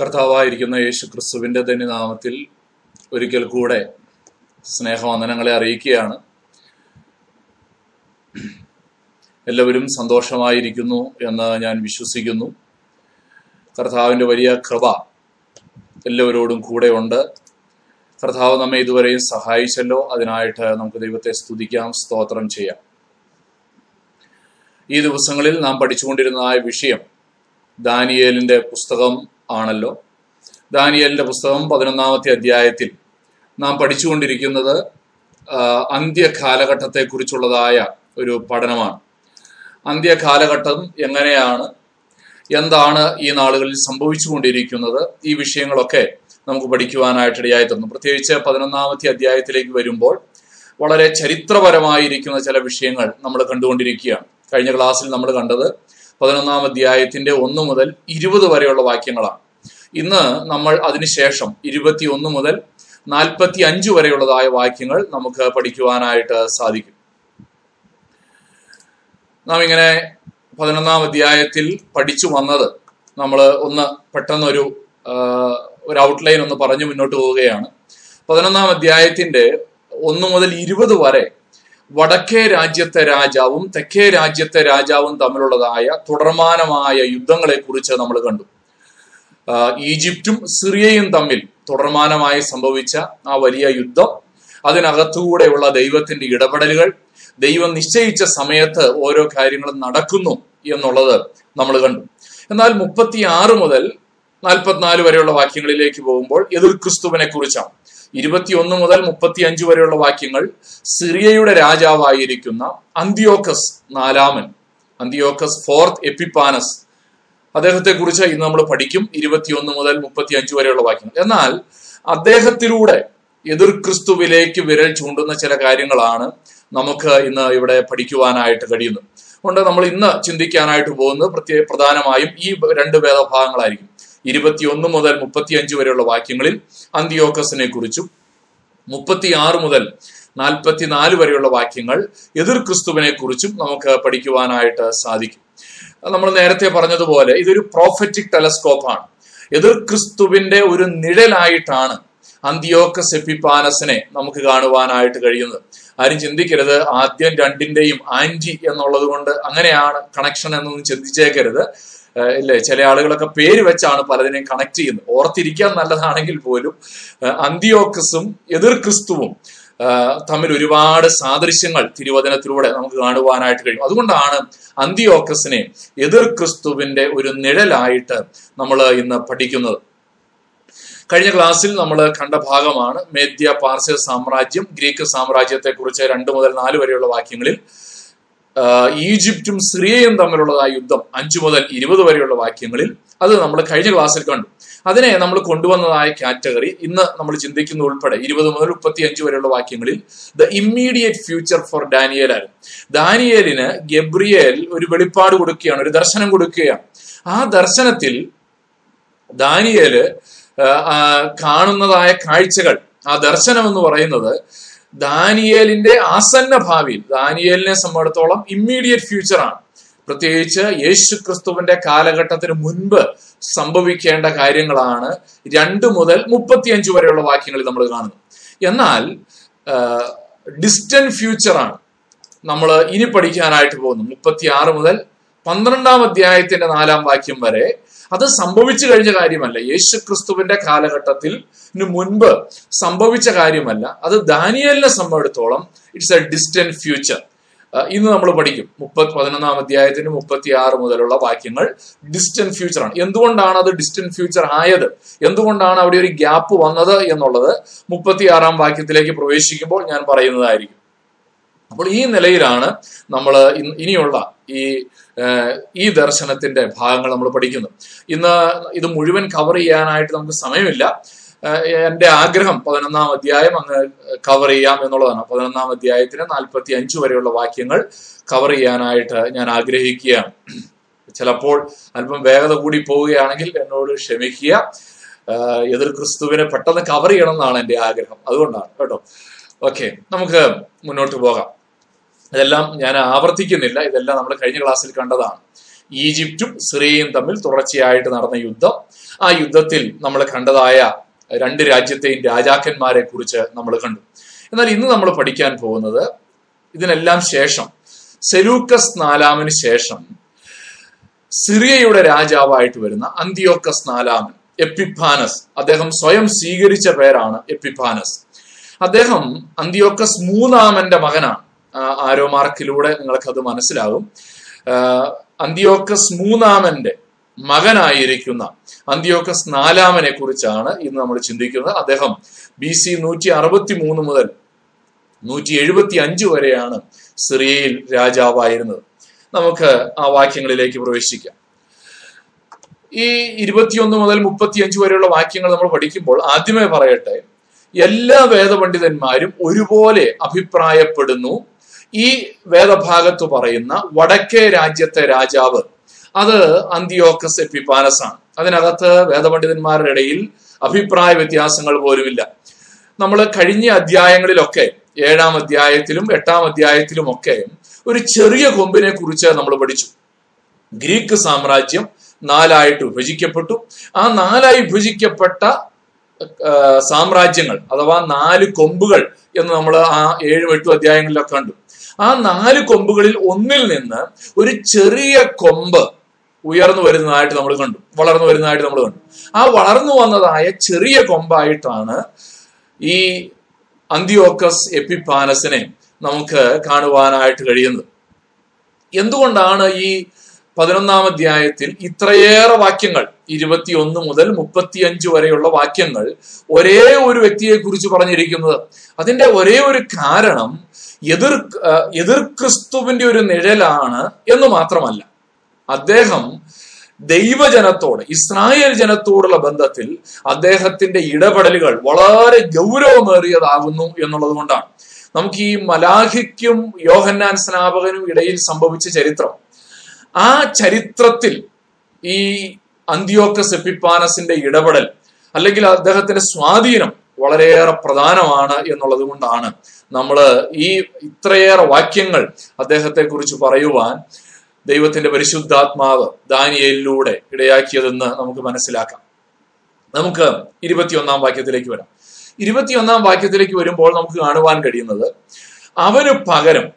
കർത്താവായിരിക്കുന്ന യേശു ക്രിസ്തുവിന്റെ ധനിനാമത്തിൽ ഒരിക്കൽ കൂടെ സ്നേഹവന്ദനങ്ങളെ അറിയിക്കുകയാണ്. എല്ലാവരും സന്തോഷമായിരിക്കുന്നു എന്ന് ഞാൻ വിശ്വസിക്കുന്നു. കർത്താവിന്റെ വലിയ കൃപ എല്ലാവരോടും കൂടെ ഉണ്ട്. കർത്താവ് നമ്മെ ഇതുവരെയും സഹായിച്ചല്ലോ. അതിനായിട്ട് നമുക്ക് ദൈവത്തെ സ്തുതിക്കാം സ്തോത്രം ചെയ്യാം. ഈ ദിവസങ്ങളിൽ നാം പഠിച്ചുകൊണ്ടിരുന്നതായ വിഷയം ദാനിയേലിന്റെ പുസ്തകം ആണല്ലോ. ദാനിയലിന്റെ പുസ്തകം പതിനൊന്നാമത്തെ അധ്യായത്തിൽ നാം പഠിച്ചുകൊണ്ടിരിക്കുന്നത് ആ, അന്ത്യകാലഘട്ടത്തെ കുറിച്ചുള്ളതായ ഒരു പഠനമാണ്. അന്ത്യകാലഘട്ടം എങ്ങനെയാണ്? എന്താണ് ഈ നാളുകളിൽ സംഭവിച്ചുകൊണ്ടിരിക്കുന്നത്? ഈ വിഷയങ്ങളൊക്കെ നമുക്ക് പഠിക്കുവാനായിട്ട് ഇടയായി തന്നു. പ്രത്യേകിച്ച് പതിനൊന്നാമത്തെ അധ്യായത്തിലേക്ക് വരുമ്പോൾ വളരെ ചരിത്രപരമായിരിക്കുന്ന ചില വിഷയങ്ങൾ നമ്മൾ കണ്ടുകൊണ്ടിരിക്കുകയാണ്. കഴിഞ്ഞ ക്ലാസ്സിൽ നമ്മൾ കണ്ടത് പതിനൊന്നാം അധ്യായത്തിന്റെ ഒന്ന് മുതൽ ഇരുപത് വരെയുള്ള വാക്യങ്ങളാണ്. ഇന്ന് നമ്മൾ അതിനുശേഷം ഇരുപത്തി ഒന്ന് മുതൽ നാൽപ്പത്തി അഞ്ച് വരെയുള്ളതായ വാക്യങ്ങൾ നമുക്ക് പഠിക്കുവാനായിട്ട് സാധിക്കും. നാം ഇങ്ങനെ പതിനൊന്നാം അധ്യായത്തിൽ പഠിച്ചു വന്നത് നമ്മൾ ഒന്ന് പെട്ടെന്നൊരു ഒരു ഔട്ട്ലൈൻ ഒന്ന് പറഞ്ഞു മുന്നോട്ട് പോവുകയാണ്. പതിനൊന്നാം അധ്യായത്തിന്റെ ഒന്ന് മുതൽ ഇരുപത് വരെ വടക്കേ രാജ്യത്തെ രാജാവും തെക്കേ രാജ്യത്തെ രാജാവും തമ്മിലുള്ളതായ തുടർമാനമായ യുദ്ധങ്ങളെ കുറിച്ച് നമ്മൾ കണ്ടു. ഈജിപ്തും സിറിയയും തമ്മിൽ തുടർമാനമായി സംഭവിച്ച ആ വലിയ യുദ്ധം അതിനകത്തുകൂടെയുള്ള ദൈവത്തിന്റെ ഇടപെടലുകൾ ദൈവം നിശ്ചയിച്ച സമയത്ത് ഓരോ കാര്യങ്ങളും നടക്കുന്നു എന്നുള്ളത് നമ്മൾ കണ്ടു. എന്നാൽ മുപ്പത്തി ആറ് മുതൽ നാൽപ്പത്തിനാല് വരെയുള്ള വാക്യങ്ങളിലേക്ക് പോകുമ്പോൾ എതിർ ക്രിസ്തുവിനെ കുറിച്ചാണ്. ഇരുപത്തിയൊന്ന് മുതൽ മുപ്പത്തി അഞ്ച് വരെയുള്ള വാക്യങ്ങൾ സിറിയയുടെ രാജാവായിരിക്കുന്ന അന്തിയോക്കസ് നാലാമൻ അന്തിയോക്കസ് ഫോർത്ത് എപ്പിപ്പാനസ്. അദ്ദേഹത്തെ കുറിച്ച് ഇന്ന് നമ്മൾ പഠിക്കും ഇരുപത്തിയൊന്ന് മുതൽ മുപ്പത്തി അഞ്ച് വരെയുള്ള വാക്യങ്ങൾ. എന്നാൽ അദ്ദേഹത്തിലൂടെ എതിർ ക്രിസ്തുവിലേക്ക് വിരൽ ചൂണ്ടുന്ന ചില കാര്യങ്ങളാണ് നമുക്ക് ഇന്ന് ഇവിടെ പഠിക്കുവാനായിട്ട് കഴിയുന്നത്. അതുകൊണ്ട് നമ്മൾ ഇന്ന് ചിന്തിക്കാനായിട്ട് പോകുന്നത് പ്രത്യേക പ്രധാനമായും ഈ രണ്ട് വേദഭാഗങ്ങളായിരിക്കും. ഇരുപത്തിയൊന്ന് മുതൽ മുപ്പത്തി അഞ്ച് വരെയുള്ള വാക്യങ്ങളിൽ അന്തിയോക്കസിനെ കുറിച്ചും മുപ്പത്തിയാറ് മുതൽ നാൽപ്പത്തിനാല് വരെയുള്ള വാക്യങ്ങൾ എതിർ ക്രിസ്തുവിനെ കുറിച്ചും നമുക്ക് പഠിക്കുവാനായിട്ട് സാധിക്കും. നമ്മൾ നേരത്തെ പറഞ്ഞതുപോലെ ഇതൊരു പ്രോഫറ്റിക് ടെലസ്കോപ്പാണ് എതിർ ക്രിസ്തുവിന്റെ ഒരു നിഴലായിട്ടാണ് അന്തിയോക്കസ് എപ്പിപ്പാനസിനെ നമുക്ക് കാണുവാനായിട്ട് കഴിയുന്നത്. ആരും ചിന്തിക്കരുത് ആദ്യം രണ്ടിന്റെയും ആന്റി എന്നുള്ളത് കൊണ്ട് അങ്ങനെയാണ് കണക്ഷൻ എന്നൊന്നും ചിന്തിച്ചേക്കരുത്. ഇല്ലേ? ചില ആളുകളൊക്കെ പേര് വെച്ചാണ് പലതിനെയും കണക്ട് ചെയ്യുന്നത്. ഓർത്തിരിക്കാൻ നല്ലതാണെങ്കിൽ പോലും അന്തിയോക്കസും എതിർ ക്രിസ്തുവും തമ്മിൽ ഒരുപാട് സാദൃശ്യങ്ങൾ തിരുവചനത്തിലൂടെ നമുക്ക് കാണുവാനായിട്ട് കഴിയും. അതുകൊണ്ടാണ് അന്തിയോക്കസിനെ എതിർ ക്രിസ്തുവിന്റെ ഒരു നിഴലായിട്ട് നമ്മൾ ഇന്ന് പഠിക്കുന്നത്. കഴിഞ്ഞ ക്ലാസ്സിൽ നമ്മൾ കണ്ട ഭാഗമാണ് മേദ്യ പാർസ്യ സാമ്രാജ്യം ഗ്രീക്ക് സാമ്രാജ്യത്തെ കുറിച്ച് രണ്ട് മുതൽ നാല് വരെയുള്ള വാക്യങ്ങളിൽ ഈജിപ്തും സിറിയയും തമ്മിലുള്ളതായ യുദ്ധം അഞ്ചു മുതൽ ഇരുപത് വരെയുള്ള വാക്യങ്ങളിൽ അത് നമ്മൾ കഴിഞ്ഞ ക്ലാസ്സിൽ കണ്ടു. അതിനെ നമ്മൾ കൊണ്ടുവന്നതായ കാറ്റഗറി ഇന്ന് നമ്മൾ ചിന്തിക്കുന്ന ഉൾപ്പെടെ ഇരുപത് മുതൽ മുപ്പത്തി അഞ്ച് വരെയുള്ള വാക്യങ്ങളിൽ the immediate future for Daniel ആയിരുന്നു. ദാനിയലിന് ഗബ്രിയേൽ ഒരു വെളിപ്പാട് കൊടുക്കുകയാണ് ഒരു ദർശനം കൊടുക്കുകയാണ്. ആ ദർശനത്തിൽ ദാനിയേൽ കാണുന്നതായ കാഴ്ചകൾ ആ ദർശനം എന്ന് പറയുന്നത് ദാനിയേലിന്റെ ആസന്ന ഭാവിയിൽ ദാനിയേലിനെ സംബന്ധിച്ചിടത്തോളം ഇമ്മീഡിയറ്റ് ഫ്യൂച്ചർ ആണ്. പ്രത്യേകിച്ച് യേശു ക്രിസ്തുവിന്റെ കാലഘട്ടത്തിന് മുൻപ് സംഭവിക്കേണ്ട കാര്യങ്ങളാണ് രണ്ട് മുതൽ മുപ്പത്തിയഞ്ച് വരെയുള്ള വാക്യങ്ങളിൽ നമ്മൾ കാണുന്നു എന്നാൽ ഡിസ്റ്റന്റ് ഫ്യൂച്ചർ ആണ് നമ്മൾ ഇനി പഠിക്കാനായിട്ട് പോകുന്നു മുപ്പത്തി ആറ് മുതൽ പന്ത്രണ്ടാം അധ്യായത്തിന്റെ നാലാം വാക്യം വരെ അത് സംഭവിച്ചു കഴിഞ്ഞ കാര്യമല്ല. യേശു ക്രിസ്തുവിന്റെ കാലഘട്ടത്തിൽ മുൻപ് സംഭവിച്ച കാര്യമല്ല. അത് ദാനിയലിനെ സംബന്ധിച്ചിടത്തോളം ഇറ്റ്സ് എ ഡിസ്റ്റന്റ് ഫ്യൂച്ചർ. ഇന്ന് നമ്മൾ പഠിക്കും. മുപ്പത്തി പതിനൊന്നാം അധ്യായത്തിന് മുപ്പത്തി ആറ് മുതലുള്ള വാക്യങ്ങൾ ഡിസ്റ്റന്റ് ഫ്യൂച്ചർ ആണ്. എന്തുകൊണ്ടാണ് അത് ഡിസ്റ്റന്റ് ഫ്യൂച്ചർ ആയത്? എന്തുകൊണ്ടാണ് അവിടെ ഒരു ഗ്യാപ്പ് വന്നത് എന്നുള്ളത് മുപ്പത്തി ആറാം വാക്യത്തിലേക്ക് പ്രവേശിക്കുമ്പോൾ ഞാൻ പറയുന്നതായിരിക്കും. അപ്പോൾ ഈ നിലയിലാണ് നമ്മൾ ഇനിയുള്ള ഈ ഈ ദർശനത്തിന്റെ ഭാഗങ്ങൾ നമ്മൾ പഠിക്കുന്നു. ഇന്ന് ഇത് മുഴുവൻ കവർ ചെയ്യാനായിട്ട് നമുക്ക് സമയമില്ല. എന്റെ ആഗ്രഹം പതിനൊന്നാം അധ്യായം അങ്ങ് കവർ ചെയ്യാം എന്നുള്ളതാണ്. പതിനൊന്നാം അധ്യായത്തിന് നാൽപ്പത്തി അഞ്ച് വരെയുള്ള വാക്യങ്ങൾ കവർ ചെയ്യാനായിട്ട് ഞാൻ ആഗ്രഹിക്കുകയാണ്. ചിലപ്പോൾ അല്പം വേഗത കൂടി പോവുകയാണെങ്കിൽ എന്നോട് ക്ഷമിക്കുക. എതിർ ക്രിസ്തുവിനെ പെട്ടെന്ന് കവർ ചെയ്യണം എന്നാണ് എന്റെ ആഗ്രഹം. അതുകൊണ്ടാണ് കേട്ടോ. ഓക്കെ നമുക്ക് മുന്നോട്ട് പോകാം. ഇതെല്ലാം ഞാൻ ആവർത്തിക്കുന്നില്ല. ഇതെല്ലാം നമ്മൾ കഴിഞ്ഞ ക്ലാസ്സിൽ കണ്ടതാണ്. ഈജിപ്തും സിറിയയും തമ്മിൽ തുടർച്ചയായിട്ട് നടന്ന യുദ്ധം. ആ യുദ്ധത്തിൽ നമ്മൾ കണ്ടതായ രണ്ട് രാജ്യത്തെയും രാജാക്കന്മാരെ കുറിച്ച് നമ്മൾ കണ്ടു. എന്നാൽ ഇന്ന് നമ്മൾ പഠിക്കാൻ പോകുന്നത് ഇതിനെല്ലാം ശേഷം സെലൂക്കസ് നാലാമിന് ശേഷം സിറിയയുടെ രാജാവായിട്ട് വരുന്ന അന്തിയോക്കസ് നാലാമൻ എപ്പിഫാനസ്. അദ്ദേഹം സ്വയം സ്വീകരിച്ച പേരാണ് എപ്പിഫാനസ്. അദ്ദേഹം അന്തിയോക്കസ് മൂന്നാമന്റെ മകനാണ്. ആരോ മാർക്കിലൂടെ നിങ്ങൾക്കത് മനസ്സിലാകും അന്തിയോക്കസ് മൂന്നാമന്റെ മകനായിരിക്കുന്ന അന്തിയോക്കസ് നാലാമനെ കുറിച്ചാണ് ഇന്ന് നമ്മൾ ചിന്തിക്കുന്നത്. അദ്ദേഹം ബി സി നൂറ്റി അറുപത്തി മൂന്ന് മുതൽ നൂറ്റി എഴുപത്തി അഞ്ച് വരെയാണ് സിറിയയിൽ രാജാവായിരുന്നത്. നമുക്ക് ആ വാക്യങ്ങളിലേക്ക് പ്രവേശിക്കാം. ഈ ഇരുപത്തിയൊന്ന് മുതൽ മുപ്പത്തിയഞ്ച് വരെയുള്ള വാക്യങ്ങൾ നമ്മൾ പഠിക്കുമ്പോൾ ആദ്യമേ പറയട്ടെ എല്ലാ വേദപണ്ഡിതന്മാരും ഒരുപോലെ അഭിപ്രായപ്പെടുന്നു. ഈ വേദഭാഗത്ത് പറയുന്ന വടക്കേ രാജ്യത്തെ രാജാവ് അത് അന്തിയോക്കസ് ആണ് അതിനകത്ത് വേദപണ്ഡിതന്മാരുടെ ഇടയിൽ അഭിപ്രായ വ്യത്യാസങ്ങൾ പോലുമില്ല. നമ്മൾ കഴിഞ്ഞ അധ്യായങ്ങളിലൊക്കെ ഏഴാം അധ്യായത്തിലും എട്ടാം അധ്യായത്തിലും ഒക്കെ ഒരു ചെറിയ കൊമ്പിനെ കുറിച്ച് നമ്മൾ പഠിച്ചു. ഗ്രീക്ക് സാമ്രാജ്യം നാലായിട്ട് വിഭജിക്കപ്പെട്ടു. ആ നാലായി വിഭജിക്കപ്പെട്ട സാമ്രാജ്യങ്ങൾ അഥവാ നാല് കൊമ്പുകൾ എന്ന് നമ്മൾ ആ ഏഴും എട്ടും അധ്യായങ്ങളിലൊക്കെ കണ്ടു. ആ നാല് കൊമ്പുകളിൽ ഒന്നിൽ നിന്ന് ഒരു ചെറിയ കൊമ്പ് ഉയർന്നു വരുന്നതായിട്ട് നമ്മൾ കണ്ടു. വളർന്നു വരുന്നതായിട്ട് നമ്മൾ കണ്ടു. ആ വളർന്നു വന്നതായ ചെറിയ കൊമ്പായിട്ടാണ് ഈ അന്തിയോക്കസ് എപ്പിപ്പാനസിനെ നമുക്ക് കാണുവാനായിട്ട് കഴിയുന്നത്. എന്തുകൊണ്ടാണ് ഈ പതിനൊന്നാം അധ്യായത്തിൽ ഇത്രയേറെ വാക്യങ്ങൾ ഇരുപത്തിയൊന്ന് മുതൽ മുപ്പത്തിയഞ്ച് വരെയുള്ള വാക്യങ്ങൾ ഒരേ ഒരു വ്യക്തിയെ കുറിച്ച് പറഞ്ഞിരിക്കുന്നത്? അതിന്റെ ഒരേ ഒരു കാരണം എതിർ എതിർ ക്രിസ്തുവിന്റെ ഒരു നിഴലാണ് എന്ന് മാത്രമല്ല അദ്ദേഹം ദൈവജനത്തോട് ഇസ്രായേൽ ജനത്തോടുള്ള ബന്ധത്തിൽ അദ്ദേഹത്തിന്റെ ഇടപെടലുകൾ വളരെ ഗൗരവമേറിയതാകുന്നു എന്നുള്ളത് കൊണ്ടാണ്. നമുക്ക് ഈ മലാഹിക്കും യോഹന്നാൻ സ്നാപകനും ഇടയിൽ സംഭവിച്ച ചരിത്രം. ആ ചരിത്രത്തിൽ ഈ അന്ത്യോക്കസ് എപ്പിപ്പാനസിന്റെ ഇടപെടൽ അല്ലെങ്കിൽ അദ്ദേഹത്തിന്റെ സ്വാധീനം വളരെയേറെ പ്രധാനമാണ് എന്നുള്ളത് കൊണ്ടാണ് നമ്മൾ ഈ ഇത്രയേറെ വാക്യങ്ങൾ അദ്ദേഹത്തെ കുറിച്ച് പറയുവാൻ ദൈവത്തിന്റെ പരിശുദ്ധാത്മാവ് ദാനിയേലിലൂടെ ഇടയാക്കിയതെന്ന് നമുക്ക് മനസ്സിലാക്കാം. നമുക്ക് ഇരുപത്തിയൊന്നാം വാക്യത്തിലേക്ക് വരാം. ഇരുപത്തിയൊന്നാം വാക്യത്തിലേക്ക് വരുമ്പോൾ നമുക്ക് കാണുവാൻ കഴിയുന്നത് അവന് പകരം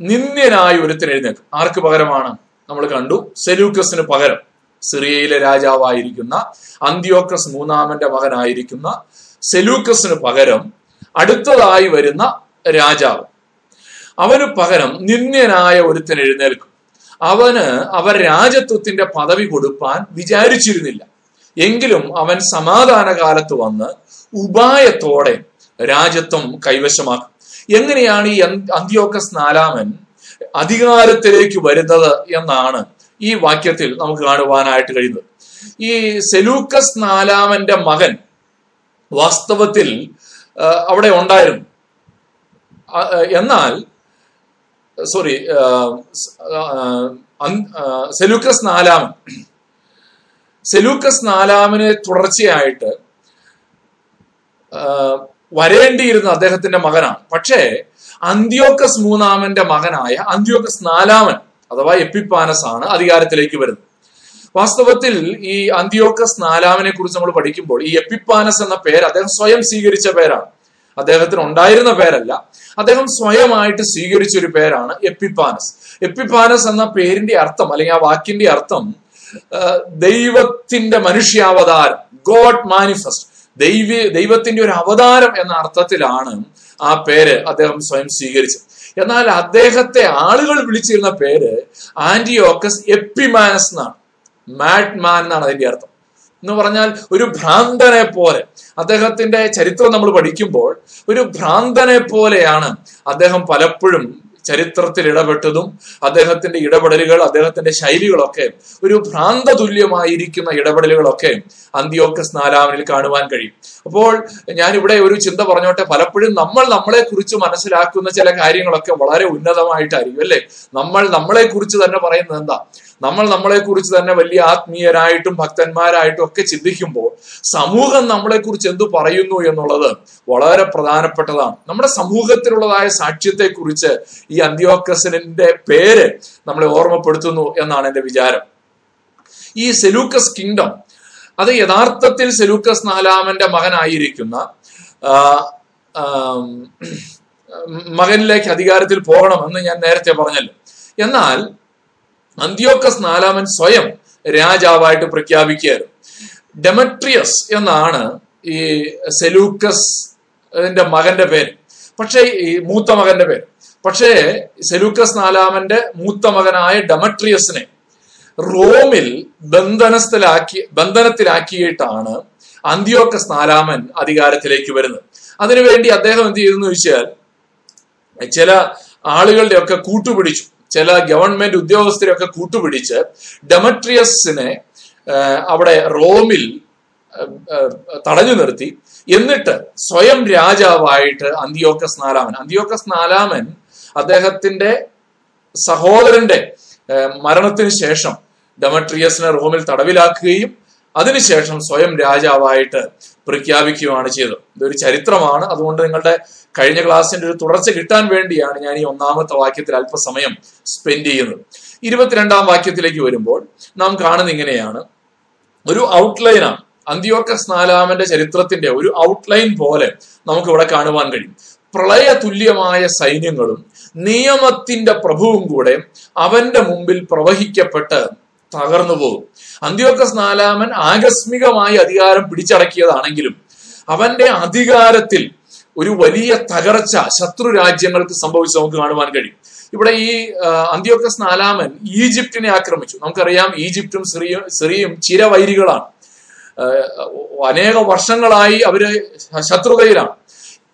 നിന്ദ്യനായ ഒരുത്തിന് എഴുന്നേൽക്കും. ആർക്ക് പകരമാണ്? നമ്മൾ കണ്ടു. സെലൂക്കസിന് പകരം സിറിയയിലെ രാജാവായിരിക്കുന്ന അന്ത്യോക്കസ് മൂന്നാമന്റെ മകനായിരിക്കുന്ന സെലൂക്കസിന് പകരം അടുത്തതായി വരുന്ന രാജാവ്. അവന് പകരം നിന്ദ്യനായ ഒരുത്തൻ എഴുന്നേൽക്കും. അവന് അവർ രാജത്വത്തിന്റെ പദവി കൊടുപ്പാൻ വിചാരിച്ചിരുന്നില്ല. എങ്കിലും അവൻ സമാധാന കാലത്ത് വന്ന് ഉപായത്തോടെ രാജ്യത്വം കൈവശമാക്കും. എങ്ങനെയാണ് ഈ അന്ത് അന്ത്യോക്കസ് നാലാമൻ അധികാരത്തിലേക്ക് വരുന്നത് എന്നാണ് ഈ വാക്യത്തിൽ നമുക്ക് കാണുവാനായിട്ട് കഴിയുന്നത്. ഈ സെലൂക്കസ് നാലാമന്റെ മകൻ വാസ്തവത്തിൽ അവിടെ ഉണ്ടായിരുന്നു. എന്നാൽ സോറി സെലൂക്കസ് നാലാമൻ സെലൂക്കസ് നാലാമനെ തുടർച്ചയായിട്ട് വരേണ്ടിയിരുന്ന അദ്ദേഹത്തിന്റെ മകനാണ്. പക്ഷേ അന്ത്യോക്കസ് മൂന്നാമന്റെ മകനായ അന്ത്യോക്കസ് നാലാമൻ അഥവാ എപ്പിപ്പാനസ് ആണ് അധികാരത്തിലേക്ക് വരുന്നത്. വാസ്തവത്തിൽ ഈ അന്ത്യോക്കസ് നാലാമനെ കുറിച്ച് നമ്മൾ പഠിക്കുമ്പോൾ ഈ എപ്പിപ്പാനസ് എന്ന പേര് അദ്ദേഹം സ്വയം സ്വീകരിച്ച പേരാണ്. അദ്ദേഹത്തിന് ഉണ്ടായിരുന്ന പേരല്ല. അദ്ദേഹം സ്വയമായിട്ട് സ്വീകരിച്ച ഒരു പേരാണ് എപ്പിപ്പാനസ്. എപ്പിപ്പാനസ് എന്ന പേരിന്റെ അർത്ഥം അല്ലെങ്കിൽ ആ വാക്കിന്റെ അർത്ഥം ദൈവത്തിന്റെ മനുഷ്യാവതാരം ഗോഡ് മാനിഫെസ്റ്റ് ദൈവ ദൈവത്തിന്റെ ഒരു അവതാരം എന്ന അർത്ഥത്തിലാണ് ആ പേര് അദ്ദേഹം സ്വയം സ്വീകരിച്ചത്. എന്നാൽ അദ്ദേഹത്തെ ആളുകൾ വിളിച്ചിരുന്ന പേര് ആന്റിയോക്കസ് എപ്പിമാനസ് എന്നാണ്. മാഡ് മാൻ എന്നാണ് അതിന്റെ അർത്ഥം. എന്ന് പറഞ്ഞാൽ ഒരു ഭ്രാന്തനെ പോലെ. അദ്ദേഹത്തിന്റെ ചരിത്രം നമ്മൾ പഠിക്കുമ്പോൾ ഒരു ഭ്രാന്തനെ പോലെയാണ് അദ്ദേഹം പലപ്പോഴും ചരിത്രത്തിൽ ഇടപെട്ടതും അദ്ദേഹത്തിന്റെ ഇടപെടലുകൾ അദ്ദേഹത്തിന്റെ ശൈലികളൊക്കെ ഒരു ഭ്രാന്ത തുല്യമായിരിക്കുന്ന ഇടപെടലുകളൊക്കെ അന്ത്യോക്കസ് നാലാമനിൽ കാണുവാൻ കഴിയും. അപ്പോൾ ഞാൻ ഇവിടെ ഒരു ചിന്ത പറഞ്ഞോട്ടെ പലപ്പോഴും നമ്മൾ നമ്മളെ കുറിച്ച് മനസ്സിലാക്കുന്ന ചില കാര്യങ്ങളൊക്കെ വളരെ ഉന്നതമായിട്ടായിരിക്കും അല്ലെ? നമ്മൾ നമ്മളെ കുറിച്ച് തന്നെ പറയുന്നത് എന്താ? നമ്മൾ നമ്മളെ കുറിച്ച് തന്നെ വലിയ ആത്മീയരായിട്ടും ഭക്തന്മാരായിട്ടും ഒക്കെ ചിന്തിക്കുമ്പോൾ സമൂഹം നമ്മളെ കുറിച്ച് എന്തു പറയുന്നു എന്നുള്ളത് വളരെ പ്രധാനപ്പെട്ടതാണ്. നമ്മുടെ സമൂഹത്തിലുള്ളതായ സാക്ഷ്യത്തെ കുറിച്ച് ഈ അന്ത്യോക്കസിന്റെ പേര് നമ്മളെ ഓർമ്മപ്പെടുത്തുന്നു എന്നാണ് എന്റെ വിചാരം. ഈ സെലൂക്കസ് കിങ്ഡം അത് യഥാർത്ഥത്തിൽ സെലൂക്കസ് നാലാമന്റെ മകനായിരിക്കുന്ന മകനിലേക്ക് അധികാരത്തിൽ പോകണമെന്ന് ഞാൻ നേരത്തെ പറഞ്ഞല്ലോ. എന്നാൽ അന്ത്യോക്കസ് നാലാമൻ സ്വയം രാജാവായിട്ട് പ്രഖ്യാപിക്കുകയായിരുന്നു. ഡെമട്രിയസ് എന്നാണ് ഈ സെലൂക്കസ് ന്റെ മകന്റെ പേര്. പക്ഷേ ഈ മൂത്ത മകന്റെ പേര്. പക്ഷേ സെലൂക്കസ് നാലാമന്റെ മൂത്ത മകനായ ഡെമട്രിയസിനെ റോമിൽ ബന്ധനസ്ഥലാക്കി ബന്ധനത്തിലാക്കിയിട്ടാണ് അന്ത്യോക്കസ് നാലാമൻ അധികാരത്തിലേക്ക് വരുന്നത്. അതിനുവേണ്ടി അദ്ദേഹം എന്ത് ചെയ്തെന്ന് ചോദിച്ചാൽ ചില ആളുകളുടെ ഒക്കെ കൂട്ടുപിടിച്ചു. ചില ഗവൺമെന്റ് ഉദ്യോഗസ്ഥരെയൊക്കെ കൂട്ടുപിടിച്ച് ഡെമട്രിയസിനെ അവിടെ റോമിൽ തടഞ്ഞു നിർത്തി. എന്നിട്ട് സ്വയം രാജാവായിട്ട് അന്തിയോക്കസ് നാലാമൻ. അന്തിയോക്കസ് നാലാമൻ അദ്ദേഹത്തിന്റെ സഹോദരന്റെ മരണത്തിന് ശേഷം ഡെമട്രിയസിനെ റോമിൽ തടവിലാക്കുകയും അതിനുശേഷം സ്വയം രാജാവായിട്ട് പ്രഖ്യാപിക്കുകയാണ് ചെയ്തത്. ഇതൊരു ചരിത്രമാണ്. അതുകൊണ്ട് നിങ്ങളുടെ കഴിഞ്ഞ ക്ലാസ്സിന്റെ ഒരു തുടർച്ച കിട്ടാൻ വേണ്ടിയാണ് ഞാൻ ഈ ഒന്നാമത്തെ വാക്യത്തിൽ അല്പസമയം സ്പെൻഡ് ചെയ്യുന്നത്. ഇരുപത്തിരണ്ടാം വാക്യത്തിലേക്ക് വരുമ്പോൾ നാം കാണുന്ന ഇങ്ങനെയാണ്. ഒരു ഔട്ട്ലൈനാണ് അന്ത്യോക്കസ് നാലാമന്റെ ചരിത്രത്തിന്റെ ഒരു ഔട്ട്ലൈൻ പോലെ നമുക്ക് ഇവിടെ കാണുവാൻ കഴിയും. പ്രളയ തുല്യമായ സൈന്യങ്ങളും നിയമത്തിന്റെ പ്രഭുവും കൂടെ അവന്റെ മുമ്പിൽ പ്രവഹിക്കപ്പെട്ട് തകർന്നു പോകും. അന്ത്യോക്കസ് നാലാമൻ ആകസ്മികമായി അധികാരം പിടിച്ചടക്കിയതാണെങ്കിലും അവന്റെ അധികാരത്തിൽ ഒരു വലിയ തകർച്ച ശത്രു രാജ്യങ്ങൾക്ക് സംഭവിച്ച് നമുക്ക് കാണുവാൻ കഴിയും. ഇവിടെ ഈ അന്ത്യോക്കസ് നാലാമൻ ഈജിപ്തിനെ ആക്രമിച്ചു. നമുക്കറിയാം ഈജിപ്തും സിറിയും സിറിയും ചിരവൈരികളാണ്. അനേക വർഷങ്ങളായി അവർ ശത്രുതയിലാണ്.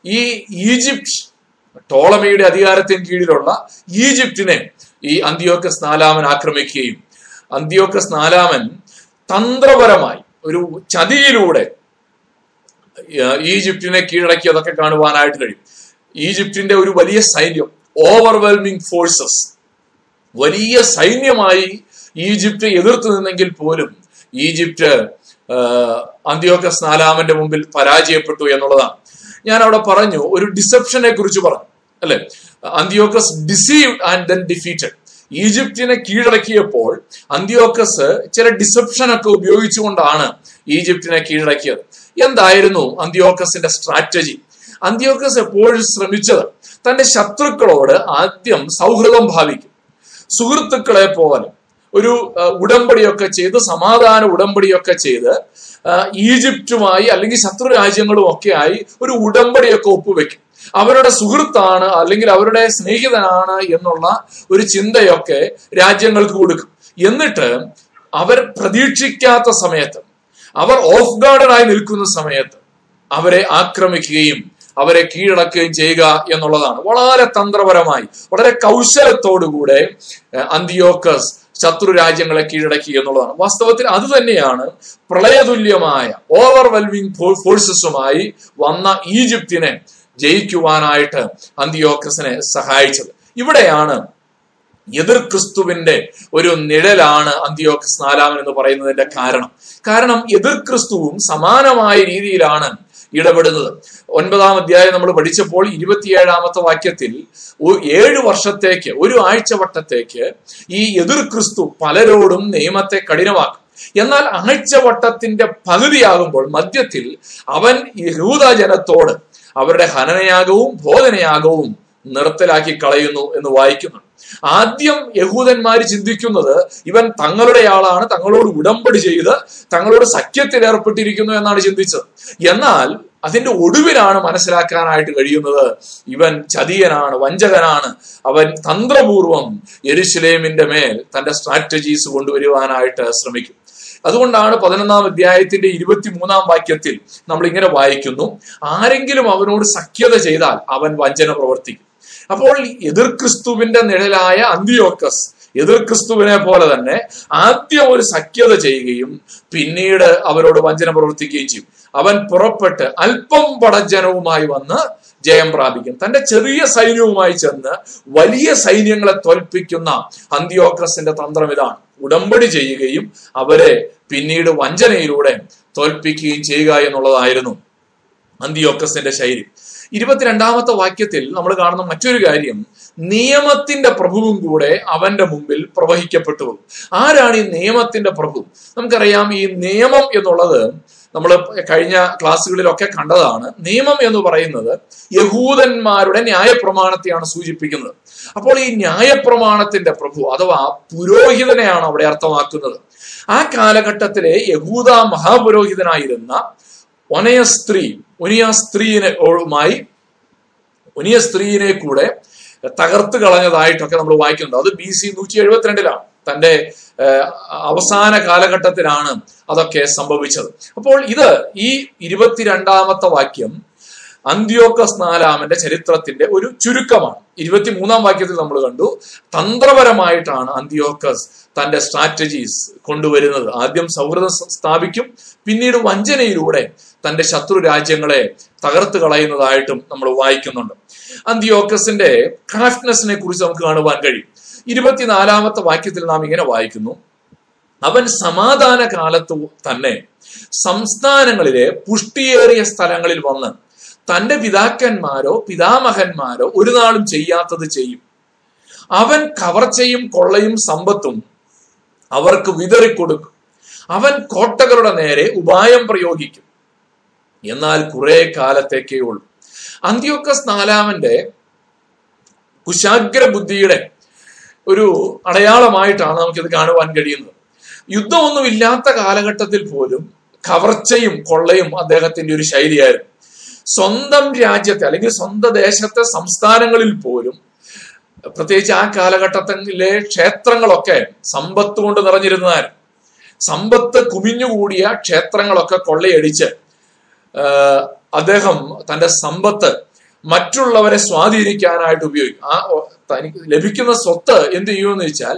ഈ ഈജിപ്ത് ടോളമിയുടെ അധികാരത്തിന് കീഴിലുള്ള ഈജിപ്തിനെ ഈ അന്ത്യോക്കസ് നാലാമൻ ആക്രമിക്കുകയും അന്ത്യോക്കസ് നാലാമൻ തന്ത്രപരമായി ഒരു ചതിയിലൂടെ ഈജിപ്തിനെ കീഴടക്കിയതൊക്കെ കാണുവാനായിട്ട് കഴിയും. ഈജിപ്തിന്റെ ഒരു വലിയ സൈന്യം ഓവർവെൽമിംഗ് ഫോഴ്സസ് വലിയ സൈന്യമായി ഈജിപ്റ്റ് എതിർത്ത് നിന്നെങ്കിൽ പോലും ഈജിപ്റ്റ് അന്ത്യോക്കസ് നാലാമന്റെ മുമ്പിൽ പരാജയപ്പെട്ടു എന്നുള്ളതാണ്. ഞാൻ അവിടെ പറഞ്ഞു ഒരു ഡിസെപ്ഷനെ കുറിച്ച് പറഞ്ഞു അല്ലെ? Antiochus deceived and then defeated ഈജിപ്തിനെ കീഴടക്കിയപ്പോൾ അന്ത്യോക്കസ് ചില ഡിസെപ്ഷൻ ഒക്കെ ഉപയോഗിച്ചുകൊണ്ടാണ് ഈജിപ്തിനെ കീഴടക്കിയത്. എന്തായിരുന്നു അന്ത്യോക്കസിന്റെ സ്ട്രാറ്റജി അന്ത്യോക്കസ് എപ്പോഴും ശ്രമിച്ചത് തന്റെ ശത്രുക്കളോട് ആദ്യം സൗഹൃദം ഭാവിക്കും സുഹൃത്തുക്കളെ പോലെ ഒരു ഉടമ്പടിയൊക്കെ ചെയ്ത് സമാധാന ഉടമ്പടിയൊക്കെ ചെയ്ത് ഈജിപ്റ്റുമായി അല്ലെങ്കിൽ ശത്രു രാജ്യങ്ങളും ഒക്കെ ആയി ഒരു ഉടമ്പടിയൊക്കെ ഒപ്പുവെക്കും. അവരുടെ സുഹൃത്താണ് അല്ലെങ്കിൽ അവരുടെ സ്നേഹിതനാണ് എന്നുള്ള ഒരു ചിന്തയൊക്കെ രാജ്യങ്ങൾക്ക് കൊടുക്കും. എന്നിട്ട് അവർ പ്രതീക്ഷിക്കാത്ത സമയത്ത് അവർ ഓഫ് ഗാർഡനായി നിൽക്കുന്ന സമയത്ത് അവരെ ആക്രമിക്കുകയും അവരെ കീഴടക്കുകയും ചെയ്യുക എന്നുള്ളതാണ്. വളരെ തന്ത്രപരമായി വളരെ കൗശലത്തോടുകൂടെ അന്തിയോക്കസ് ശത്രു രാജ്യങ്ങളെ കീഴടക്കി എന്നുള്ളതാണ്. വാസ്തവത്തിൽ അത് തന്നെയാണ് പ്രളയതുല്യമായ ഓവർവെൽമിംഗ് ഫോഴ്സസുമായി വന്ന ഈജിപ്തിനെ ജയിക്കുവാനായിട്ട് അന്തിയോക്കസിനെ സഹായിച്ചത്. ഇവിടെയാണ് എതിർ ക്രിസ്തുവിന്റെ ഒരു നിഴലാണ് അന്ത്യോക്സ് നാലാമൻ എന്ന് പറയുന്നതിന്റെ കാരണം. കാരണം എതിർ ക്രിസ്തുവും സമാനമായ രീതിയിലാണ് ഇടപെടുന്നത്. ഒൻപതാം അധ്യായം നമ്മൾ പഠിച്ചപ്പോൾ ഇരുപത്തിയേഴാമത്തെ വാക്യത്തിൽ ഏഴ് വർഷത്തേക്ക് ഒരു ആഴ്ചവട്ടത്തേക്ക് ഈ എതിർ ക്രിസ്തു പലരോടും നിയമത്തെ കഠിനമാക്കും. എന്നാൽ ആഴ്ചവട്ടത്തിന്റെ പകുതിയാകുമ്പോൾ മധ്യത്തിൽ അവൻ യഹൂദ ജനത്തോട് അവരുടെ ഹനനയാകവും ബോധനയാകവും നിർത്തലാക്കി കളയുന്നു എന്ന് വായിക്കുന്നുണ്ട് ആദ്യം യഹൂദന്മാർ ചിന്തിക്കുന്നത് ഇവൻ തങ്ങളുടെ ആളാണ് തങ്ങളോട് ഉടമ്പടി ചെയ്ത് തങ്ങളോട് സഖ്യത്തിൽ ഏർപ്പെട്ടിരിക്കുന്നു എന്നാണ് ചിന്തിച്ചത്. എന്നാൽ അതിന്റെ ഒടുവിലാണ് മനസ്സിലാക്കാനായിട്ട് കഴിയുന്നത് ഇവൻ ചതിയനാണ് വഞ്ചകനാണ്. അവൻ തന്ത്രപൂർവം യെരുശലേമിന്റെ മേൽ തന്റെ സ്ട്രാറ്റജീസ് കൊണ്ടുവരുവാനായിട്ട് ശ്രമിക്കും. അതുകൊണ്ടാണ് പതിനൊന്നാം അധ്യായത്തിന്റെ ഇരുപത്തിമൂന്നാം വാക്യത്തിൽ നമ്മൾ ഇങ്ങനെ വായിക്കുന്നു ആരെങ്കിലും അവനോട് സഖ്യത ചെയ്താൽ അവൻ വഞ്ചന പ്രവർത്തിക്കും. അപ്പോൾ എതിർ ക്രിസ്തുവിന്റെ നിഴലായ അന്തിയോക്കസ് എതിർ ക്രിസ്തുവിനെ പോലെ തന്നെ ആദ്യം ഒരു സഖ്യത ചെയ്യുകയും പിന്നീട് അവരോട് വഞ്ചന പ്രവർത്തിക്കുകയും ചെയ്യും. അവൻ പുറപ്പെട്ട് അല്പം പടജനവുമായി വന്ന് ജയം പ്രാപിക്കും. തന്റെ ചെറിയ സൈന്യവുമായി ചെന്ന് വലിയ സൈന്യങ്ങളെ തോൽപ്പിക്കുന്ന അന്ത്യോക്രസിന്റെ തന്ത്രം ഇതാണ്. ഉടമ്പടി ചെയ്യുകയും അവരെ പിന്നീട് വഞ്ചനയിലൂടെ തോൽപ്പിക്കുകയും ചെയ്യുക എന്നുള്ളതായിരുന്നു അന്തിയോക്കസിന്റെ ശൈലി. ഇരുപത്തിരണ്ടാമത്തെ വാക്യത്തിൽ നമ്മൾ കാണുന്ന മറ്റൊരു കാര്യം നിയമത്തിന്റെ പ്രഭുവും കൂടെ അവന്റെ മുമ്പിൽ പ്രവഹിക്കപ്പെട്ടു. ആരാണ് ഈ നിയമത്തിന്റെ പ്രഭു? നമുക്കറിയാം ഈ നിയമം എന്നുള്ളത് നമ്മൾ കഴിഞ്ഞ ക്ലാസ്സുകളിലൊക്കെ കണ്ടതാണ്. നിയമം എന്ന് പറയുന്നത് യഹൂദന്മാരുടെ ന്യായപ്രമാണത്തെയാണ് സൂചിപ്പിക്കുന്നത്. അപ്പോൾ ഈ ന്യായപ്രമാണത്തിന്റെ പ്രഭു അഥവാ പുരോഹിതനെയാണ് അവിടെ അർത്ഥമാക്കുന്നത്. ആ കാലഘട്ടത്തിലെ യഹൂദ മഹാപുരോഹിതനായിരുന്ന ഒനയ സ്ത്രീ ഒനിയ സ്ത്രീനെ മായി ഒനിയ സ്ത്രീനെ കൂടെ തകർത്ത് കളഞ്ഞതായിട്ടൊക്കെ നമ്മൾ വായിക്കുന്നുണ്ട്. അത് ബി സി നൂറ്റി എഴുപത്തിരണ്ടിലാണ് തന്റെ അവസാന കാലഘട്ടത്തിലാണ് അതൊക്കെ സംഭവിച്ചത്. അപ്പോൾ ഇത് ഈ ഇരുപത്തിരണ്ടാമത്തെ വാക്യം അന്ത്യോക്കസ് നാലാമന്റെ ചരിത്രത്തിന്റെ ഒരു ചുരുക്കമാണ്. ഇരുപത്തിമൂന്നാം വാക്യത്തിൽ നമ്മൾ കണ്ടു തന്ത്രപരമായിട്ടാണ് അന്ത്യോക്കസ് തന്റെ സ്ട്രാറ്റജീസ് കൊണ്ടുവരുന്നത്. ആദ്യം സൗഹൃദം സ്ഥാപിക്കും പിന്നീട് വഞ്ചനയിലൂടെ തന്റെ ശത്രു രാജ്യങ്ങളെ തകർത്ത് കളയുന്നതായിട്ടും നമ്മൾ വായിക്കുന്നുണ്ട്. അന്ത്യോക്കസിന്റെ ക്രാഫ്റ്റ്നെസിനെ കുറിച്ച് നമുക്ക് കാണുവാൻ കഴിയും. ഇരുപത്തിനാലാമത്തെ വാക്യത്തിൽ നാം ഇങ്ങനെ വായിക്കുന്നു അവൻ സമാധാന കാലത്തു തന്നെ സംസ്ഥാനങ്ങളിലെ പുഷ്ടിയേറിയ സ്ഥലങ്ങളിൽ വന്ന് തന്റെ പിതാക്കന്മാരോ പിതാമഹന്മാരോ ഒരു നാളും ചെയ്യാത്തത് ചെയ്യും. അവൻ കവർച്ചയും കൊള്ളയും സമ്പത്തും അവർക്ക് വിതറിക്കൊടുക്കും. അവൻ കോട്ടകളുടെ നേരെ ഉപായം പ്രയോഗിക്കും. എന്നാൽ കുറെ കാലത്തേക്കേ ഉള്ളൂ. അന്ത്യോക്കസ് നാലാമന്റെ കുശാഗ്ര ബുദ്ധിയുടെ ഒരു അടയാളമായിട്ടാണ് നമുക്കിത് കാണുവാൻ കഴിയുന്നത്. യുദ്ധമൊന്നുമില്ലാത്ത കാലഘട്ടത്തിൽ പോലും കവർച്ചയും കൊള്ളയും അദ്ദേഹത്തിന്റെ ഒരു ശൈലിയായിരുന്നു. സ്വന്തം രാജ്യത്തെ അല്ലെങ്കിൽ സ്വന്തം ദേശത്തെ സംസ്ഥാനങ്ങളിൽ പോലും പ്രത്യേകിച്ച് ആ കാലഘട്ടത്തിലെ ക്ഷേത്രങ്ങളൊക്കെ സമ്പത്ത് കൊണ്ട് നിറഞ്ഞിരുന്നതായിരുന്നു സമ്പത്ത് കുമിഞ്ഞുകൂടിയ ക്ഷേത്രങ്ങളൊക്കെ കൊള്ളയടിച്ച് അദ്ദേഹം തന്റെ സമ്പത്ത് മറ്റുള്ളവരെ സ്വാധീനിക്കാനായിട്ട് ഉപയോഗിക്കും. ആ തനിക്ക് ലഭിക്കുന്ന സ്വത്ത് എന്ത് ചെയ്യുമെന്ന് വെച്ചാൽ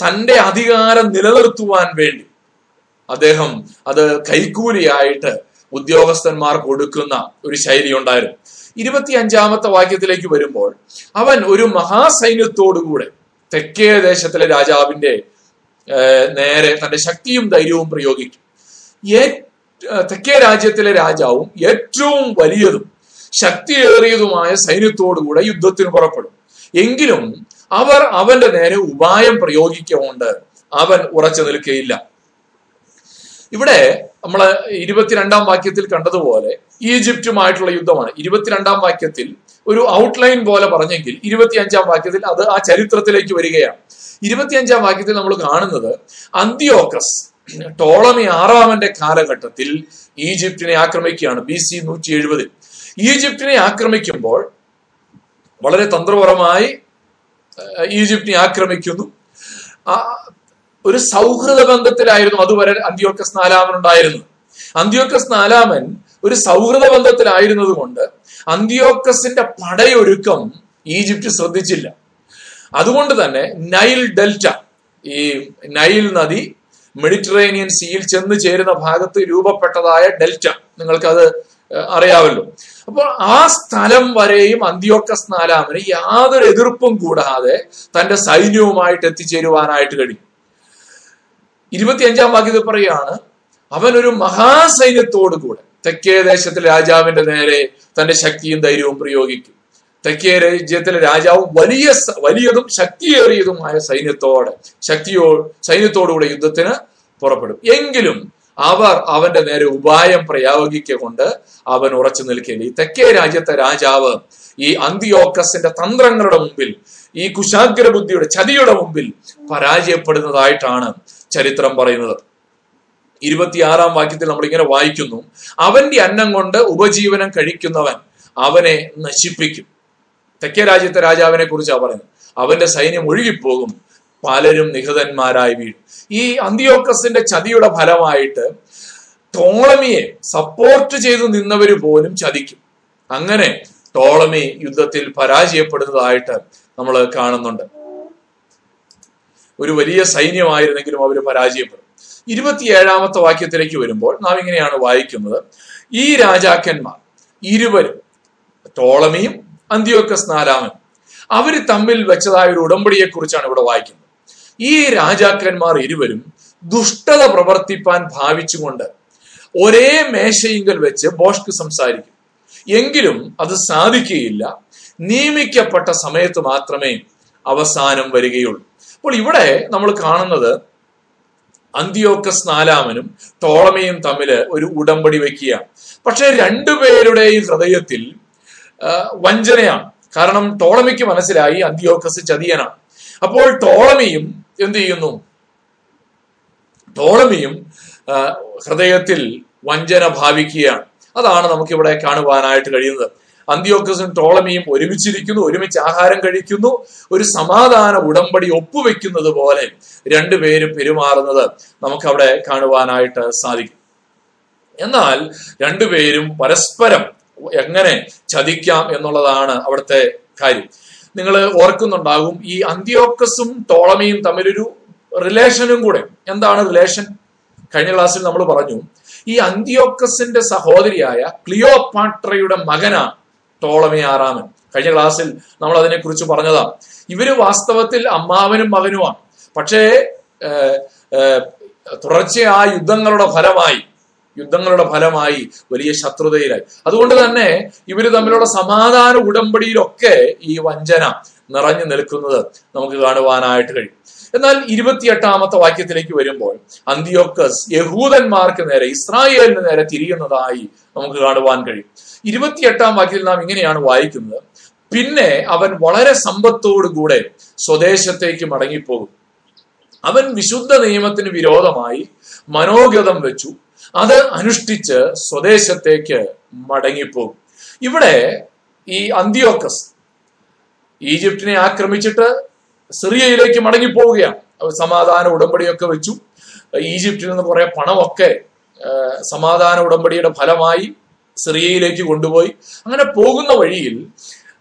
തന്റെ അധികാരം നിലനിർത്തുവാൻ വേണ്ടി അദ്ദേഹം അത് കൈക്കൂലിയായിട്ട് ഉദ്യോഗസ്ഥന്മാർക്ക് കൊടുക്കുന്ന ഒരു ശൈലി ഉണ്ടായിരുന്നു. ഇരുപത്തി അഞ്ചാമത്തെ വാക്യത്തിലേക്ക് വരുമ്പോൾ അവൻ ഒരു മഹാസൈന്യത്തോടുകൂടെ തെക്കേ ദേശത്തിലെ രാജാവിന്റെ നേരെ തന്റെ ശക്തിയും ധൈര്യവും പ്രയോഗിക്കും. തെക്കേ രാജ്യത്തിലെ രാജാവും ഏറ്റവും വലിയതും ശക്തിയേറിയതുമായ സൈന്യത്തോടുകൂടെ യുദ്ധത്തിന് പുറപ്പെടും. എങ്കിലും അവർ അവന്റെ നേരെ ഉപായം പ്രയോഗിക്കൊണ്ട് അവൻ ഉറച്ചു നിൽക്കുകയില്ല ഇവിടെ നമ്മൾ ഇരുപത്തിരണ്ടാം വാക്യത്തിൽ കണ്ടതുപോലെ ഈജിപ്റ്റുമായിട്ടുള്ള യുദ്ധമാണ്. ഇരുപത്തിരണ്ടാം വാക്യത്തിൽ ഒരു ഔട്ട്ലൈൻ പോലെ പറഞ്ഞെങ്കിൽ ഇരുപത്തിയഞ്ചാം വാക്യത്തിൽ അത് ആ ചരിത്രത്തിലേക്ക് വരികയാണ്. ഇരുപത്തിയഞ്ചാം വാക്യത്തിൽ നമ്മൾ കാണുന്നത് അന്ത്യോക്കസ് ടോളമി ആറാമന്റെ കാലഘട്ടത്തിൽ ഈജിപ്തിനെ ആക്രമിക്കുകയാണ്. ബി സി നൂറ്റി എഴുപതിൽ ഈജിപ്തിനെ ആക്രമിക്കുമ്പോൾ വളരെ തന്ത്രപരമായി ഈജിപ്തിനെ ആക്രമിക്കുന്നു. ഒരു സൗഹൃദ ബന്ധത്തിലായിരുന്നു അതുവരെ അന്ത്യോക്കസ് നാലാമൻ ഉണ്ടായിരുന്നു അന്ത്യോക്കസ് നാലാമൻ ഒരു സൗഹൃദ ബന്ധത്തിലായിരുന്നത് കൊണ്ട് അന്ത്യോക്കസിന്റെ പടയൊരുക്കം ഈജിപ്റ്റ് ശ്രദ്ധിച്ചില്ല. അതുകൊണ്ട് തന്നെ നൈൽ ഡെൽറ്റ ഈ നൈൽ നദി മെഡിറ്ററേനിയൻ സീയിൽ ചെന്ന് ചേരുന്ന ഭാഗത്ത് രൂപപ്പെട്ടതായ ഡെൽറ്റ. നിങ്ങൾക്കത് അറിയാവല്ലോ. അപ്പോൾ ആ സ്ഥലം വരെയും അന്ത്യോക്കസ് നാലാമന് യാതൊരു എതിർപ്പും കൂടാതെ തന്റെ സൈന്യവുമായിട്ട് എത്തിച്ചേരുവാനായിട്ട് കഴിയും. ഇരുപത്തിയഞ്ചാം വാക്യത്തിൽ പറയുകയാണ് അവൻ ഒരു മഹാസൈന്യത്തോടു കൂടെ തെക്കേ ദേശത്തിലെ രാജാവിന്റെ നേരെ തന്റെ ശക്തിയും ധൈര്യവും പ്രയോഗിക്കും. തെക്കേ രാജ്യത്തിലെ രാജാവ് വലിയ വലിയതും ശക്തിയേറിയതുമായ സൈന്യത്തോടെ ശക്തിയോ സൈന്യത്തോടുകൂടെ യുദ്ധത്തിന് പുറപ്പെടും. എങ്കിലും അവർ അവന്റെ നേരെ ഉപായം പ്രയോഗിക്കൊണ്ട് അവൻ ഉറച്ചു നിൽക്കില്ല ഈ തെക്കേ രാജ്യത്തെ രാജാവ് ഈ അന്തിയോക്കസിന്റെ തന്ത്രങ്ങളുടെ മുമ്പിൽ ഈ കുശാഗ്ര ബുദ്ധിയുടെ ചതിയുടെ മുമ്പിൽ പരാജയപ്പെടുന്നതായിട്ടാണ് ചരിത്രം പറയുന്നത്. ഇരുപത്തിയാറാം വാക്യത്തിൽ നമ്മൾ ഇങ്ങനെ വായിക്കുന്നു അവന്റെ അന്നം കൊണ്ട് ഉപജീവനം കഴിക്കുന്നവൻ അവനെ നശിപ്പിക്കും. തെക്കേ രാജ്യത്തെ രാജാവിനെ കുറിച്ചാണ് പറയുന്നത്. അവന്റെ സൈന്യം ഒഴുകിപ്പോകും പലരും നിഹതന്മാരായി വീഴും. ഈ അന്തിയോക്കസിന്റെ ചതിയുടെ ഫലമായിട്ട് ടോളമിയെ സപ്പോർട്ട് ചെയ്തു നിന്നവർ പോലും ചതിക്കും. അങ്ങനെ ടോളമി യുദ്ധത്തിൽ പരാജയപ്പെടുന്നതായിട്ട് നമ്മൾ കാണുന്നുണ്ട്. ഒരു വലിയ സൈന്യമായിരുന്നെങ്കിലും അവർ പരാജയപ്പെടും. ഇരുപത്തിയേഴാമത്തെ വാക്യത്തിലേക്ക് വരുമ്പോൾ നാം ഇങ്ങനെയാണ് വായിക്കുന്നത്. ഈ രാജാക്കന്മാർ ഇരുവരും ടോളമിയും അന്ത്യോക്കസ് നാലാമൻ അവർ തമ്മിൽ വെച്ചതായ ഒരു ഉടമ്പടിയെ കുറിച്ചാണ് ഇവിടെ വായിക്കുന്നത്. ഈ രാജാക്കന്മാർ ഇരുവരും ദുഷ്ടത പ്രവർത്തിപ്പാൻ ഭാവിച്ചുകൊണ്ട് ഒരേ മേശയിങ്കൽ വെച്ച് ബോഷ്ക്ക് സംസാരിക്കും. എങ്കിലും അത് സാധിക്കുകയില്ല. നിയമിക്കപ്പെട്ട സമയത്ത് മാത്രമേ അവസാനം വരികയുള്ളൂ. അപ്പോൾ ഇവിടെ നമ്മൾ കാണുന്നത് അന്ത്യോക്കസ് നാലാമനും ടോളമയും തമ്മിൽ ഒരു ഉടമ്പടി വെക്കുകയാണ്. പക്ഷെ രണ്ടുപേരുടെയും ഹൃദയത്തിൽ വഞ്ചനയാണ്. കാരണം ടോളമിക്ക് മനസ്സിലായി അന്ത്യോക്കസ് ചതിയനാണ്. അപ്പോൾ ടോളമിയും എന്ത് ചെയ്യുന്നു? ടോളമിയും ഹൃദയത്തിൽ വഞ്ചന ഭാവിക്കുകയാണ്. അതാണ് നമുക്കിവിടെ കാണുവാനായിട്ട് കഴിയുന്നത്. അന്ത്യോക്കസും ടോളമിയും ഒരുമിച്ചിരിക്കുന്നു ഒരുമിച്ച് ആഹാരം കഴിക്കുന്നു. ഒരു സമാധാന ഉടമ്പടി ഒപ്പുവെക്കുന്നത് പോലെ രണ്ടുപേരും പെരുമാറുന്നത് നമുക്കവിടെ കാണുവാനായിട്ട് സാധിക്കും. എന്നാൽ രണ്ടുപേരും പരസ്പരം എങ്ങനെ ചതിക്കാം എന്നുള്ളതാണ് അവിടുത്തെ കാര്യം. നിങ്ങൾ ഓർക്കുന്നുണ്ടാകും ഈ അന്ത്യോക്കസും ടോളമിയും തമ്മിലൊരു റിലേഷനും കൂടെ. എന്താണ് റിലേഷൻ? കഴിഞ്ഞ ക്ലാസ്സിൽ നമ്മൾ പറഞ്ഞു ഈ അന്ത്യോക്കസിന്റെ സഹോദരിയായ ക്ലിയോപാട്രയുടെ മകനാണ് ടോളമി ആറാമൻ. കഴിഞ്ഞ ക്ലാസ്സിൽ നമ്മൾ അതിനെക്കുറിച്ച് പറഞ്ഞതാ. ഇവർ വാസ്തവത്തിൽ അമ്മാവനും മകനുമാണ്. പക്ഷേ തുടർച്ചയായ യുദ്ധങ്ങളുടെ ഫലമായി യുദ്ധങ്ങളുടെ ഫലമായി വലിയ ശത്രുതയിലായി. അതുകൊണ്ട് തന്നെ ഇവർ തമ്മിലുള്ള സമാധാന ഉടമ്പടിയിലൊക്കെ ഈ വഞ്ചന നിറഞ്ഞു നിൽക്കുന്നത് നമുക്ക് കാണുവാനായിട്ട് കഴിയും. എന്നാൽ ഇരുപത്തിയെട്ടാമത്തെ വാക്യത്തിലേക്ക് വരുമ്പോൾ അന്തിയോക്കസ് യഹൂദന്മാർക്ക് നേരെ ഇസ്രായേലിന് നേരെ തിരിയുന്നതായി നമുക്ക് കാണുവാൻ കഴിയും. ഇരുപത്തിയെട്ടാം വാക്യത്തിൽ നാം ഇങ്ങനെയാണ് വായിക്കുന്നത്. പിന്നെ അവൻ വളരെ സമ്പത്തോടുകൂടെ സ്വദേശത്തേക്ക് മടങ്ങിപ്പോകും. അവൻ വിശുദ്ധ നിയമത്തിന് വിരോധമായി മനോഗതം വെച്ചു. അത് അനുഷ്ഠിച്ച് സ്വദേശത്തേക്ക് മടങ്ങിപ്പോകും. ഇവിടെ ഈ അന്തിയോക്കസ് ഈജിപ്തിനെ ആക്രമിച്ചിട്ട് സിറിയയിലേക്ക് മടങ്ങിപ്പോവുകയാണ്. അവർ സമാധാന ഉടമ്പടിയൊക്കെ വെച്ചു. ഈജിപ്തിൽ നിന്ന് കുറെ പണമൊക്കെ സമാധാന ഉടമ്പടിയുടെ ഫലമായി സിറിയയിലേക്ക് കൊണ്ടുപോയി. അങ്ങനെ പോകുന്ന വഴിയിൽ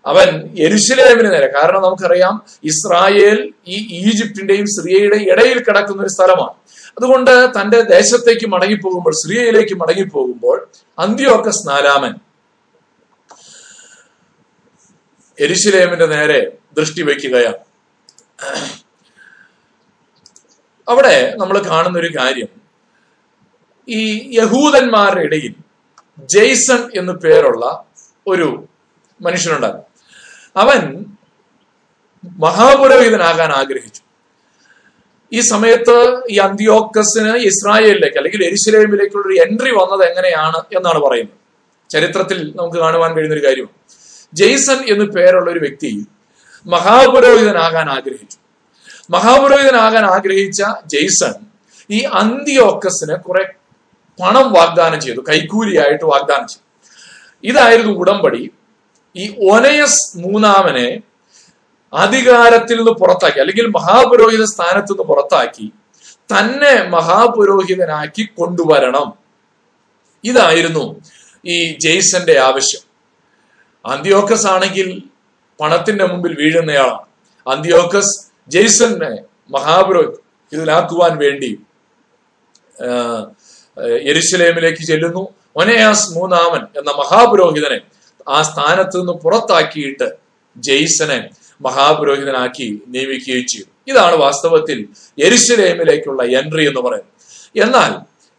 അവൻ എരുശിലേമിന് നേരെ കാരണം നമുക്കറിയാം ഇസ്രായേൽ ഈ ഈജിപ്തിന്റെയും സിറിയയുടെ ഇടയിൽ കിടക്കുന്ന ഒരു സ്ഥലമാണ്. അതുകൊണ്ട് തന്റെ ദേശത്തേക്ക് മടങ്ങിപ്പോകുമ്പോൾ സിറിയയിലേക്ക് മടങ്ങിപ്പോകുമ്പോൾ അന്ത്യോക്ക സ്നാലാമൻ എരുശിലേമിന്റെ നേരെ ദൃഷ്ടി വയ്ക്കുകയാണ്. അവിടെ നമ്മൾ കാണുന്ന ഒരു കാര്യം. ഈ യഹൂദന്മാരുടെ ഇടയിൽ ജെയ്സൺ എന്ന് പേരുള്ള ഒരു മനുഷ്യനുണ്ടായിരുന്നു. അവൻ മഹാപുരോഹിതനാകാൻ ആഗ്രഹിച്ചു. ഈ സമയത്ത് ഈ അന്ത്യോക്കസിന് ഇസ്രായേലിലേക്ക് അല്ലെങ്കിൽ എരിശിലേമിലേക്കുള്ള ഒരു എൻട്രി വന്നത് എങ്ങനെയാണ് എന്നാണ് പറയുന്നത്. ചരിത്രത്തിൽ നമുക്ക് കാണുവാൻ കഴിയുന്ന ഒരു കാര്യമാണ്. ജെയ്സൺ എന്ന് പേരുള്ള ഒരു വ്യക്തി മഹാപുരോഹിതനാകാൻ ആഗ്രഹിച്ചു. മഹാപുരോഹിതനാകാൻ ആഗ്രഹിച്ച ജെയ്സൺ ഈ അന്തിയോക്കസിന് കുറെ പണം വാഗ്ദാനം ചെയ്തു കൈക്കൂലിയായിട്ട് വാഗ്ദാനം ചെയ്തു. ഇതായിരുന്നു ഉടമ്പടി. ഈ ഒനയസ് മൂന്നാമനെ അധികാരത്തിൽ നിന്ന് പുറത്താക്കി അല്ലെങ്കിൽ മഹാപുരോഹിത സ്ഥാനത്ത് നിന്ന് പുറത്താക്കി തന്നെ മഹാപുരോഹിതനാക്കി കൊണ്ടുവരണം. ഇതായിരുന്നു ഈ ജെയ്സന്റെ ആവശ്യം. അന്ത്യോക്കസ് ആണെങ്കിൽ പണത്തിന്റെ മുമ്പിൽ വീഴുന്നയാളാണ്. അന്ത്യോക്കസ് ജെയ്സനെ ഇതിലാക്കുവാൻ വേണ്ടി എരുശലേമിലേക്ക് ചെല്ലുന്നു. ഒനയാസ് മൂന്നാമൻ എന്ന മഹാപുരോഹിതനെ ആ സ്ഥാനത്ത് നിന്ന് പുറത്താക്കിയിട്ട് ജെയ്സനെ മഹാപുരോഹിതനാക്കി നിയമിക്കുകയും ചെയ്തു. ഇതാണ് വാസ്തവത്തിൽ എരുശലേമിലേക്കുള്ള എൻട്രി എന്ന് പറയുന്നത്. എന്നാൽ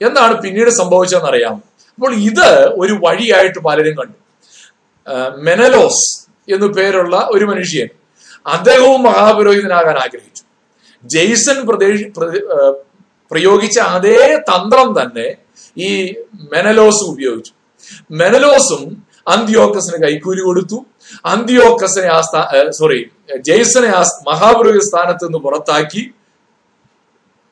എന്താണ് പിന്നീട് സംഭവിച്ചതെന്ന് സംഭവിച്ചതെന്നറിയാം അപ്പോൾ ഇത് ഒരു വഴിയായിട്ട് പലരും കണ്ടു. മെനലോസ് എന്നു പേരുള്ള ഒരു മനുഷ്യൻ അദ്ദേഹവും മഹാപുരോഹിതനാകാൻ ആഗ്രഹിച്ചു. ജെയ്സൺ പ്രദേശ പ്രയോഗിച്ച അതേ തന്ത്രം തന്നെ ഈ മെനലോസ് ഉപയോഗിച്ചു. മെനലോസും അന്ത്യോക്കസിന് കൈക്കൂലി കൊടുത്തു. അന്ത്യോക്കസിനെ ആ സ്ഥാ സോറി ജെയ്സനെ ആ മഹാപുരോഹിത സ്ഥാനത്ത് നിന്ന് പുറത്താക്കി.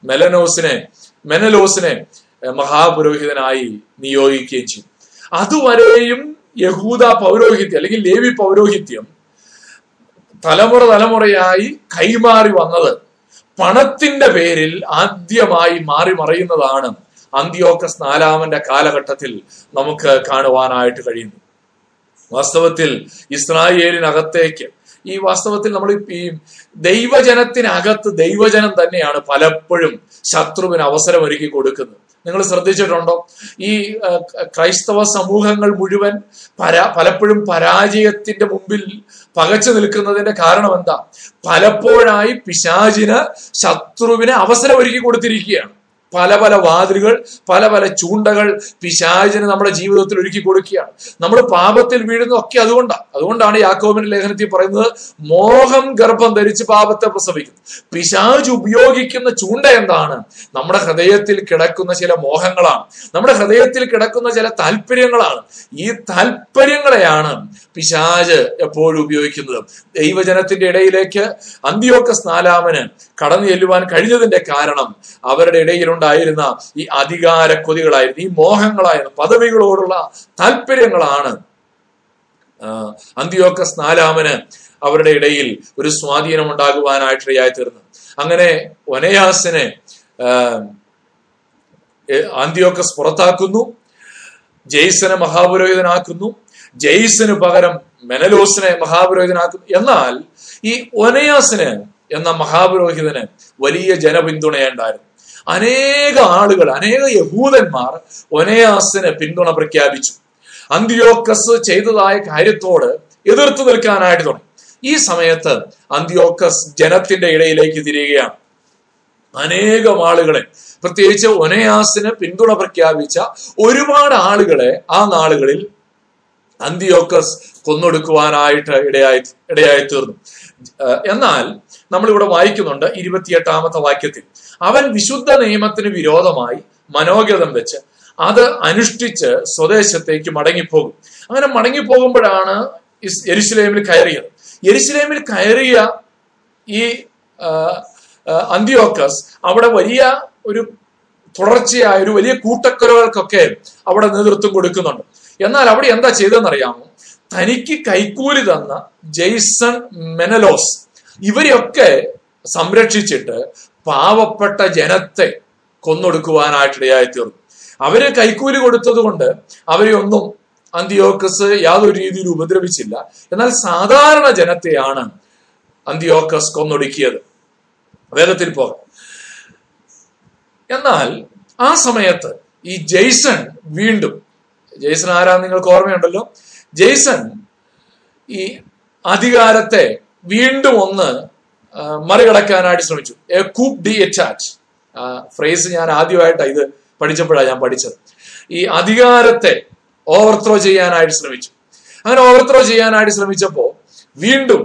മെലനോസിനെ മെനലോസിനെ മഹാപുരോഹിതനായി നിയോഗിക്കുകയും ചെയ്തു. അതുവരെയും യഹൂദ പൗരോഹിത്യം അല്ലെങ്കിൽ ലേവി പൗരോഹിത്യം തലമുറ തലമുറയായി കൈമാറി വന്നത് പണത്തിന്റെ പേരിൽ ആദ്യമായി മാറി മറയുന്നതാണ് അന്ത്യോക്കസ് നാലാമന്റെ കാലഘട്ടത്തിൽ നമുക്ക് കാണുവാനായിട്ട് കഴിയുന്നു വാസ്തവത്തിൽ ഇസ്രായേലിനകത്തേക്ക് ഈ വാസ്തവത്തിൽ നമ്മൾ ഈ ദൈവജനത്തിനകത്ത് ദൈവജനം തന്നെയാണ് പലപ്പോഴും ശത്രുവിന് അവസരം ഒരുക്കി കൊടുക്കുന്നത്. നിങ്ങൾ ശ്രദ്ധിച്ചിട്ടുണ്ടോ? ഈ ക്രൈസ്തവ സമൂഹങ്ങൾ മുഴുവൻ പരാ പലപ്പോഴും പരാജയത്തിന്റെ മുമ്പിൽ പകച്ചു നിൽക്കുന്നതിന്റെ കാരണം എന്താ? പലപ്പോഴായി പിശാചിന് ശത്രുവിന് അവസരം ഒരുക്കി കൊടുത്തിരിക്കുകയാണ്. പല പല വാതിലുകൾ പല പല ചൂണ്ടകൾ പിശാചിന് നമ്മുടെ ജീവിതത്തിൽ ഒരുക്കി കൊടുക്കുകയാണ്. നമ്മൾ പാപത്തിൽ വീഴുന്നതൊക്കെ അതുകൊണ്ടാണ് അതുകൊണ്ടാണ് യാക്കോബിന്റെ ലേഖനത്തിൽ പറയുന്നത് മോഹം ഗർഭം ധരിച്ച് പാപത്തെ പ്രസവിക്കുന്നു. പിശാജ് ഉപയോഗിക്കുന്ന ചൂണ്ട എന്താണ്? നമ്മുടെ ഹൃദയത്തിൽ കിടക്കുന്ന ചില മോഹങ്ങളാണ്. നമ്മുടെ ഹൃദയത്തിൽ കിടക്കുന്ന ചില താല്പര്യങ്ങളാണ്. ഈ താല്പര്യങ്ങളെയാണ് പിശാജ് എപ്പോഴും ഉപയോഗിക്കുന്നത്. ദൈവജനത്തിന്റെ ഇടയിലേക്ക് അന്ത്യോക്കസ് നാലാമന് കടന്നു ചെല്ലുവാൻ കഴിഞ്ഞതിന്റെ കാരണം അവരുടെ ഇടയിലുണ്ടായിരുന്ന ഈ അധികാര കൊതികളായിരുന്നു ഈ മോഹങ്ങളായിരുന്നു പദവികളോടുള്ള താല്പര്യങ്ങളാണ്. അന്തിയോക്കസ് നാലാമന് അവരുടെ ഇടയിൽ ഒരു സ്വാധീനം ഉണ്ടാകുവാനായിട്ടിടയായി തീർന്നു. അങ്ങനെ ഒനയാസിനെ അന്തിയോക്കസ് പുറത്താക്കുന്നു ജെയ്സനെ മഹാപുരോഹിതനാക്കുന്നു ജെയ്സന് പകരം മെനലോസിനെ മഹാപുരോഹിതനാക്കുന്നു. എന്നാൽ ഈ ഒനയാസിന് എന്ന മഹാപുരോഹിതന് വലിയ ജനപിന്തുണയുണ്ടായിരുന്നു. അനേക ആളുകൾ അനേക യഹൂദന്മാർ ഒനയാസിന് പിന്തുണ പ്രഖ്യാപിച്ചു. അന്തിയോക്കസ് ചെയ്തതായ കാര്യത്തോട് എതിർത്തു നിൽക്കാനായിട്ട് തുടങ്ങി. ഈ സമയത്ത് അന്തിയോക്കസ് ജനത്തിന്റെ ഇടയിലേക്ക് തിരിയുകയാണ്. അനേകം ആളുകളെ പ്രത്യേകിച്ച് ഒനയാസിന് പിന്തുണ പ്രഖ്യാപിച്ച ഒരുപാട് ആളുകളെ ആ നാളുകളിൽ അന്തിയോക്കസ് കൊന്നൊടുക്കുവാനായിട്ട് ഇടയായി ഇടയായി തീർന്നു എന്നാൽ നമ്മളിവിടെ വായിക്കുന്നുണ്ട് ഇരുപത്തിയെട്ടാമത്തെ വാക്യത്തിൽ. അവൻ വിശുദ്ധ നിയമത്തിന് വിരോധമായി മനോഗതം വെച്ച് അത് അനുഷ്ഠിച്ച് സ്വദേശത്തേക്ക് മടങ്ങിപ്പോകും. അങ്ങനെ മടങ്ങിപ്പോകുമ്പോഴാണ് എരിശിലേമിൽ കയറിയത്. എരിശിലേമിൽ കയറിയ ഈ അന്തിയോക്കസ് അവിടെ വലിയ ഒരു തുടർച്ചയായ ഒരു വലിയ കൂട്ടക്കുറകൾക്കൊക്കെ അവിടെ നേതൃത്വം കൊടുക്കുന്നുണ്ട്. എന്നാൽ അവിടെ എന്താ ചെയ്തതെന്നറിയാമോ? തനിക്ക് കൈക്കൂലി തന്ന ജെയ്സൺ മെനലോസ് ഇവരെയൊക്കെ സംരക്ഷിച്ചിട്ട് പാവപ്പെട്ട ജനത്തെ കൊന്നൊടുക്കുവാനായിട്ടിടയായി തീർന്നു അവർ കൈക്കൂലി കൊടുത്തതുകൊണ്ട് അവരെ ഒന്നും അന്തിയോക്കസ് യാതൊരു രീതിയിൽ ഉപദ്രവിച്ചില്ല. എന്നാൽ സാധാരണ ജനത്തെയാണ് അന്തിയോക്കസ് കൊന്നൊടുക്കിയത്. വേഗത്തിൽ പോകാം എന്നാൽ ആ സമയത്ത് ഈ ജെയ്സൺ വീണ്ടും ജെയ്സൺ ആരാ നിങ്ങൾക്ക് ഓർമ്മയുണ്ടല്ലോ? ജെയ്സൺ ഈ അധികാരത്തെ വീണ്ടും ഒന്ന് മറികടക്കാനായിട്ട് ശ്രമിച്ചു. A coup d'état phrase ഞാൻ ആദ്യമായിട്ടാണ് ഇത് പഠിച്ചപ്പോഴാണ് ഞാൻ പഠിച്ചത്. ഈ അധികാരത്തെ ഓവർത്രോ ചെയ്യാനായിട്ട് ശ്രമിച്ചു. അങ്ങനെ ഓവർത്രോ ചെയ്യാനായിട്ട് ശ്രമിച്ചപ്പോ വീണ്ടും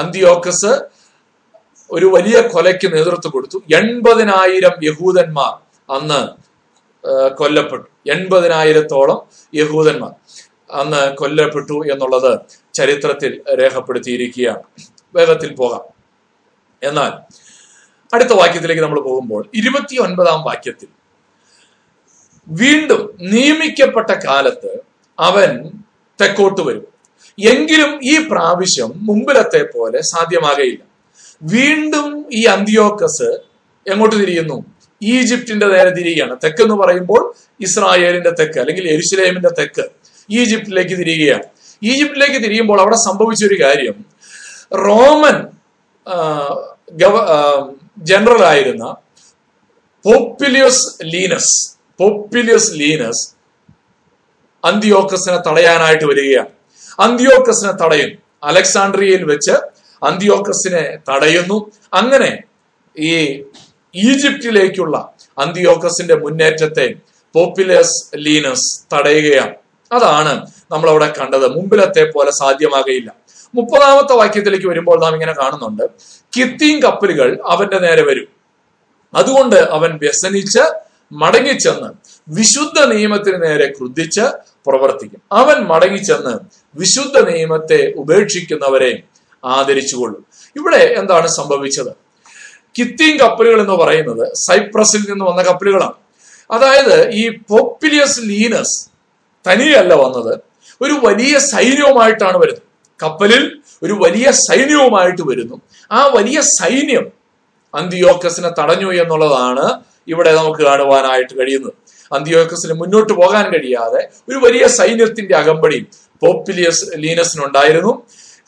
അന്തിയോക്കസ് ഒരു വലിയ കൊലയ്ക്ക് നേതൃത്വം കൊടുത്തു. എൺപതിനായിരം യഹൂദന്മാർ അന്ന് കൊല്ലപ്പെട്ടു. എൺപതിനായിരത്തോളം യഹൂദന്മാർ അന്ന് കൊല്ലപ്പെട്ടു എന്നുള്ളത് ചരിത്രത്തിൽ രേഖപ്പെടുത്തിയിരിക്കുകയാണ്. വേഗത്തിൽ പോകാം. എന്നാൽ അടുത്ത വാക്യത്തിലേക്ക് നമ്മൾ പോകുമ്പോൾ ഇരുപത്തി ഒൻപതാം വാക്യത്തിൽ വീണ്ടും നിയമിക്കപ്പെട്ട കാലത്ത് അവൻ തെക്കോട്ട് വരും. എങ്കിലും ഈ പ്രാവശ്യം മുമ്പിലത്തെ പോലെ സാധ്യമാകയില്ല. വീണ്ടും ഈ അന്തിയോക്കസ് എങ്ങോട്ട് തിരിയുന്നു? ഈജിപ്തിന്റെ നേരെ തിരിയുകയാണ്. തെക്ക് എന്ന് പറയുമ്പോൾ ഇസ്രായേലിന്റെ തെക്ക് അല്ലെങ്കിൽ എരുസലേമിന്റെ തെക്ക് ഈജിപ്തിലേക്ക് തിരിയുകയാണ്. ഈജിപ്തിലേക്ക് തിരിയുമ്പോൾ അവിടെ സംഭവിച്ച ഒരു കാര്യം. റോമൻ ഗവ- ജനറൽ ആയിരുന്ന പോപ്പിലിയസ് ലീനസ് പോപ്പിലിയസ് ലീനസ് അന്തിയോക്കസിനെ തടയാനായിട്ട് വരികയാണ്. അന്തിയോക്കസിനെ തടയുന്നു അലക്സാണ്ട്രിയയിൽ വെച്ച് അന്തിയോക്കസിനെ തടയുന്നു. അങ്ങനെ ഈ ഈജിപ്തിലേക്കുള്ള അന്തിയോക്കസിന്റെ മുന്നേറ്റത്തെ പോപ്പുലസ് ലീനസ് തടയുകയാണ്. അതാണ് നമ്മൾ അവിടെ കണ്ടത്. മുമ്പിലത്തെ പോലെ സാധ്യമാകയില്ല. മുപ്പതാമത്തെ വാക്യത്തിലേക്ക് വരുമ്പോൾ നാം ഇങ്ങനെ കാണുന്നുണ്ട്. കിത്തീം കപ്പലുകൾ അവന്റെ നേരെ വരും. അതുകൊണ്ട് അവൻ വ്യസനിച്ച് മടങ്ങിച്ചെന്ന് വിശുദ്ധ നിയമത്തിന് നേരെ ക്രുദ്ധിച്ച് പ്രവർത്തിക്കും. അവൻ മടങ്ങിച്ചെന്ന് വിശുദ്ധ നിയമത്തെ ഉപേക്ഷിക്കുന്നവരെ ആദരിച്ചുകൊള്ളും. ഇവിടെ എന്താണ് സംഭവിച്ചത്? കിത്തീം കപ്പലുകൾ എന്ന് പറയുന്നത് സൈപ്രസിൽ നിന്ന് വന്ന കപ്പലുകളാണ്. അതായത് ഈ പോപ്പിലിയസ് ലീനസ് തനിയല്ല വന്നത്. ഒരു വലിയ സൈന്യവുമായിട്ടാണ് വരുന്നത്. കപ്പലിൽ ഒരു വലിയ സൈന്യവുമായിട്ട് വരുന്നു. ആ വലിയ സൈന്യം അന്തിയോക്കസിനെ തടഞ്ഞു എന്നുള്ളതാണ് ഇവിടെ നമുക്ക് കാണുവാനായിട്ട് കഴിയുന്നത്. അന്തിയോക്കസിന് മുന്നോട്ട് പോകാൻ കഴിയാതെ ഒരു വലിയ സൈന്യത്തിന്റെ അകമ്പടി പോപ്പിലിയസ് ലീനസിനുണ്ടായിരുന്നു.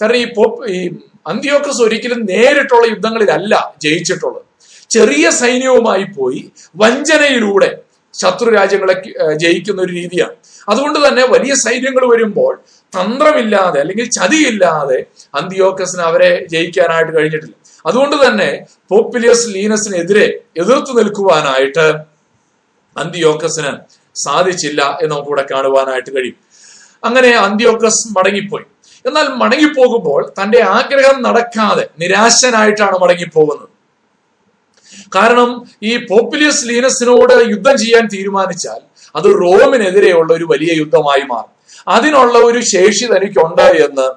കാരണം ഈ പോപ്പ് ഈ അന്തിയോക്കസ് ഒരിക്കലും നേരിട്ടുള്ള യുദ്ധങ്ങളിലല്ല ജയിച്ചിട്ടുള്ളത്. ചെറിയ സൈന്യവുമായി പോയി വഞ്ചനയിലൂടെ ശത്രു രാജ്യങ്ങളെ ജയിക്കുന്ന ഒരു രീതിയാണ്. അതുകൊണ്ട് തന്നെ വലിയ സൈന്യങ്ങൾ വരുമ്പോൾ തന്ത്രമില്ലാതെ അല്ലെങ്കിൽ ചതിയില്ലാതെ അന്തിയോക്കസിന് അവരെ ജയിക്കാനായിട്ട് കഴിഞ്ഞിട്ടില്ല. അതുകൊണ്ട് തന്നെ പോപ്പിലിയസ് ലീനസിനെതിരെ എതിർത്തു നിൽക്കുവാനായിട്ട് അന്തിയോക്കസിന് സാധിച്ചില്ല എന്ന് നമുക്കിവിടെ കാണുവാനായിട്ട് കഴിയും. അങ്ങനെ അന്തിയോക്കസ് മടങ്ങിപ്പോയി. എന്നാൽ മടങ്ങിപ്പോകുമ്പോൾ തന്റെ ആഗ്രഹം നടക്കാതെ നിരാശനായിട്ടാണ് മടങ്ങിപ്പോകുന്നത്. കാരണം ഈ പോപ്പുലിയസ് ലീനസിനോട് യുദ്ധം ചെയ്യാൻ തീരുമാനിച്ചാൽ അത് റോമിനെതിരെയുള്ള ഒരു വലിയ യുദ്ധമായി മാറും. അതിനുള്ള ഒരു ശേഷി തനിക്കുണ്ട് എന്ന്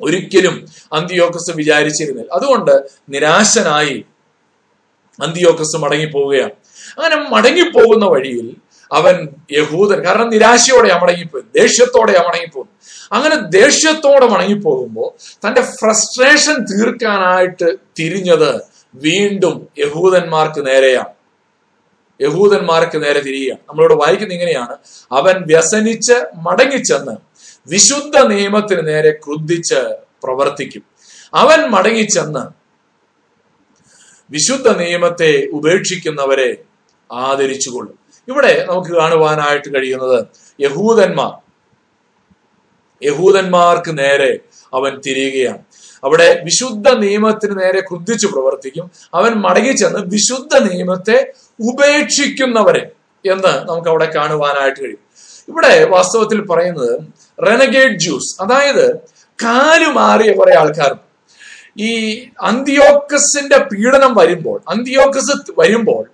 ഒരിക്കലും അന്തിയോക്കസ് വിചാരിച്ചിരുന്നില്ല. അതുകൊണ്ട് നിരാശനായി അന്തിയോക്കസ് മടങ്ങിപ്പോവുകയാണ്. അങ്ങനെ മടങ്ങിപ്പോകുന്ന വഴിയിൽ അവൻ യഹൂദൻ കാരണം നിരാശയോടെ മടങ്ങിപ്പോയി ദേഷ്യത്തോടെ മടങ്ങിപ്പോകുന്നു അങ്ങനെ ദേഷ്യത്തോടെ മടങ്ങിപ്പോകുമ്പോൾ തന്റെ ഫ്രസ്ട്രേഷൻ തീർക്കാനായിട്ട് തിരിഞ്ഞത് വീണ്ടും യഹൂദന്മാർക്ക് നേരെയാണ്. യഹൂദന്മാർക്ക് നേരെ തിരിയുകയാണ് നമ്മളോട് വായിക്കുന്ന ഇങ്ങനെയാണ്. അവൻ വ്യസനിച്ച് മടങ്ങിച്ചെന്ന് വിശുദ്ധ നിയമത്തിന് നേരെ ക്രുദ്ധിച്ച് പ്രവർത്തിക്കും. അവൻ മടങ്ങിച്ചെന്ന് വിശുദ്ധ നിയമത്തെ ഉപേക്ഷിക്കുന്നവരെ ആദരിച്ചുകൊള്ളും. ഇവിടെ നമുക്ക് കാണുവാനായിട്ട് കഴിയുന്നത് യഹൂദന്മാർ. യഹൂദന്മാർക്ക് നേരെ അവൻ തിരിയുകയാണ്. അവിടെ വിശുദ്ധ നിയമത്തിന് നേരെ ക്രുദ്ധിച്ചു പ്രവർത്തിക്കും. അവൻ മടങ്ങിച്ചെന്ന് വിശുദ്ധ നിയമത്തെ ഉപേക്ഷിക്കുന്നവരെ എന്ന് നമുക്ക് അവിടെ കാണുവാനായിട്ട് കഴിയും. ഇവിടെ വാസ്തവത്തിൽ പറയുന്നത് റെനഗേഡ് ജ്യൂസ് അതായത് കാൽ മാറിയ കുറെ ആൾക്കാരും ഈ അന്തിയോക്കസിന്റെ പീഡനം വരുമ്പോൾ അന്തിയോക്കസ് വരുമ്പോൾ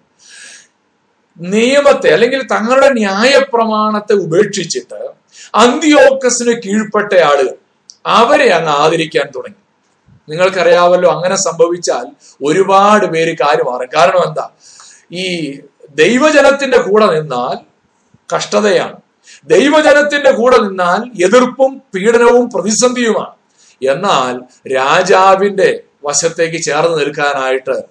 നിയമത്തെ അല്ലെങ്കിൽ തങ്ങളുടെ ന്യായ പ്രമാണത്തെ ഉപേക്ഷിച്ചിട്ട് അന്തിയോക്കസിന് കീഴ്പ്പെട്ട ആളുകൾ അവരെ അങ്ങ് ആദരിക്കാൻ തുടങ്ങി. നിങ്ങൾക്കറിയാവല്ലോ അങ്ങനെ സംഭവിച്ചാൽ ഒരുപാട് പേര് കാര്യമാറും കാരണം എന്താ? ഈ ദൈവജനത്തിന്റെ കൂടെ നിന്നാൽ കഷ്ടതയാണ്. ദൈവജനത്തിന്റെ കൂടെ നിന്നാൽ എതിർപ്പും പീഡനവും പ്രതിസന്ധിയുമാണ്. എന്നാൽ രാജാവിന്റെ വശത്തേക്ക് ചേർന്ന് നിൽക്കാനായിട്ട്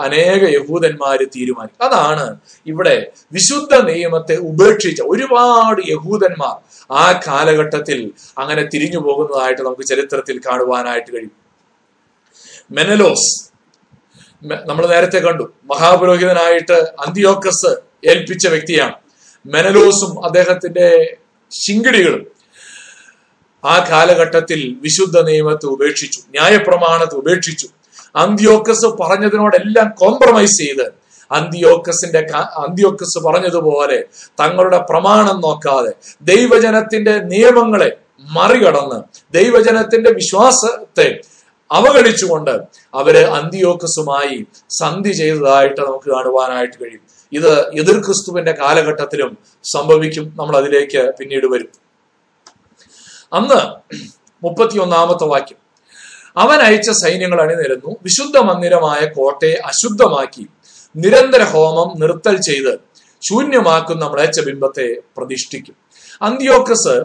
അനേക യഹൂദന്മാര് തീരുമാനിക്കും. അതാണ് ഇവിടെ വിശുദ്ധ നിയമത്തെ ഉപേക്ഷിച്ച ഒരുപാട് യഹൂദന്മാർ ആ കാലഘട്ടത്തിൽ അങ്ങനെ തിരിഞ്ഞു പോകുന്നതായിട്ട് നമുക്ക് ചരിത്രത്തിൽ കാണുവാനായിട്ട് കഴിയും. മെനലോസ് നമ്മൾ നേരത്തെ കണ്ടു മഹാപുരോഹിതനായിട്ട് അന്തിയോക്കസ് ഏൽപ്പിച്ച വ്യക്തിയാണ്. മെനലോസും അദ്ദേഹത്തിന്റെ ശിങ്കിടികളും ആ കാലഘട്ടത്തിൽ വിശുദ്ധ നിയമത്തെ ഉപേക്ഷിച്ചു ന്യായപ്രമാണത്തെ ഉപേക്ഷിച്ചു. അന്തിയോക്കസ് പറഞ്ഞതിനോടെല്ലാം കോംപ്രമൈസ് ചെയ്ത് അന്തിയോക്കസിന്റെ അന്തിയോക്കസ് പറഞ്ഞതുപോലെ തങ്ങളുടെ പ്രമാണം നോക്കാതെ ദൈവജനത്തിന്റെ നിയമങ്ങളെ മറികടന്ന് ദൈവജനത്തിന്റെ വിശ്വാസത്തെ അവഗണിച്ചുകൊണ്ട് അവർ അന്തിയോക്കസുമായി സന്ധി ചെയ്തതായിട്ട് നമുക്ക് കാണുവാനായിട്ട് കഴിയും. ഇത് എതിർ ക്രിസ്തുവിന്റെ കാലഘട്ടത്തിലും സംഭവിക്കും. നമ്മൾ അതിലേക്ക് പിന്നീട് വരും. അന്ന് മുപ്പത്തിയൊന്നാമത്തെ വാക്യം. അവൻ അയച്ച സൈന്യങ്ങൾ അണിനിരന്നു. വിശുദ്ധ മന്ദിരമായ കോട്ടയെ അശുദ്ധമാക്കി നിരന്തര ഹോമം നിർത്തൽ ചെയ്ത് ശൂന്യമാക്കുന്ന ബിംബത്തെ പ്രതിഷ്ഠിക്കും. അന്തിയോക്കസ്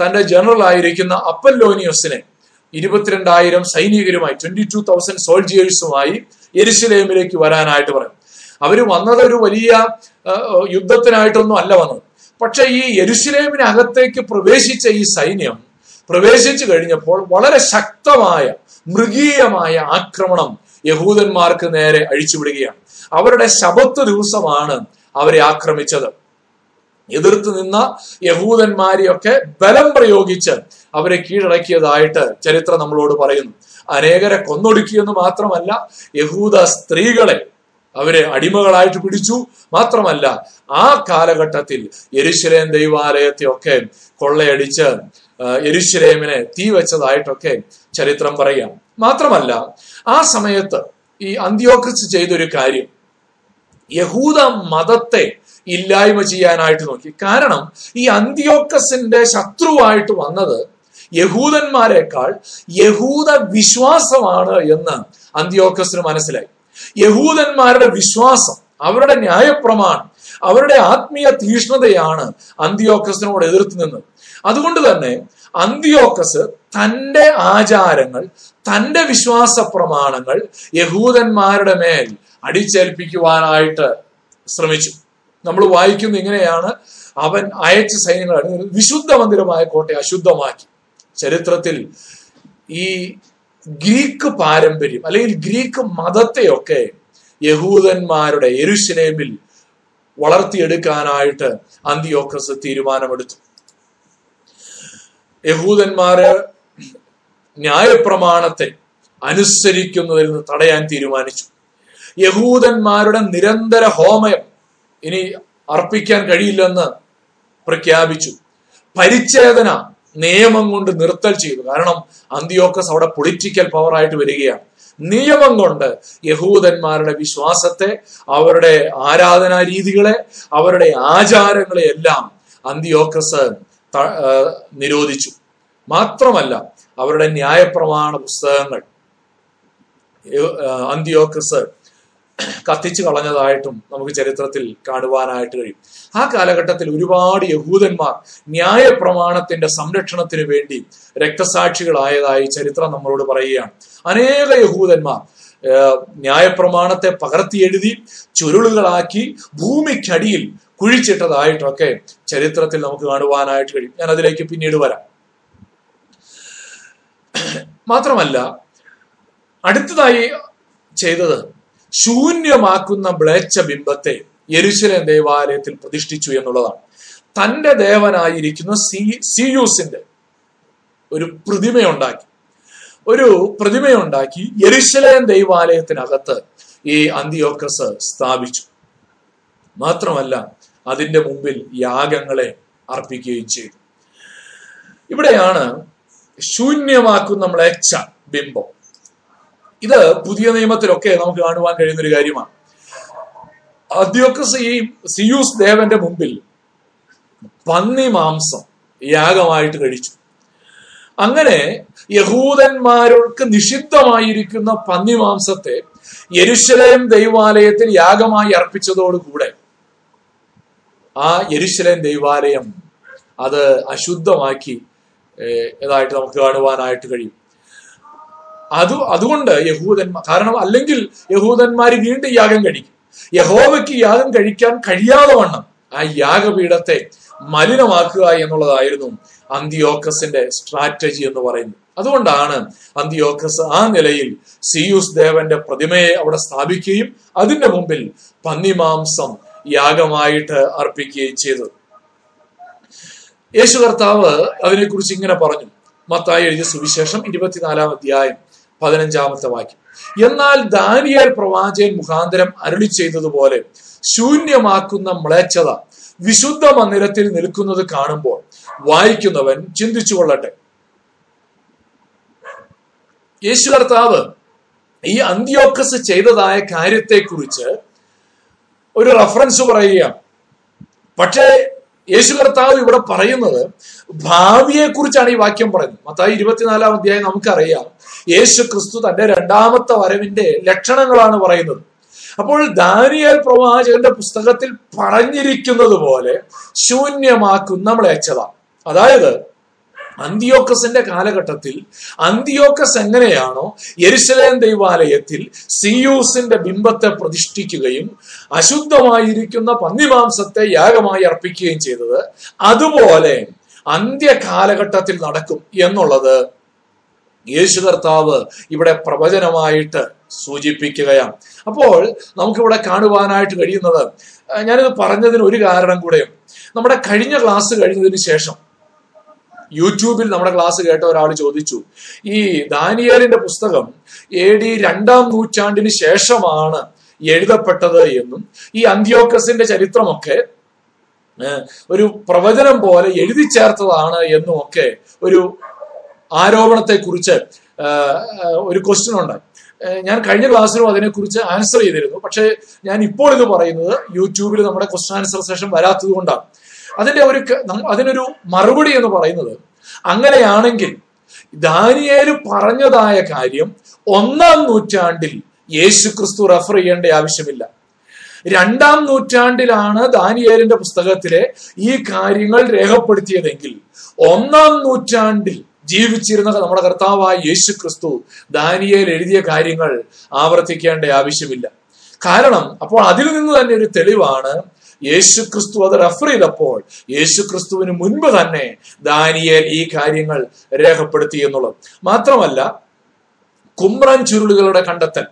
തന്റെ ജനറൽ ആയിരിക്കുന്ന അപ്പല്ലോനിയോസിനെ ഇരുപത്തിരണ്ടായിരം സൈനികരുമായി ട്വന്റി ടു തൗസൻഡ് സോൾജിയേഴ്സുമായി എരിശിലേമിലേക്ക് വരാനായിട്ട് പറയും അവർ വന്നത് ഒരു വലിയ യുദ്ധത്തിനായിട്ടൊന്നും അല്ല വന്നത്. പക്ഷെ ഈ എരുശിലേമിനകത്തേക്ക് പ്രവേശിച്ച ഈ സൈന്യം പ്രവേശിച്ചു കഴിഞ്ഞപ്പോൾ വളരെ ശക്തമായ മൃഗീയമായ ആക്രമണം യഹൂദന്മാർക്ക് നേരെ അഴിച്ചുവിടുകയാണ്. അവരുടെ ശബത്ത് ദിവസമാണ് അവരെ ആക്രമിച്ചത്. എതിർത്ത് നിന്ന യഹൂദന്മാരെയൊക്കെ ബലം പ്രയോഗിച്ച് അവരെ കീഴടക്കിയതായിട്ട് ചരിത്രം നമ്മളോട് പറയുന്നു. അനേകരെ കൊന്നൊടുക്കിയെന്ന് മാത്രമല്ല യഹൂദ സ്ത്രീകളെ അവരെ അടിമകളായിട്ട് പിടിച്ചു. മാത്രമല്ല ആ കാലഘട്ടത്തിൽ യെരുശലേം ദൈവാലയത്തെ ഒക്കെ കൊള്ളയടിച്ച് യെരുശലേമിനെ തീ വെച്ചതായിട്ടൊക്കെ ചരിത്രം പറയാം മാത്രമല്ല ആ സമയത്ത് ഈ അന്ത്യോക്രിച്ച് ചെയ്തൊരു കാര്യം യഹൂദ മതത്തെ ഇല്ലായ്മ ചെയ്യാനായിട്ട് നോക്കി. കാരണം ഈ അന്ത്യോക്കസിന്റെ ശത്രുവായിട്ട് വന്നത് യഹൂദന്മാരെക്കാൾ യഹൂദ വിശ്വാസമാണ് എന്ന് അന്ത്യോക്കസിന് മനസ്സിലായി. യഹൂദന്മാരുടെ വിശ്വാസം അവരുടെ ന്യായപ്രമാണം അവരുടെ ആത്മീയ തീഷ്ണതയാണ് അന്ത്യോക്കസിനോട് എതിർത്ത് നിന്നത്. അതുകൊണ്ട് തന്നെ അന്ത്യോക്കസ് തന്റെ ആചാരങ്ങൾ തന്റെ വിശ്വാസ പ്രമാണങ്ങൾ യഹൂദന്മാരുടെ മേൽ അടിച്ചേൽപ്പിക്കുവാനായിട്ട് ശ്രമിച്ചു. നമ്മൾ വായിക്കുന്ന ഇങ്ങനെയാണ് അവൻ അയച്ച സൈന്യങ്ങൾ വിശുദ്ധ മന്ദിരമായ കോട്ടയെ അശുദ്ധമാക്കി. ചരിത്രത്തിൽ ഈ ഗ്രീക്ക് പാരമ്പര്യം അല്ലെങ്കിൽ ഗ്രീക്ക് മതത്തെയൊക്കെ യഹൂദന്മാരുടെ എരുശലേമിൽ വളർത്തിയെടുക്കാനായിട്ട് അന്തിയോക്കസ് തീരുമാനമെടുത്തു. യഹൂദന്മാര് ന്യായപ്രമാണത്തെ അനുസരിക്കുന്നതിൽ നിന്ന് തടയാൻ തീരുമാനിച്ചു. യഹൂദന്മാരുടെ നിരന്തര ഹോമയം ഇനി അർപ്പിക്കാൻ കഴിയില്ലെന്ന് പ്രഖ്യാപിച്ചു. പരിച്ഛേദന നിയമം കൊണ്ട് നിർത്തൽ ചെയ്തു. കാരണം അന്തിയോക്കസ് അവിടെ പൊളിറ്റിക്കൽ പവറായിട്ട് വരികയാണ്. നിയമം കൊണ്ട് യഹൂദന്മാരുടെ വിശ്വാസത്തെ അവരുടെ ആരാധനാ രീതികളെ അവരുടെ ആചാരങ്ങളെ എല്ലാം അന്തിയോക്കസ് നിരോധിച്ചു. മാത്രമല്ല അവരുടെ ന്യായപ്രമാണ പുസ്തകങ്ങൾ അന്തിയോക്കസ് കത്തിച്ചു കളഞ്ഞതായിട്ടും നമുക്ക് ചരിത്രത്തിൽ കാണുവാനായിട്ട് കഴിയും. ആ കാലഘട്ടത്തിൽ ഒരുപാട് യഹൂദന്മാർ ന്യായ പ്രമാണത്തിന്റെ സംരക്ഷണത്തിന് വേണ്ടി രക്തസാക്ഷികളായതായി ചരിത്രം നമ്മളോട് പറയുകയാണ്. അനേക യഹൂദന്മാർ ന്യായപ്രമാണത്തെ പകർത്തി എഴുതി ചുരുളുകളാക്കി ഭൂമിക്കടിയിൽ കുഴിച്ചിട്ടതായിട്ടൊക്കെ ചരിത്രത്തിൽ നമുക്ക് കാണുവാനായിട്ട് കഴിയും. ഞാൻ അതിലേക്ക് പിന്നീട് വരാം. മാത്രമല്ല അടുത്തതായി ചെയ്തത് ശൂന്യമാക്കുന്ന മ്ലേച്ഛ ബിംബത്തെ യെരുശലേം ദേവാലയത്തിൽ പ്രതിഷ്ഠിച്ചു എന്നുള്ളതാണ്. തന്റെ ദേവനായിരിക്കുന്ന സി സിയൂസിന്റെ ഒരു പ്രതിമയുണ്ടാക്കി. ഒരു പ്രതിമയുണ്ടാക്കി യെരുശലേം ദൈവാലയത്തിനകത്ത് ഈ അന്തിയോക്കസ് സ്ഥാപിച്ചു. മാത്രമല്ല അതിന്റെ മുമ്പിൽ യാഗങ്ങളെ അർപ്പിക്കുകയും ചെയ്തു. ഇവിടെയാണ് ശൂന്യമാക്കുന്ന മ്ലേച്ഛ ബിംബം. ഇത് പുതിയ നിയമത്തിലൊക്കെ നമുക്ക് കാണുവാൻ കഴിയുന്ന ഒരു കാര്യമാണ്. അദ്യോക്കസ് ഈ സിയൂസ് ദേവന്റെ മുമ്പിൽ പന്നി മാംസം യാഗമായിട്ട് കഴിച്ചു. അങ്ങനെ യഹൂദന്മാർക്ക് നിഷിദ്ധമായിരിക്കുന്ന പന്നി മാംസത്തെ യരുശലേം ദൈവാലയത്തിൽ യാഗമായി അർപ്പിച്ചതോടുകൂടെ ആ യരുശലേം ദൈവാലയം അത് അശുദ്ധമാക്കി ഏതായിട്ട് നമുക്ക് കാണുവാനായിട്ട് കഴിയും. അത് അതുകൊണ്ട് യഹൂദന്മാർ കാരണം അല്ലെങ്കിൽ യഹൂദന്മാർ വീണ്ടും യാഗം കഴിക്കും. യഹോവയ്ക്ക് യാഗം കഴിക്കാൻ കഴിയാതെ വണ്ണം ആ യാഗപീഠത്തെ മലിനമാക്കുക എന്നുള്ളതായിരുന്നു അന്തിയോക്കസിന്റെ സ്ട്രാറ്റജി എന്ന് പറയുന്നത്. അതുകൊണ്ടാണ് അന്തിയോക്കസ് ആ നിലയിൽ സിയൂസ് ദേവന്റെ പ്രതിമയെ അവിടെ സ്ഥാപിക്കുകയും അതിന്റെ മുമ്പിൽ പന്നിമാംസം യാഗമായിട്ട് അർപ്പിക്കുകയും ചെയ്തത്. യേശു കർത്താവ് അതിനെക്കുറിച്ച് ഇങ്ങനെ പറഞ്ഞു. മത്തായി എഴുതിയ സുവിശേഷം ഇരുപത്തിനാലാം അധ്യായം. പതിനഞ്ചാമത്തെ വാക്യം. എന്നാൽ ദാനിയേൽ പ്രവാചകൻ മുഖാന്തരം അരുളി ചെയ്തതുപോലെ ശൂന്യമാക്കുന്ന മ്ലേച്ഛത വിശുദ്ധ മന്ദിരത്തിൽ നിൽക്കുന്നത് കാണുമ്പോൾ വായിക്കുന്നവൻ ചിന്തിച്ചു കൊള്ളട്ടെ. യേശു കർത്താവ് ഈ അന്ത്യോക്കസ് ചെയ്തതായ കാര്യത്തെക്കുറിച്ച് ഒരു റഫറൻസ് പറയുക പക്ഷേ യേശു കർത്താവ് ഇവിടെ പറയുന്നത് ഭാവിയെ കുറിച്ചാണ് ഈ വാക്യം പറയുന്നത്. മത്തായി ഇരുപത്തിനാലാം അധ്യായം നമുക്കറിയാം. യേശു ക്രിസ്തു തന്റെ രണ്ടാമത്തെ വരവിന്റെ ലക്ഷണങ്ങളാണ് പറയുന്നത്. അപ്പോൾ ദാനിയൽ പ്രവാചകന്റെ പുസ്തകത്തിൽ പറഞ്ഞിരിക്കുന്നത് പോലെ ശൂന്യമാക്കുന്ന മ്ലേച്ഛത അതായത് അന്തിയോക്കസിന്റെ കാലഘട്ടത്തിൽ അന്തിയോക്കസ് എങ്ങനെയാണോ യരിശലേൻ ദൈവാലയത്തിൽ സിയൂസിന്റെ ബിംബത്തെ പ്രതിഷ്ഠിക്കുകയും അശുദ്ധമായിരിക്കുന്ന പന്നിമാംസത്തെ യാഗമായി അർപ്പിക്കുകയും ചെയ്തത് അതുപോലെ അന്ത്യകാലഘട്ടത്തിൽ നടക്കും എന്നുള്ളത് യേശു കർത്താവ് ഇവിടെ പ്രവചനമായിട്ട് സൂചിപ്പിക്കുകയാണ്. അപ്പോൾ നമുക്കിവിടെ കാണുവാനായിട്ട് കഴിയുന്നത് ഞാനിത് പറഞ്ഞതിന് ഒരു കാരണം കൂടെയും. നമ്മുടെ കഴിഞ്ഞ ക്ലാസ് കഴിഞ്ഞതിന് ശേഷം യൂട്യൂബിൽ നമ്മുടെ ക്ലാസ് കേട്ട ഒരാൾ ചോദിച്ചു ഈ ദാനിയേലിന്റെ പുസ്തകം എ ഡി രണ്ടാം നൂറ്റാണ്ടിന് ശേഷമാണ് എഴുതപ്പെട്ടത് എന്നും ഈ അന്ത്യോക്കസിന്റെ ചരിത്രമൊക്കെ ഒരു പ്രവചനം പോലെ എഴുതി ചേർത്തതാണ് എന്നും ഒക്കെ ഒരു ആരോപണത്തെ കുറിച്ച് ഒരു ക്വസ്റ്റ്യൻ ഉണ്ട്. ഞാൻ കഴിഞ്ഞ ക്ലാസ്സിലും അതിനെക്കുറിച്ച് ആൻസർ ചെയ്തിരുന്നു. പക്ഷേ ഞാൻ ഇപ്പോൾ ഇത് പറയുന്നത് യൂട്യൂബിൽ നമ്മുടെ ക്വസ്റ്റ്യൻ ആൻസർ സെഷൻ വരാത്തത് കൊണ്ടാണ്. അതിന്റെ ഒരു അതിനൊരു മറുപടി എന്ന് പറയുന്നത് അങ്ങനെയാണെങ്കിൽ ദാനിയേൽ പറഞ്ഞതായ കാര്യം ഒന്നാം നൂറ്റാണ്ടിൽ യേശു ക്രിസ്തു റെഫർ ചെയ്യേണ്ട ആവശ്യമില്ല. രണ്ടാം നൂറ്റാണ്ടിലാണ് ദാനിയേലിന്റെ പുസ്തകത്തിലെ ഈ കാര്യങ്ങൾ രേഖപ്പെടുത്തിയതെങ്കിൽ ഒന്നാം നൂറ്റാണ്ടിൽ ജീവിച്ചിരുന്ന നമ്മുടെ കർത്താവായ യേശു ക്രിസ്തു ദാനിയേൽ എഴുതിയ കാര്യങ്ങൾ ആവർത്തിക്കേണ്ട ആവശ്യമില്ല. കാരണം അപ്പോൾ അതിൽ നിന്ന് തന്നെ ഒരു തെളിവാണ് യേശു ക്രിസ്തു അത് റെഫർ ചെയ്തപ്പോൾ യേശു ക്രിസ്തുവിന് മുൻപ് തന്നെ ദാനിയേൽ ഈ കാര്യങ്ങൾ രേഖപ്പെടുത്തി എന്നുള്ളത്. മാത്രമല്ല കുമ്രൻ ചുരുളുകളുടെ കണ്ടെത്തൽ.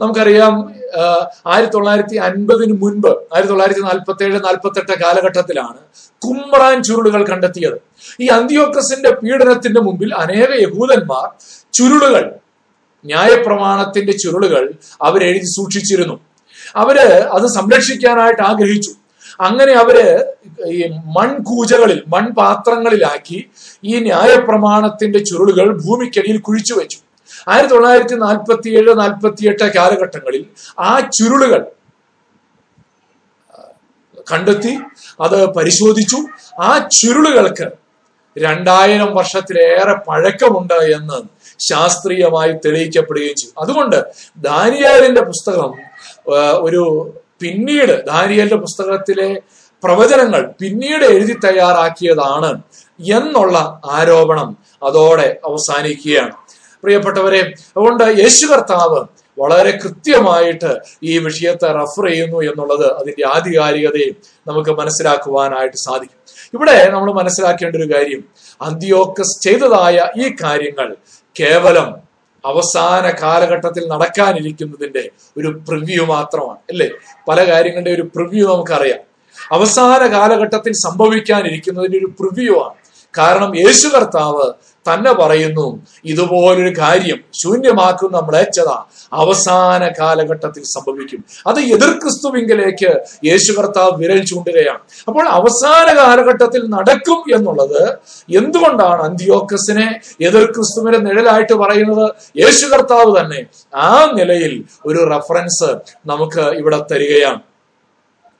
നമുക്കറിയാം ആയിരത്തി തൊള്ളായിരത്തി അൻപതിന് മുൻപ് ആയിരത്തി തൊള്ളായിരത്തി നാൽപ്പത്തി ഏഴ് നാൽപ്പത്തി എട്ട് കാലഘട്ടത്തിലാണ് കുമ്രാൻ ചുരുളുകൾ കണ്ടെത്തിയത്. ഈ അന്തിയോക്കസിന്റെ പീഡനത്തിന്റെ മുമ്പിൽ അനേക യഹൂദന്മാർ ചുരുളുകൾ ന്യായപ്രമാണത്തിന്റെ ചുരുളുകൾ അവരെഴുതി സൂക്ഷിച്ചിരുന്നു. അവർ അത് സംരക്ഷിക്കാനായിട്ട് ആഗ്രഹിച്ചു. അങ്ങനെ അവർ ഈ മൺകൂജകളിൽ മൺപാത്രങ്ങളിലാക്കി ഈ ന്യായപ്രമാണത്തിന്റെ ചുരുളുകൾ ഭൂമിക്കടിയിൽ കുഴിച്ചു വെച്ചു. ആയിരത്തി തൊള്ളായിരത്തി നാൽപ്പത്തി ഏഴ് നാൽപ്പത്തി എട്ട് കാലഘട്ടങ്ങളിൽ ആ ചുരുളുകൾ കണ്ടെത്തി അത് പരിശോധിച്ചു. ആ ചുരുളുകൾക്ക് രണ്ടായിരം വർഷത്തിലേറെ പഴക്കമുണ്ട് എന്ന് ശാസ്ത്രീയമായി തെളിയിക്കപ്പെടുകയും ചെയ്തു. അതുകൊണ്ട് ദാനിയാലിന്റെ പുസ്തകം ഒരു പിന്നീട് ദാനിയലിന്റെ പുസ്തകത്തിലെ പ്രവചനങ്ങൾ പിന്നീട് എഴുതി തയ്യാറാക്കിയതാണ് എന്നുള്ള ആരോപണം അതോടെ അവസാനിക്കുകയാണ്. പ്രിയപ്പെട്ടവരെ അതുകൊണ്ട് യേശു കർത്താവ് വളരെ കൃത്യമായിട്ട് ഈ വിഷയത്തെ റഫർ ചെയ്യുന്നു എന്നുള്ളത് അതിന്റെ ആധികാരികതയും നമുക്ക് മനസ്സിലാക്കുവാനായിട്ട് സാധിക്കും. ഇവിടെ നമ്മൾ മനസ്സിലാക്കേണ്ട ഒരു കാര്യം അന്ത്യോക്കസ് ചെയ്തതായ ഈ കാര്യങ്ങൾ കേവലം അവസാന കാലഘട്ടത്തിൽ നടക്കാനിരിക്കുന്നതിന്റെ ഒരു പ്രിവ്യൂ മാത്രമാണ് അല്ലേ? പല കാര്യങ്ങളുടെ ഒരു പ്രിവ്യൂ നമുക്കറിയാം. അവസാന കാലഘട്ടത്തിൽ സംഭവിക്കാനിരിക്കുന്നതിന്റെ ഒരു പ്രിവ്യൂ ആണ്. കാരണം യേശു കർത്താവ് തന്നെ പറയുന്നു ഇതുപോലൊരു കാര്യം ശൂന്യമാക്കും നമ്മൾ ഏച്ചത അവസാന കാലഘട്ടത്തിൽ സംഭവിക്കും. അത് എതിർ ക്രിസ്തുവിങ്കിലേക്ക് യേശു കർത്താവ് വിരൽ ചൂണ്ടുകയാണ്. അപ്പോൾ അവസാന കാലഘട്ടത്തിൽ നടക്കും എന്നുള്ളത് എന്തുകൊണ്ടാണ് അന്ത്യോക്കസിനെ എതിർ ക്രിസ്തുവിന്റെ നിഴലായിട്ട് പറയുന്നത്? യേശു കർത്താവ് തന്നെ ആ നിലയിൽ ഒരു റെഫറൻസ് നമുക്ക് ഇവിടെ തരികയാണ്.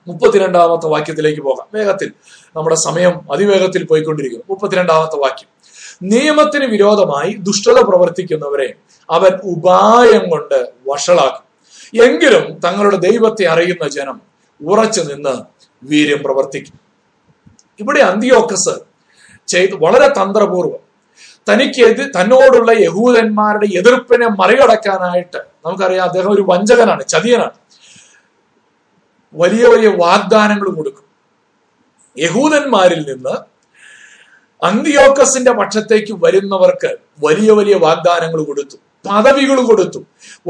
മുപ്പത്തിരണ്ടാമത്തെ വാക്യത്തിലേക്ക് പോകാം. വേഗത്തിൽ. നമ്മുടെ സമയം അതിവേഗത്തിൽ പോയിക്കൊണ്ടിരിക്കുന്നു. മുപ്പത്തിരണ്ടാമത്തെ വാക്യം. നിയമത്തിന് വിരോധമായി ദുഷ്ടത പ്രവർത്തിക്കുന്നവരെ അവൻ ഉപായം കൊണ്ട് വഷളാക്കും. എങ്കിലും തങ്ങളുടെ ദൈവത്തെ അറിയുന്ന ജനം ഉറച്ചു നിന്ന് വീര്യം പ്രവർത്തിക്കും. ഇവിടെ അന്തിയോക്കസ് ചെയ്ത് വളരെ തന്ത്രപൂർവം തനിക്ക് തന്നോടുള്ള യഹൂദന്മാരുടെ എതിർപ്പിനെ മറികടക്കാനായിട്ട് നമുക്കറിയാം അദ്ദേഹം ഒരു വഞ്ചകനാണ് ചതിയനാണ്. വലിയ വലിയ വാഗ്ദാനങ്ങൾ കൊടുക്കും. യഹൂദന്മാരിൽ നിന്ന് അന്തിയോക്കസിന്റെ പക്ഷത്തേക്ക് വരുന്നവർക്ക് വലിയ വലിയ വാഗ്ദാനങ്ങൾ കൊടുത്തു. പദവികൾ കൊടുത്തു.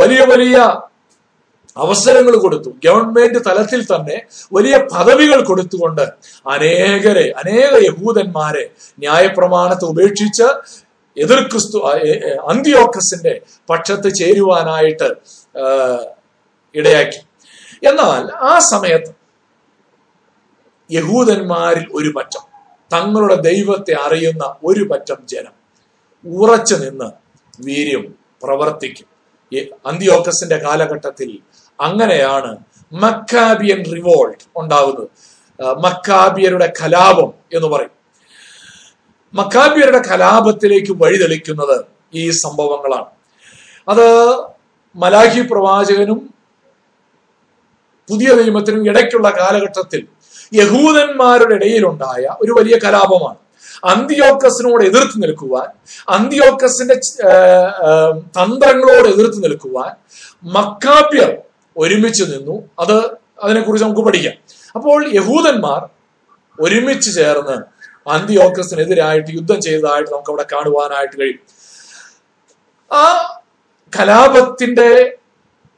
വലിയ വലിയ അവസരങ്ങൾ കൊടുത്തു. ഗവൺമെന്റ് തലത്തിൽ തന്നെ വലിയ പദവികൾ കൊടുത്തുകൊണ്ട് അനേകരെ അനേക യഹൂദന്മാരെ ന്യായപ്രമാണത്തെ ഉപേക്ഷിച്ച് എതിർ ക്രിസ്തു അന്തിയോക്കസിന്റെ പക്ഷത്ത് ചേരുവാനായിട്ട് ഇടയാക്കി. എന്നാൽ ആ സമയത്ത് യഹൂദന്മാരിൽ ഒരു പറ്റം തങ്ങളുടെ ദൈവത്തെ അറിയുന്ന ഒരു പറ്റം ജനം ഉറച്ചു നിന്ന് വീര്യം പ്രവർത്തിക്കും. അന്തിയോക്കസിന്റെ കാലഘട്ടത്തിൽ അങ്ങനെയാണ് മക്കാബിയൻ റിവോൾട്ട് ഉണ്ടാകുന്നത് മക്കാബിയരുടെ കലാപം എന്ന് പറയും. മക്കാബിയരുടെ കലാപത്തിലേക്ക് വഴിതെളിക്കുന്നത് ഈ സംഭവങ്ങളാണ്. അത് മലാഹി പ്രവാചകനും പുതിയ നിയമത്തിനും ഇടയ്ക്കുള്ള കാലഘട്ടത്തിൽ യഹൂദന്മാരുടെ ഇടയിലുണ്ടായ ഒരു വലിയ കലാപമാണ്. അന്തിയോക്കസിനോട് എതിർത്ത് നിൽക്കുവാൻ അന്തിയോക്കസിന്റെ തന്ത്രങ്ങളോട് എതിർത്ത് നിൽക്കുവാൻ മക്കാബ്യർ ഒരുമിച്ച് നിന്നു. അത് അതിനെക്കുറിച്ച് നമുക്ക് പഠിക്കാം. അപ്പോൾ യഹൂദന്മാർ ഒരുമിച്ച് ചേർന്ന് അന്തിയോക്കസിനെതിരായിട്ട് യുദ്ധം ചെയ്തതായിട്ട് നമുക്ക് അവിടെ കാണുവാനായിട്ട് കഴിയും. ആ കലാപത്തിന്റെ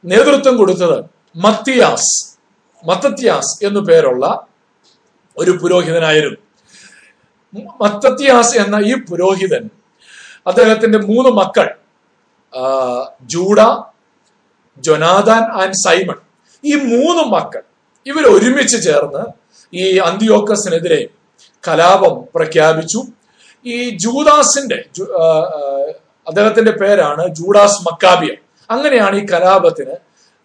നേതൃത്വം കൊടുത്തത് മത്തിയാസ് മത്തത്യാസ് എന്നു പേരുള്ള ഒരു പുരോഹിതനായിരുന്നു. മത്തത്യാസ് എന്ന ഈ പുരോഹിതൻ അദ്ദേഹത്തിന്റെ മൂന്ന് മക്കൾ ജൂഡ ജൊനാദാൻ ആൻഡ് സൈമൺ. ഈ മൂന്ന് മക്കൾ ഇവർ ഒരുമിച്ച് ചേർന്ന് ഈ അന്തിയോക്കസിനെതിരെ കലാപം പ്രഖ്യാപിച്ചു. ഈ ജൂദാസിന്റെ അദ്ദേഹത്തിന്റെ പേരാണ് ജൂഡാസ് മക്കാബിയ. അങ്ങനെയാണ് ഈ കലാപത്തിന്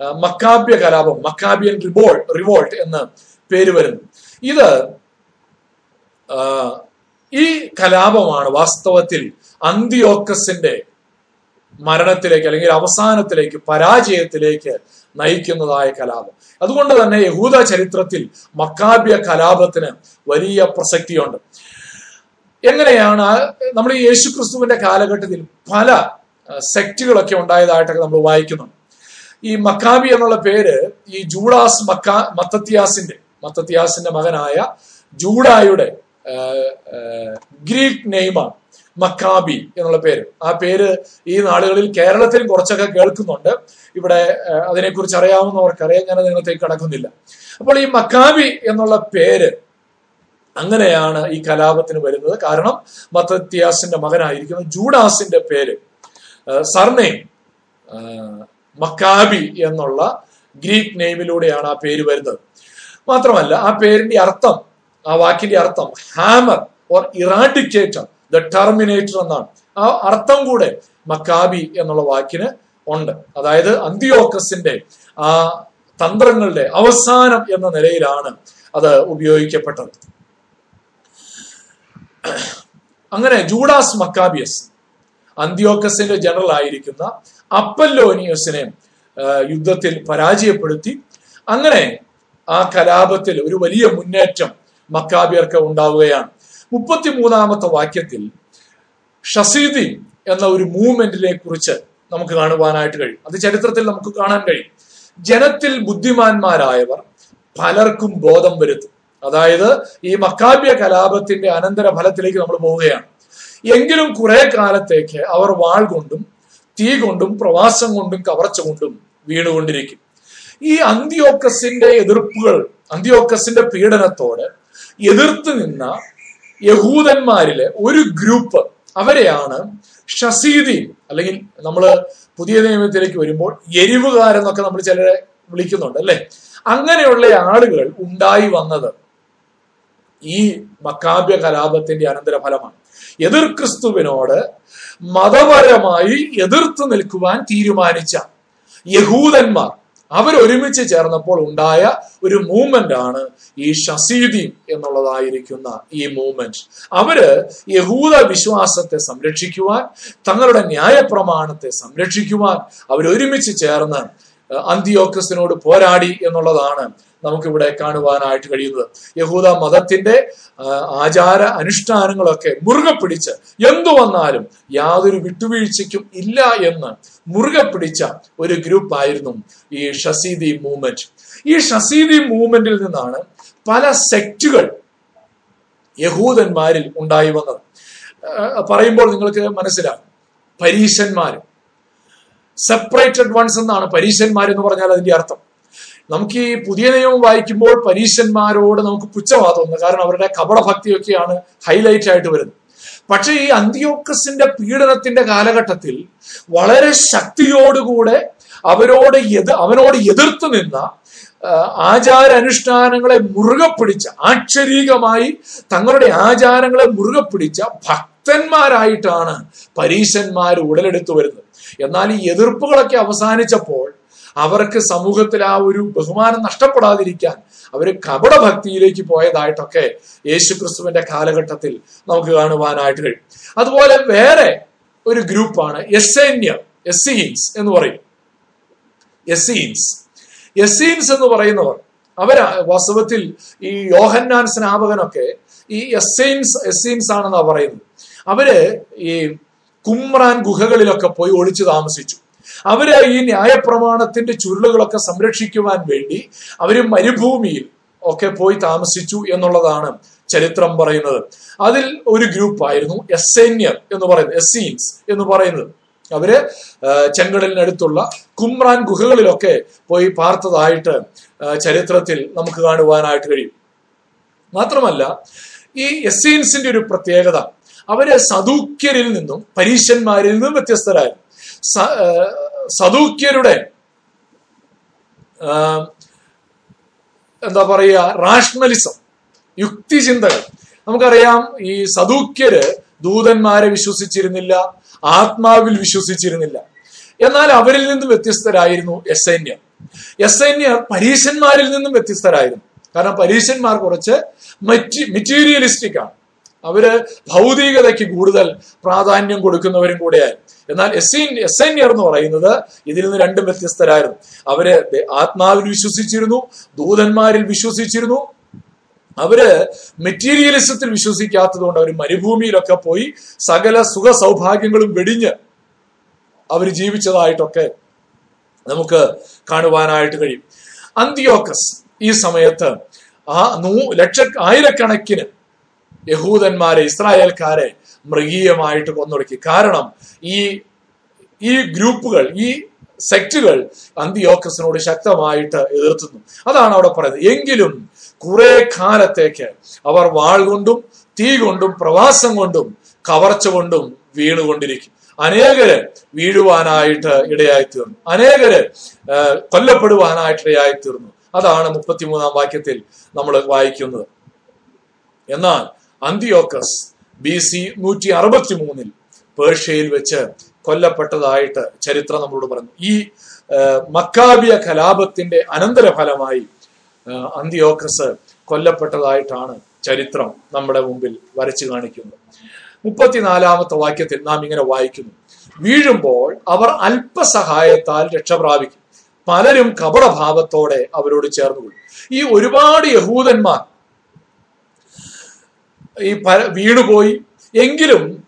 മക്കാബ്യ കലാപം മക്കാബിയൻ റിവോൾ റിവോൾട്ട് എന്ന് പേര് വരുന്നു. ഇത് ഈ കലാപമാണ് വാസ്തവത്തിൽ അന്തിയോക്കസിന്റെ മരണത്തിലേക്ക് അല്ലെങ്കിൽ അവസാനത്തിലേക്ക് പരാജയത്തിലേക്ക് നയിക്കുന്നതായ കലാപം. അതുകൊണ്ട് തന്നെ യഹൂദ ചരിത്രത്തിൽ മക്കാബ്യ കലാപത്തിന് വലിയ പ്രസക്തിയുണ്ട്. എങ്ങനെയാണ് നമ്മൾ ഈ യേശു ക്രിസ്തുവിന്റെ കാലഘട്ടത്തിൽ പല സെക്റ്റുകളൊക്കെ ഉണ്ടായതായിട്ടൊക്കെ നമ്മൾ വായിക്കുന്നുണ്ട് ഈ മക്കാബി എന്നുള്ള പേര് ഈ ജൂഡാസ് മക്കാ മത്തത്യാസിന്റെ മത്തത്യാസിന്റെ മകനായ ജൂഡായുടെ ഗ്രീക്ക് നെയ്മാണ് മക്കാബി എന്നുള്ള പേര്. ആ പേര് ഈ നാളുകളിൽ കേരളത്തിലും കുറച്ചൊക്കെ കേൾക്കുന്നുണ്ട്. ഇവിടെ അതിനെക്കുറിച്ച് അറിയാവുന്നവർക്കറിയാം. ഞാൻ നിങ്ങളത്തേക്ക് കടക്കുന്നില്ല. അപ്പോൾ ഈ മക്കാബി എന്നുള്ള പേര് അങ്ങനെയാണ് ഈ കലാപത്തിന് വരുന്നത്. കാരണം മത്തത്യാസിന്റെ മകനായിരിക്കുന്ന. ജൂഡാസിന്റെ പേര് സർനെയിം. മക്കാബി എന്നുള്ള ഗ്രീക്ക് നെയിമിലൂടെയാണ് ആ പേര് വരുന്നത്. മാത്രമല്ല ആ പേരിന്റെ അർത്ഥം ആ വാക്കിന്റെ അർത്ഥം hammer or eradicator the terminator എന്നാണ്. ആ അർത്ഥം കൂടെ മക്കാബി എന്നുള്ള വാക്കിന് ഉണ്ട്. അതായത് അന്തിയോക്കസിന്റെ ആ തന്ത്രങ്ങളുടെ അവസാനം എന്ന നിലയിലാണ് അത് ഉപയോഗിക്കപ്പെട്ടത്. അങ്ങനെ ജൂഡാസ് മക്കാബിയസ് അന്തിയോക്കസിന്റെ ജനറൽ ആയിരിക്കുന്ന അപ്പല്ലോനിയസിനെ യുദ്ധത്തിൽ പരാജയപ്പെടുത്തി. അങ്ങനെ ആ കലാപത്തിൽ ഒരു വലിയ മുന്നേറ്റം മക്കാബിയർക്ക് ഉണ്ടാവുകയാണ്. മുപ്പത്തിമൂന്നാമത്തെ വാക്യത്തിൽ ഷസീദി എന്ന ഒരു മൂവ്മെന്റിനെ കുറിച്ച് നമുക്ക് കാണുവാനായിട്ട് കഴിയും. അത് ചരിത്രത്തിൽ നമുക്ക് കാണാൻ കഴിയും. ജനത്തിൽ ബുദ്ധിമാന്മാരായവർ പലർക്കും ബോധം വരുത്തും. അതായത് ഈ മക്കാബ്യ കലാപത്തിന്റെ അനന്തര ഫലത്തിലേക്ക് നമ്മൾ പോവുകയാണ്. എങ്കിലും കുറെ കാലത്തേക്ക് അവർ വാൾ കൊണ്ടും തീ കൊണ്ടും പ്രവാസം കൊണ്ടും കവർച്ച കൊണ്ടും വീണുകൊണ്ടിരിക്കും. ഈ അന്ത്യോക്കസിന്റെ എതിർപ്പുകൾ അന്ത്യോക്കസിന്റെ പീഡനത്തോട് എതിർത്ത് നിന്ന യഹൂദന്മാരിലെ ഒരു ഗ്രൂപ്പ് അവരെയാണ് ഷസീദി അല്ലെങ്കിൽ നമ്മൾ പുതിയ നിയമത്തിലേക്ക് വരുമ്പോൾ എരിവുകാരെന്നൊക്കെ നമ്മൾ ചിലരെ വിളിക്കുന്നുണ്ട് അല്ലെ? അങ്ങനെയുള്ള ആളുകൾ ഉണ്ടായി വന്നത് ഈ മക്കാബ്യ കലാപത്തിന്റെ അനന്തരഫലമാണ്. എതിർ ക്രിസ്തുവിനോട് മതപരമായി എതിർത്ത് നിൽക്കുവാൻ തീരുമാനിച്ച യഹൂദന്മാർ അവരൊരുമിച്ച് ചേർന്നപ്പോൾ ഉണ്ടായ ഒരു മൂവ്മെന്റ് ആണ് ഈ ഷസീദി എന്നുള്ളതായിരിക്കുന്ന ഈ മൂവ്മെന്റ്. അവർ യഹൂദ വിശ്വാസത്തെ സംരക്ഷിക്കുവാൻ തങ്ങളുടെ ന്യായപ്രമാണത്തെ സംരക്ഷിക്കുവാൻ അവരൊരുമിച്ച് ചേർന്ന് അന്തിയോക്കസിനോട് പോരാടി എന്നുള്ളതാണ് നമുക്കിവിടെ കാണുവാനായിട്ട് കഴിയുന്നത്. യഹൂദ മതത്തിന്റെ ആചാര അനുഷ്ഠാനങ്ങളൊക്കെ മുറുകെ പിടിച്ച് എന്തു വന്നാലും യാതൊരു വിട്ടുവീഴ്ചയ്ക്കും ഇല്ല എന്ന് മുറുകെ പിടിച്ച ഒരു ഗ്രൂപ്പ് ആയിരുന്നു ഈ ഷസീദി മൂവ്മെന്റ്. ഈ ഷസീദി മൂവ്മെന്റിൽ നിന്നാണ് പല സെക്റ്റുകൾ യഹൂദന്മാരിൽ ഉണ്ടായി വന്നത്. പറയുമ്പോൾ നിങ്ങൾക്ക് മനസ്സിലാകും പരീശന്മാർ സെപ്പറേറ്റഡ് വൺസ് എന്നാണ് പരീശന്മാർ എന്ന് പറഞ്ഞാൽ അതിന്റെ അർത്ഥം. നമുക്ക് ഈ പുതിയ നിയമം വായിക്കുമ്പോൾ പരീശന്മാരോട് നമുക്ക് പുച്ഛമാ തോന്നുന്നത് കാരണം അവരുടെ കപടഭക്തിയൊക്കെയാണ് ഹൈലൈറ്റ് ആയിട്ട് വരുന്നത്. പക്ഷേ ഈ അന്ത്യോക്കസിന്റെ പീഡനത്തിന്റെ കാലഘട്ടത്തിൽ വളരെ ശക്തിയോടുകൂടെ അവരോട് എതി അവനോട് എതിർത്ത് നിന്ന ആ, ആചാര അനുഷ്ഠാനങ്ങളെ മുറുകെ പിടിച്ച ആക്ഷരീകമായി തങ്ങളുടെ ആചാരങ്ങളെ മുറുകെ പിടിച്ച ഭക്തന്മാരായിട്ടാണ് പരീശന്മാർ ഉടലെടുത്തു വരുന്നത്. എന്നാൽ ഈ എതിർപ്പുകളൊക്കെ അവസാനിച്ചപ്പോൾ അവർക്ക് സമൂഹത്തിൽ ആ ഒരു ബഹുമാനം നഷ്ടപ്പെടാതിരിക്കാൻ അവർ കപടഭക്തിയിലേക്ക് പോയതായിട്ടൊക്കെ യേശുക്രിസ്തുവിന്റെ കാലഘട്ടത്തിൽ നമുക്ക് കാണുവാനായിട്ട് കഴിയും. അതുപോലെ വേറെ ഒരു ഗ്രൂപ്പാണ് എസ്സേന്യർ എസ്സീൻസ് എന്ന് പറയും. എസ്സീൻസ് എസ്സീൻസ് എന്ന് പറയുന്നവർ അവർ വാസ്തവത്തിൽ ഈ യോഹന്നാൻ സ്നാപകനൊക്കെ ഈ എസ്സൈൻസ് എസ്സീൻസ് ആണെന്നാണ് പറയുന്നത്. അവർ ഈ കുമ്രാൻ ഗുഹകളിലൊക്കെ പോയി ഒളിച്ചു താമസിച്ചു. അവർ ഈ ന്യായപ്രമാണത്തിന്റെ ചുരുളുകളൊക്കെ സംരക്ഷിക്കുവാൻ വേണ്ടി അവർ മരുഭൂമിയിൽ ഒക്കെ പോയി താമസിച്ചു എന്നുള്ളതാണ് ചരിത്രം പറയുന്നത്. അതിൽ ഒരു ഗ്രൂപ്പായിരുന്നു എസ്സേന്യർ എന്ന് പറയുന്നത് എസ്സീൻസ് എന്ന് പറയുന്നത്. അവർ ചെങ്കടലിനടുത്തുള്ള കുമ്രാൻ ഗുഹകളിലൊക്കെ പോയി പാർത്തതായിട്ട് ചരിത്രത്തിൽ നമുക്ക് കാണുവാനായിട്ട് കഴിയും. മാത്രമല്ല ഈ എസ്സീൻസിന്റെ ഒരു പ്രത്യേകത അവർ സദൂക്യരിൽ നിന്നും പരീശന്മാരിൽ നിന്നും വ്യത്യസ്തരായിരുന്നു. സദൂക്യരുടെ എന്താ പറയുക റാഷണലിസം യുക്തിചിന്തകൾ. നമുക്കറിയാം ഈ സദൂക്യര് ദൂതന്മാരെ വിശ്വസിച്ചിരുന്നില്ല ആത്മാവിൽ വിശ്വസിച്ചിരുന്നില്ല. എന്നാൽ അവരിൽ നിന്നും വ്യത്യസ്തരായിരുന്നു എസൈന്യർ. എസൈന്യർ പരീശന്മാരിൽ നിന്നും വ്യത്യസ്തരായിരുന്നു. കാരണം പരീശന്മാർ കുറച്ച് മെറ്റീരിയലിസ്റ്റിക് ആണ്. അവർ ഭൗതികതയ്ക്ക് കൂടുതൽ പ്രാധാന്യം കൊടുക്കുന്നവരും കൂടെയായി. എന്നാൽ എസ്സീൻ എസ്സൈനിയർ എന്ന് പറയുന്നത് ഇതിൽ നിന്ന് രണ്ടും വ്യത്യസ്തരായിരുന്നു. അവർ ആത്മാവിൽ വിശ്വസിച്ചിരുന്നു ദൂതന്മാരിൽ വിശ്വസിച്ചിരുന്നു. അവർ മെറ്റീരിയലിസത്തിൽ വിശ്വസിക്കാത്തതുകൊണ്ട് അവർ മരുഭൂമിയിലൊക്കെ പോയി സകല സുഖ സൗഭാഗ്യങ്ങളും വെടിഞ്ഞ് അവർ ജീവിച്ചതായിട്ടൊക്കെ നമുക്ക് കാണുവാനായിട്ട് കഴിയും. അന്തിയോക്കസ് ഈ സമയത്ത് ആ നൂ ലക്ഷ ആയിരക്കണക്കിന് യഹൂദന്മാരെ ഇസ്രായേൽക്കാരെ മൃഗീയമായിട്ട് കൊന്നൊടുക്കി. കാരണം ഈ ഈ ഗ്രൂപ്പുകൾ ഈ സെക്റ്റുകൾ അന്തിയോക്കസിനോട് ശക്തമായിട്ട് എതിർത്തുന്നു. അതാണ് അവിടെ പറയുന്നത്. എങ്കിലും കുറെ കാലത്തേക്ക് അവർ വാൾ കൊണ്ടും തീ കൊണ്ടും പ്രവാസം കൊണ്ടും കവർച്ച കൊണ്ടും വീണുകൊണ്ടിരിക്കും. അനേകര് വീഴുവാനായിട്ട് ഇടയായി തീർന്നു അനേകര് കൊല്ലപ്പെടുവാനായിട്ട് ഇടയായി തീർന്നു അതാണ് മുപ്പത്തിമൂന്നാം വാക്യത്തിൽ നമ്മൾ വായിക്കുന്നത്. എന്നാൽ അന്തിയോക്കസ് ബി സി നൂറ്റി അറുപത്തി മൂന്നിൽ പേർഷ്യയിൽ വെച്ച് കൊല്ലപ്പെട്ടതായിട്ട് ചരിത്രം നമ്മളോട് പറഞ്ഞു ഈ മക്കാബിയ കലാപത്തിന്റെ അനന്തര ഫലമായി അന്തിയോക്കസ് കൊല്ലപ്പെട്ടതായിട്ടാണ് ചരിത്രം നമ്മുടെ മുമ്പിൽ വരച്ചു കാണിക്കുന്നത്. മുപ്പത്തിനാലാമത്തെ വാക്യത്തിൽ നാം ഇങ്ങനെ വായിക്കുന്നു. വീഴുമ്പോൾ അവർ അല്പസഹായത്താൽ രക്ഷപ്രാപിക്കും പലരും കപടഭാവത്തോടെ അവരോട് ചേർന്നുകൊള്ളും. ഈ ഒരുപാട് യഹൂദന്മാർ ഈ വീണുപോയി. എങ്കിലും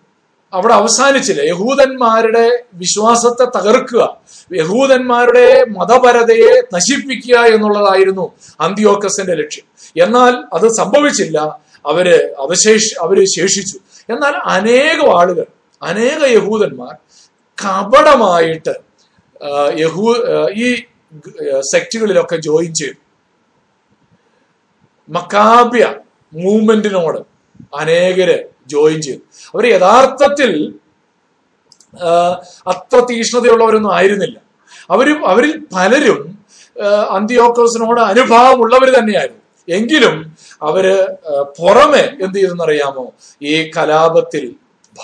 അവിടെ അവസാനിച്ചില്ല. യഹൂദന്മാരുടെ വിശ്വാസത്തെ തകർക്കുക യഹൂദന്മാരുടെ മതപരതയെ നശിപ്പിക്കുക എന്നുള്ളതായിരുന്നു അന്തിയോക്കസിന്റെ ലക്ഷ്യം. എന്നാൽ അത് സംഭവിച്ചില്ല. അവർ അവശേഷി അവർ ശേഷിച്ചു. എന്നാൽ അനേകം ആളുകൾ അനേക യഹൂദന്മാർ കപടമായിട്ട് യഹൂ ഈ സെക്റ്റുകളിലൊക്കെ ജോയിൻ ചെയ്തു. മക്കാബ്യ മൂവ്മെന്റിനോട് അനേകര് ജോയിൻ ചെയ്തു. അവർ യഥാർത്ഥത്തിൽ അത്ര തീഷ്ണതയുള്ളവരൊന്നും ആയിരുന്നില്ല. അവരും അവരിൽ പലരും അന്തിയോക്കോസിനോട് അനുഭാവമുള്ളവർ തന്നെയായിരുന്നു. എങ്കിലും അവർ പുറമെ എന്ത് ചെയ്തെന്നറിയാമോ? ഈ കലാപത്തിൽ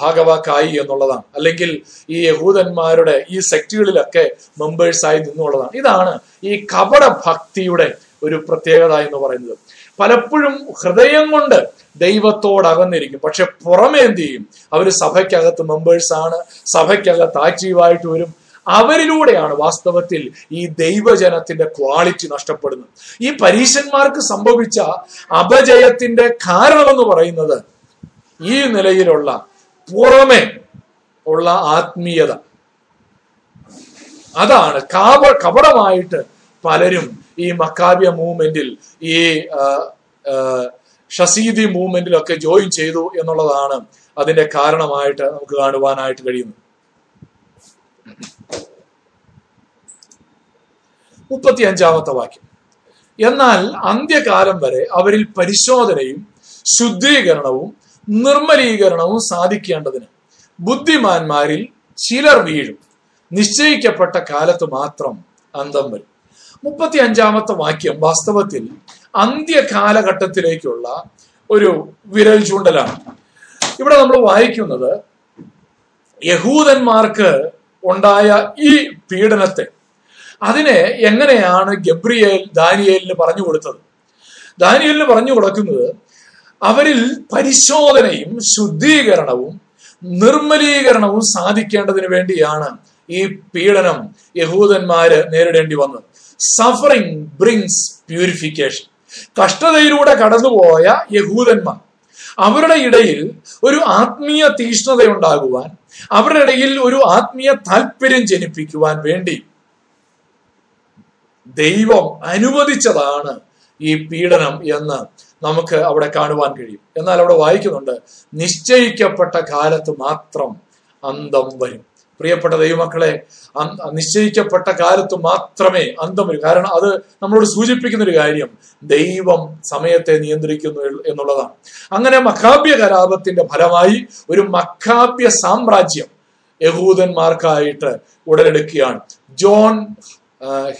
ഭാഗവാക്കായി എന്നുള്ളതാണ്. അല്ലെങ്കിൽ ഈ യഹൂദന്മാരുടെ ഈ സെക്റ്റുകളിലൊക്കെ മെമ്പേഴ്സായി നിന്നുള്ളതാണ്. ഇതാണ് ഈ കപട ഭക്തിയുടെ ഒരു പ്രത്യേകത എന്ന് പറയുന്നത്. പലപ്പോഴും ഹൃദയം കൊണ്ട് ദൈവത്തോട് അകന്നിരിക്കും പക്ഷെ പുറമെ എന്ത് ചെയ്യും? അവർ സഭയ്ക്കകത്ത് മെമ്പേഴ്സ് ആണ് സഭയ്ക്കകത്ത് ആക്റ്റീവായിട്ട് വരും. അവരിലൂടെയാണ് വാസ്തവത്തിൽ ഈ ദൈവജനത്തിന്റെ ക്വാളിറ്റി നഷ്ടപ്പെടുന്നത്. ഈ പരീശന്മാർക്ക് സംഭവിച്ച അപജയത്തിന്റെ കാരണമെന്ന് പറയുന്നത് ഈ നിലയിലുള്ള പുറമെ ഉള്ള ആത്മീയത. അതാണ് കാവ കപടമായിട്ട് പലരും ഈ മക്കാബിയ മൂവ്മെന്റിൽ ഈ ഷസീദി മൂവ്മെന്റിലൊക്കെ ജോയിൻ ചെയ്തു എന്നുള്ളതാണ് അതിന്റെ കാരണമായിട്ട് നമുക്ക് കാണുവാനായിട്ട് കഴിയുന്നത്. മുപ്പത്തി അഞ്ചാമത്തെ വാക്യം. എന്നാൽ അന്ത്യകാലം വരെ അവരിൽ പരിശോധനയും ശുദ്ധീകരണവും നിർമ്മലീകരണവും സാധിക്കേണ്ടതിന് ബുദ്ധിമാന്മാരിൽ ചിലർ വീഴും. നിശ്ചയിക്കപ്പെട്ട കാലത്ത് മാത്രം അന്തം വരും. മുപ്പത്തി അഞ്ചാമത്തെ വാക്യം വാസ്തവത്തിൽ അന്ത്യകാലഘട്ടത്തിലേക്കുള്ള ഒരു വിരൽ ചൂണ്ടലാണ്. ഇവിടെ നമ്മൾ വായിക്കുന്നത് യഹൂദന്മാർക്ക് ഉണ്ടായ ഈ പീഡനത്തെ. അതിനെ എങ്ങനെയാണ് ഗബ്രിയേൽ ദാനിയേലിന് പറഞ്ഞു കൊടുത്തത്? ദാനിയേലിന് പറഞ്ഞു കൊടുക്കുന്നത് അവരിൽ പരിശോധനയും ശുദ്ധീകരണവും നിർമ്മലീകരണവും സാധിക്കേണ്ടതിന് വേണ്ടിയാണ് ഈ പീഡനം യഹൂദന്മാര് നേരിടേണ്ടി വന്നത്. സഫറിങ് ബ്രിങ്സ് പ്യൂരിഫിക്കേഷൻ കഷ്ടതയിലൂടെ കടന്നുപോയ യഹൂദന്മാർ അവരുടെ ഇടയിൽ ഒരു ആത്മീയ തീഷ്ണത ഉണ്ടാകുവാൻ അവരുടെ ഇടയിൽ ഒരു ആത്മീയ താല്പര്യം ജനിപ്പിക്കുവാൻ വേണ്ടി ദൈവം അനുവദിച്ചതാണ് ഈ പീഡനം എന്ന് നമുക്ക് അവിടെ കാണുവാൻ കഴിയും. എന്നാൽ അവിടെ വായിക്കുന്നുണ്ട് നിശ്ചയിക്കപ്പെട്ട കാലത്ത് മാത്രം അന്തം വരും. പ്രിയപ്പെട്ട ദൈവമക്കളെ നിശ്ചയിക്കപ്പെട്ട കാലത്ത് മാത്രമേ അന്തം വരൂ. കാരണം അത് നമ്മളോട് സൂചിപ്പിക്കുന്ന ഒരു കാര്യം ദൈവം സമയത്തെ നിയന്ത്രിക്കുന്നു എന്നുള്ളതാണ്. അങ്ങനെ മക്കാബ്യ കലാപത്തിന്റെ ഫലമായി ഒരു മക്കാബ്യ സാമ്രാജ്യം യഹൂദന്മാർക്കായിട്ട് ഉടലെടുക്കുകയാണ്. John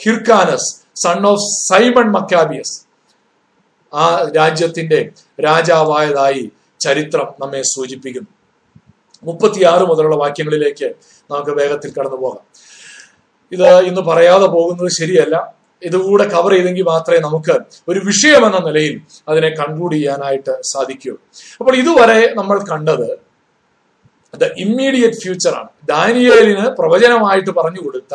Hyrcanus son of Simon Maccabeus ആ രാജ്യത്തിന്റെ രാജാവായതായി ചരിത്രം നമ്മെ സൂചിപ്പിക്കുന്നു. മുപ്പത്തിയാറ് മുതലുള്ള വാക്യങ്ങളിലേക്ക് നമുക്ക് വേഗത്തിൽ കടന്നു പോകാം. ഇത് ഇന്ന് പറയാതെ പോകുന്നത് ശരിയല്ല. ഇതുകൂടെ കവർ ചെയ്തെങ്കിൽ മാത്രമേ നമുക്ക് ഒരു വിഷയം എന്ന നിലയിൽ അതിനെ കൺക്ലൂഡ് ചെയ്യാനായിട്ട് സാധിക്കൂ. അപ്പോൾ ഇതുവരെ നമ്മൾ കണ്ടത് ദ ഇമ്മീഡിയറ്റ് ഫ്യൂച്ചറാണ് ദാനിയേലിന് പ്രവചനമായിട്ട് പറഞ്ഞു കൊടുത്ത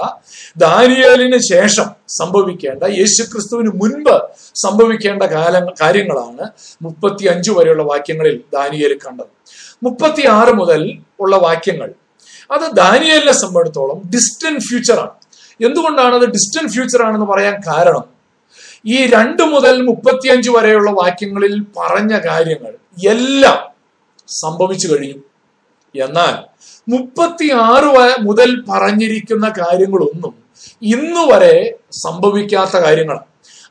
ദാനിയേലിന് ശേഷം സംഭവിക്കേണ്ട യേശുക്രിസ്തുവിന് മുൻപ് സംഭവിക്കേണ്ട കാല കാര്യങ്ങളാണ് മുപ്പത്തി അഞ്ചു വരെയുള്ള വാക്യങ്ങളിൽ ദാനിയേൽ കണ്ടത്. മുപ്പത്തി ആറ് മുതൽ ഉള്ള വാക്യങ്ങൾ അത് ദാനിയലിനെ സംബന്ധിച്ചിടത്തോളം ഡിസ്റ്റന്റ് ഫ്യൂച്ചറാണ് എന്തുകൊണ്ടാണ് അത് ഡിസ്റ്റന്റ് ഫ്യൂച്ചർ ആണെന്ന് പറയാൻ കാരണം? ഈ രണ്ട് മുതൽ മുപ്പത്തിയഞ്ച് വരെയുള്ള വാക്യങ്ങളിൽ പറഞ്ഞ കാര്യങ്ങൾ എല്ലാം സംഭവിച്ചു കഴിഞ്ഞു. എന്നാൽ മുപ്പത്തി ആറ് മുതൽ പറഞ്ഞിരിക്കുന്ന കാര്യങ്ങളൊന്നും ഇന്നു വരെ സംഭവിക്കാത്ത കാര്യങ്ങൾ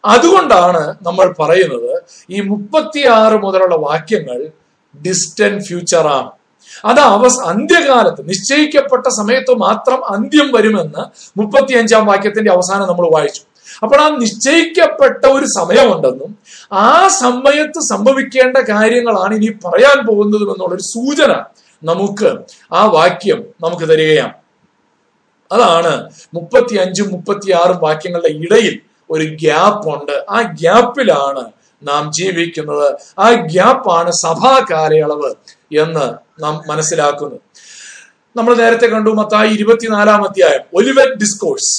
അതുകൊണ്ടാണ് നമ്മൾ പറയുന്നത് ഈ മുപ്പത്തിയാറ് മുതലുള്ള വാക്യങ്ങൾ ഡിസ്റ്റന്റ് ഫ്യൂച്ചർ ആണ്. അത് അവസ് അന്ത്യകാലത്ത് നിശ്ചയിക്കപ്പെട്ട സമയത്ത് മാത്രം അന്ത്യം വരുമെന്ന് മുപ്പത്തിയഞ്ചാം വാക്യത്തിന്റെ അവസാനം നമ്മൾ വായിച്ചു. അപ്പോൾ ആ നിശ്ചയിക്കപ്പെട്ട ഒരു സമയമുണ്ടെന്നും ആ സമയത്ത് സംഭവിക്കേണ്ട കാര്യങ്ങളാണ് ഇനി പറയാൻ പോകുന്നതും എന്നുള്ളൊരു സൂചന നമുക്ക് ആ വാക്യം നമുക്ക് തരികയാം അതാണ് മുപ്പത്തി അഞ്ചും മുപ്പത്തി ആറും വാക്യങ്ങളുടെ ഇടയിൽ ഒരു ഗ്യാപ്പ് ഉണ്ട് ആ ഗ്യാപ്പിലാണ് നാം ജീവിക്കുന്നത്. ആ ഗ്യാപ്പാണ് സഭാ കാലയളവ് എന്ന് നാം മനസ്സിലാക്കുന്നു. നമ്മൾ നേരത്തെ കണ്ടു മത്തായി ഇരുപത്തിനാലാം അധ്യായം ഒലിവറ്റ് ഡിസ്കോഴ്സ്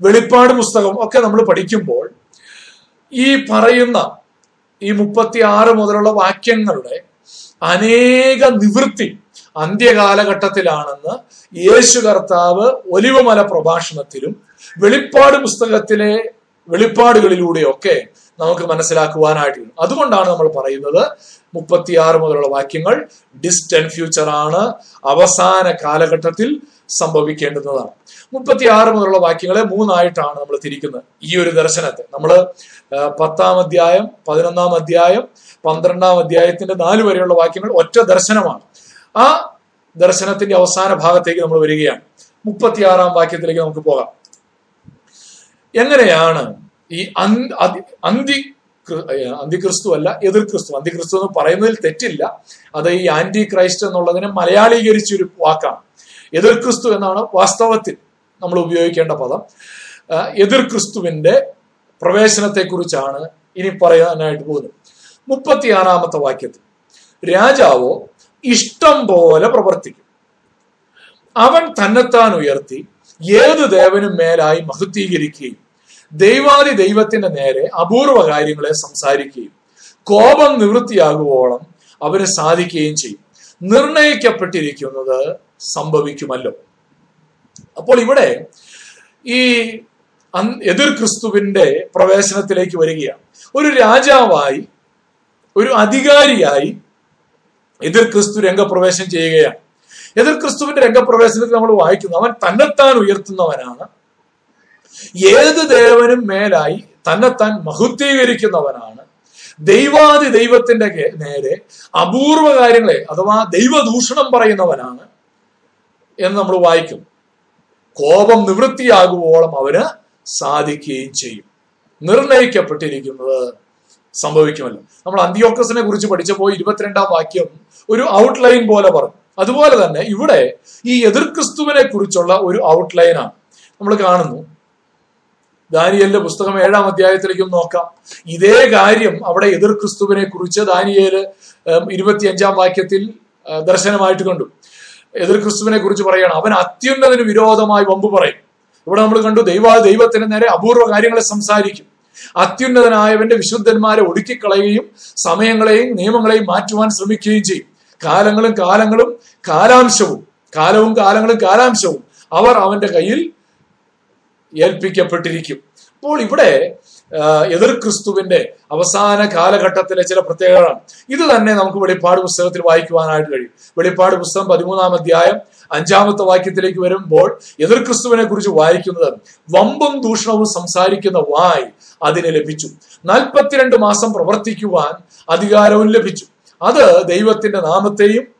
വെളിപ്പാട് പുസ്തകം ഒക്കെ നമ്മൾ പഠിക്കുമ്പോൾ ഈ പറയുന്ന ഈ മുപ്പത്തി ആറ് മുതലുള്ള വാക്യങ്ങളുടെ അനേക നിവൃത്തി അന്ത്യകാലഘട്ടത്തിലാണെന്ന് യേശു കർത്താവ് ഒലിവമല പ്രഭാഷണത്തിലും വെളിപ്പാട് പുസ്തകത്തിലെ വെളിപ്പാടുകളിലൂടെയൊക്കെ നമുക്ക് മനസ്സിലാക്കുവാനായിട്ട് അതുകൊണ്ടാണ് നമ്മൾ പറയുന്നത് മുപ്പത്തിയാറ് മുതലുള്ള വാക്യങ്ങൾ ഡിസ്റ്റന്റ് ഫ്യൂച്ചർ ആണ് അവസാന കാലഘട്ടത്തിൽ സംഭവിക്കേണ്ടുന്നതാണ്. മുപ്പത്തിയാറ് മുതലുള്ള വാക്യങ്ങളെ മൂന്നായിട്ടാണ് നമ്മൾ തിരിക്കുന്നത്. ഈ ഒരു ദർശനത്തെ നമ്മൾ പത്താം അധ്യായം പതിനൊന്നാം അധ്യായം പന്ത്രണ്ടാം അധ്യായത്തിന്റെ നാല് വരെയുള്ള വാക്യങ്ങൾ ഒറ്റ ദർശനമാണ്. ആ ദർശനത്തിന്റെ അവസാന ഭാഗത്തേക്ക് നമ്മൾ വരികയാണ്. മുപ്പത്തിയാറാം വാക്യത്തിലേക്ക് നമുക്ക് പോകാം. എങ്ങനെയാണ് ഈ അന്തി അന്തിക്രിസ്തു അല്ല എതിർ ക്രിസ്തു അന്തിക്രിസ്തു എന്ന് പറയുന്നതിൽ തെറ്റില്ല. അത് ഈ ആന്റി ക്രൈസ്റ്റ് എന്നുള്ളതിനെ മലയാളീകരിച്ചൊരു വാക്കാണ്. എതിർ ക്രിസ്തു എന്നാണ് വാസ്തവത്തിൽ നമ്മൾ ഉപയോഗിക്കേണ്ട പദം. എതിർ ക്രിസ്തുവിന്റെ പ്രവേശനത്തെക്കുറിച്ചാണ് ഇനി പറയാനായിട്ട് പോകുന്നത്. മുപ്പത്തിയാറാമത്തെ വാക്യത്തിൽ. രാജാവോ ഇഷ്ടം പോലെ പ്രവർത്തിക്കും. അവൻ തന്നെത്താൻ ഉയർത്തി ഏത് ദേവനും മേലായി മഹത്വീകരിക്കുകയും ദൈവാദി ദൈവത്തിന്റെ നേരെ അപൂർവ കാര്യങ്ങളെ സംസാരിക്കുകയും കോപം നിവൃത്തിയാകുവോളം അവന് സാധിക്കുകയും ചെയ്യും. നിർണയിക്കപ്പെട്ടിരിക്കുന്നത് സംഭവിക്കുമല്ലോ. അപ്പോൾ ഇവിടെ ഈ എതിർ ക്രിസ്തുവിന്റെ പ്രവേശനത്തിലേക്ക് വരികയാണ്. ഒരു രാജാവായി ഒരു അധികാരിയായി എതിർ ക്രിസ്തു രംഗപ്രവേശനം ചെയ്യുകയാണ്. എതിർ ക്രിസ്തുവിന്റെ രംഗപ്രവേശനത്തിൽ നമ്മൾ വായിക്കുന്നു അവൻ തന്നെത്താൻ ഉയർത്തുന്നവനാണ് ഏത് ദേവനും മേലായി തന്നെത്താൻ മഹുദ്ധീകരിക്കുന്നവനാണ് ദൈവാദി ദൈവത്തിന്റെ നേരെ അപൂർവ കാര്യങ്ങളെ അഥവാ ദൈവദൂഷണം പറയുന്നവനാണ് എന്ന് നമ്മൾ വായിക്കും. കോപം നിവൃത്തിയാകുവോളം അവന് സാധിക്കുകയും ചെയ്യും. നിർണയിക്കപ്പെട്ടിരിക്കുന്നത് സംഭവിക്കുമല്ലോ. നമ്മൾ അന്തിയോക്കസിനെ കുറിച്ച് പഠിച്ചപ്പോൾ ഇരുപത്തിരണ്ടാം വാക്യം ഒരു ഔട്ട്ലൈൻ പോലെ പറഞ്ഞു. അതുപോലെ തന്നെ ഇവിടെ ഈ എതിർ ക്രിസ്തുവിനെ കുറിച്ചുള്ള ഒരു ഔട്ട്ലൈനാണ് നമ്മൾ കാണുന്നു. ദാനിയലിന്റെ പുസ്തകം ഏഴാം അധ്യായത്തിലേക്കും നോക്കാം. ഇതേ കാര്യം അവിടെ എതിർ ക്രിസ്തുവിനെ കുറിച്ച് ദാനിയേൽ ഇരുപത്തിയഞ്ചാം വാക്യത്തിൽ ദർശനമായിട്ട് കണ്ടു. എതിർ ക്രിസ്തുവിനെ കുറിച്ച് പറയണം. അവൻ അത്യുന്നതിന് വിരോധമായി വമ്പ് പറയും. ഇവിടെ നമ്മൾ കണ്ടു ദൈവ ദൈവത്തിന് നേരെ അപൂർവ കാര്യങ്ങളെ സംസാരിക്കും. അത്യുന്നതനായവന്റെ വിശുദ്ധന്മാരെ ഒടുക്കിക്കളയുകയും സമയങ്ങളെയും നിയമങ്ങളെയും മാറ്റുവാൻ ശ്രമിക്കുകയും ചെയ്യും. കാലങ്ങളും കാലങ്ങളും കാലാംശവും കാലവും കാലങ്ങളും കാലാംശവും അവർ അവന്റെ കയ്യിൽ ഏൽപ്പിക്കപ്പെട്ടിരിക്കും. അപ്പോൾ ഇവിടെ എതിർ ക്രിസ്തുവിന്റെ അവസാന കാലഘട്ടത്തിലെ ചില പ്രത്യേകതകളാണ്. ഇത് തന്നെ നമുക്ക് വെളിപ്പാട് പുസ്തകത്തിൽ വായിക്കുവാനായിട്ട് കഴിയും. വെളിപ്പാട് പുസ്തകം പതിമൂന്നാം അധ്യായം അഞ്ചാമത്തെ വാക്യത്തിലേക്ക് വരുമ്പോൾ എതിർ ക്രിസ്തുവിനെ കുറിച്ച് വായിക്കുന്നത് വമ്പും ദൂഷണവും സംസാരിക്കുന്ന വായ് അതിന് ലഭിച്ചു. നാൽപ്പത്തിരണ്ട് മാസം പ്രവർത്തിക്കുവാൻ അധികാരവും ലഭിച്ചു. അത് ദൈവത്തിന്റെ നാമത്തെയും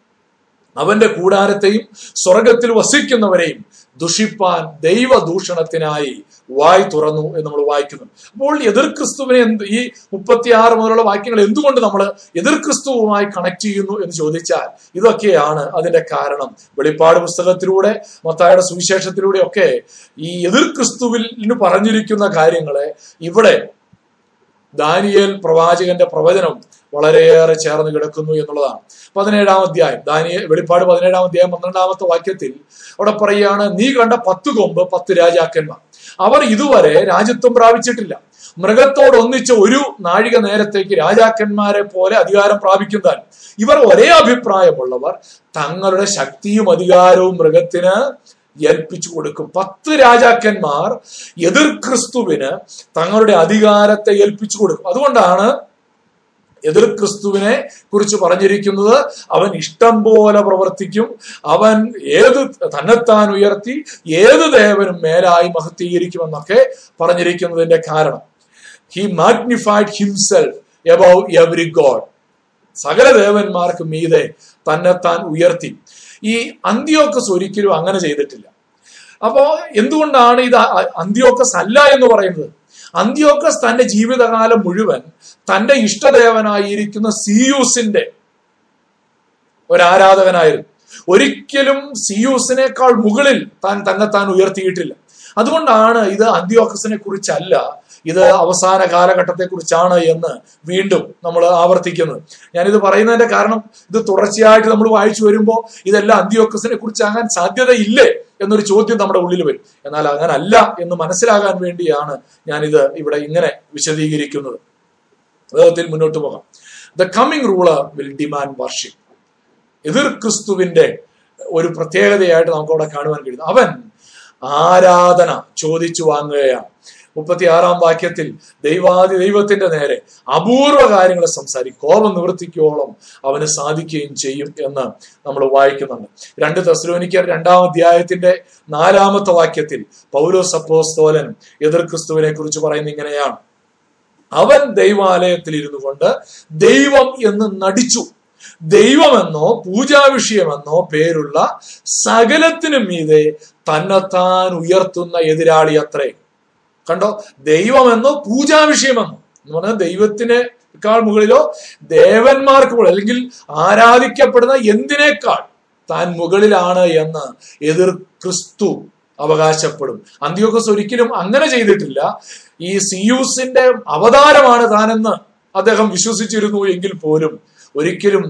അവന്റെ കൂടാരത്തെയും സ്വർഗത്തിൽ വസിക്കുന്നവരെയും ദുഷിപ്പാൻ ദൈവദൂഷണത്തിനായി വായി തുറന്നു എന്ന് നമ്മൾ വായിക്കുന്നു. അപ്പോൾ എതിർ ക്രിസ്തുവിനെ എന്ത് ഈ മുപ്പത്തിയാറ് മുതലുള്ള വാക്യങ്ങൾ എന്തുകൊണ്ട് നമ്മൾ എതിർ ക്രിസ്തുവുമായി കണക്ട് ചെയ്യുന്നു എന്ന് ചോദിച്ചാൽ ഇതൊക്കെയാണ് അതിന്റെ കാരണം. വെളിപ്പാട് പുസ്തകത്തിലൂടെ മത്തായുടെ സുവിശേഷത്തിലൂടെ ഒക്കെ ഈ എതിർ ക്രിസ്തുവിൽ പറഞ്ഞിരിക്കുന്ന കാര്യങ്ങളെ ഇവിടെ ദാനിയേൽ പ്രവാചകന്റെ പ്രവചനം വളരെയേറെ ചേർന്ന് കിടക്കുന്നു എന്നുള്ളതാണ്. പതിനേഴാം അധ്യായം. ദാനിയ വെളിപ്പാട് പതിനേഴാം അധ്യായം പന്ത്രണ്ടാമത്തെ വാക്യത്തിൽ അവിടെ പറയുകയാണ് നീ കണ്ട പത്ത് കൊമ്പ് പത്ത് രാജാക്കന്മാർ. അവർ ഇതുവരെ രാജ്യത്വം പ്രാപിച്ചിട്ടില്ല. മൃഗത്തോട് ഒന്നിച്ച് ഒരു നാഴിക നേരത്തേക്ക് രാജാക്കന്മാരെ പോലെ അധികാരം പ്രാപിക്കുന്നതാണ് ഇവർ ഒരേ അഭിപ്രായമുള്ളവർ തങ്ങളുടെ ശക്തിയും അധികാരവും മൃഗത്തിന് ഏൽപ്പിച്ചു കൊടുക്കും. പത്ത് രാജാക്കന്മാർ എതിർ ക്രിസ്തുവിന് തങ്ങളുടെ അധികാരത്തെ ഏൽപ്പിച്ചു കൊടുക്കും. അതുകൊണ്ടാണ് എതിർ ക്രിസ്തുവിനെ കുറിച്ച് പറഞ്ഞിരിക്കുന്നത് അവൻ ഇഷ്ടം പോലെ പ്രവർത്തിക്കും. അവൻ ഏത് തന്നെത്താൻ ഉയർത്തി ഏത് ദേവനും മേലായി മഹത്വീകരിക്കുമെന്നൊക്കെ പറഞ്ഞിരിക്കുന്നതിന്റെ കാരണം. He magnified himself above every God സകല ദേവന്മാർക്ക് മീതെ തന്നെത്താൻ ഉയർത്തി. ഈ അന്ത്യോക്കസ് ഒരിക്കലും അങ്ങനെ ചെയ്തിട്ടില്ല. അപ്പോ എന്തുകൊണ്ടാണ് ഇത് അന്ത്യോക്കസ് അല്ല എന്ന് പറയുന്നത്? അന്ത്യോക്കസ് തന്റെ ജീവിതകാലം മുഴുവൻ തന്റെ ഇഷ്ടദേവനായിരിക്കുന്ന സിയൂസിന്റെ ഒരാരാധകനായിരുന്നു. ഒരിക്കലും സിയൂസിനേക്കാൾ മുകളിൽ താൻ തന്നെ താൻ ഉയർത്തിയിട്ടില്ല. അതുകൊണ്ടാണ് ഇത് അന്ത്യോക്കസിനെ കുറിച്ചല്ല ഇത് അവസാന കാലഘട്ടത്തെ കുറിച്ചാണ് എന്ന് വീണ്ടും നമ്മൾ ആവർത്തിക്കുന്നത്. ഞാനിത് പറയുന്നതിന്റെ കാരണം ഇത് തുടർച്ചയായിട്ട് നമ്മൾ വായിച്ചു വരുമ്പോൾ ഇതെല്ലാം അന്ത്യോക്കസിനെ കുറിച്ചാകാൻ സാധ്യതയില്ലേ? എന്നൊരു ചോദ്യം നമ്മുടെ ഉള്ളിൽ വരും. എന്നാൽ അങ്ങനല്ല എന്ന് മനസ്സിലാകാൻ വേണ്ടിയാണ് ഞാനിത് ഇവിടെ ഇങ്ങനെ വിശദീകരിക്കുന്നത്. വേഗത്തിൽ മുന്നോട്ട് പോകാം. The coming ruler will demand worship എതിർ ക്രിസ്തുവിന്റെ ഒരു പ്രത്യേകതയായിട്ട് നമുക്ക് അവിടെ കാണുവാൻ കഴിയുന്നു. അവൻ ആരാധന ചോദിച്ചു വാങ്ങുകയാണ്. മുപ്പത്തി ആറാം വാക്യത്തിൽ ദൈവാദി ദൈവത്തിന്റെ നേരെ അപൂർവ കാര്യങ്ങളെ സംസാരിക്കും കോപം നിവർത്തിക്കോളം അവന് സാധിക്കുകയും ചെയ്യും എന്ന് നമ്മൾ വായിക്കുന്നുണ്ട്. രണ്ട് തെസ്ലോനിക്കർ രണ്ടാം അധ്യായത്തിന്റെ നാലാമത്തെ വാക്യത്തിൽ പൗലോസ് സപ്പോസ്തോലൻ എതിർ ക്രിസ്തുവിനെ കുറിച്ച് പറയുന്ന ഇങ്ങനെയാണ്. അവൻ ദൈവാലയത്തിൽ ഇരുന്നു കൊണ്ട് ദൈവം എന്ന് നടിച്ചു. ദൈവമെന്നോ പൂജാവിഷയമെന്നോ പേരുള്ള സകലത്തിനും മീതെ തന്നെത്താൻ ഉയർത്തുന്ന എതിരാളി അത്രേ. കണ്ടോ? ദൈവമെന്നോ പൂജാവിഷയമെന്നോ എന്ന്. പറഞ്ഞാൽ ദൈവത്തിനേക്കാൾ മുകളിലോ ദേവന്മാർക്ക് അല്ലെങ്കിൽ ആരാധിക്കപ്പെടുന്ന എന്തിനേക്കാൾ താൻ മുകളിലാണ് എന്ന് എതിർ ക്രിസ്തു അവകാശപ്പെടും. അന്ത്യോക്കസ് ഒരിക്കലും അങ്ങനെ ചെയ്തിട്ടില്ല. ഈ സിയൂസിന്റെ അവതാരമാണ് താനെന്ന് അദ്ദേഹം വിശ്വസിച്ചിരുന്നു എങ്കിൽ പോലും ഒരിക്കലും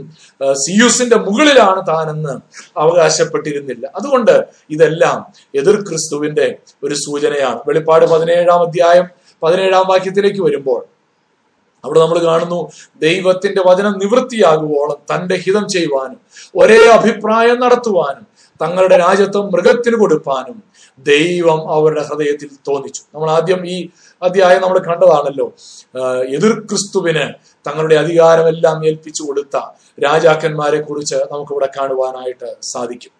സിയൂസിന്റെ മുകളിലാണ് താനെന്ന് അവകാശപ്പെട്ടിരുന്നില്ല. അതുകൊണ്ട് ഇതെല്ലാം എതിർ ക്രിസ്തുവിന്റെ ഒരു സൂചനയാണ്. വെളിപ്പാട് പതിനേഴാം അധ്യായം പതിനേഴാം വാക്യത്തിലേക്ക് വരുമ്പോൾ അവിടെ നമ്മൾ കാണുന്നു ദൈവത്തിന്റെ വചനം നിവൃത്തിയാകുവോളം തന്റെ ഹിതം ചെയ്യുവാനും ഒരേ അഭിപ്രായം നടത്തുവാനും തങ്ങളുടെ രാജ്യത്വം മൃഗത്തിന് കൊടുപ്പാനും ദൈവം അവരുടെ ഹൃദയത്തിൽ തോന്നിച്ചു. നമ്മൾ ആദ്യം ഈ അധ്യായം നമ്മൾ കണ്ടതാണല്ലോ എതിർ ക്രിസ്തുവിന് തങ്ങളുടെ അധികാരമെല്ലാം ഏൽപ്പിച്ചു കൊടുത്ത രാജാക്കന്മാരെ കുറിച്ച് നമുക്കിവിടെ കാണുവാനായിട്ട് സാധിക്കും.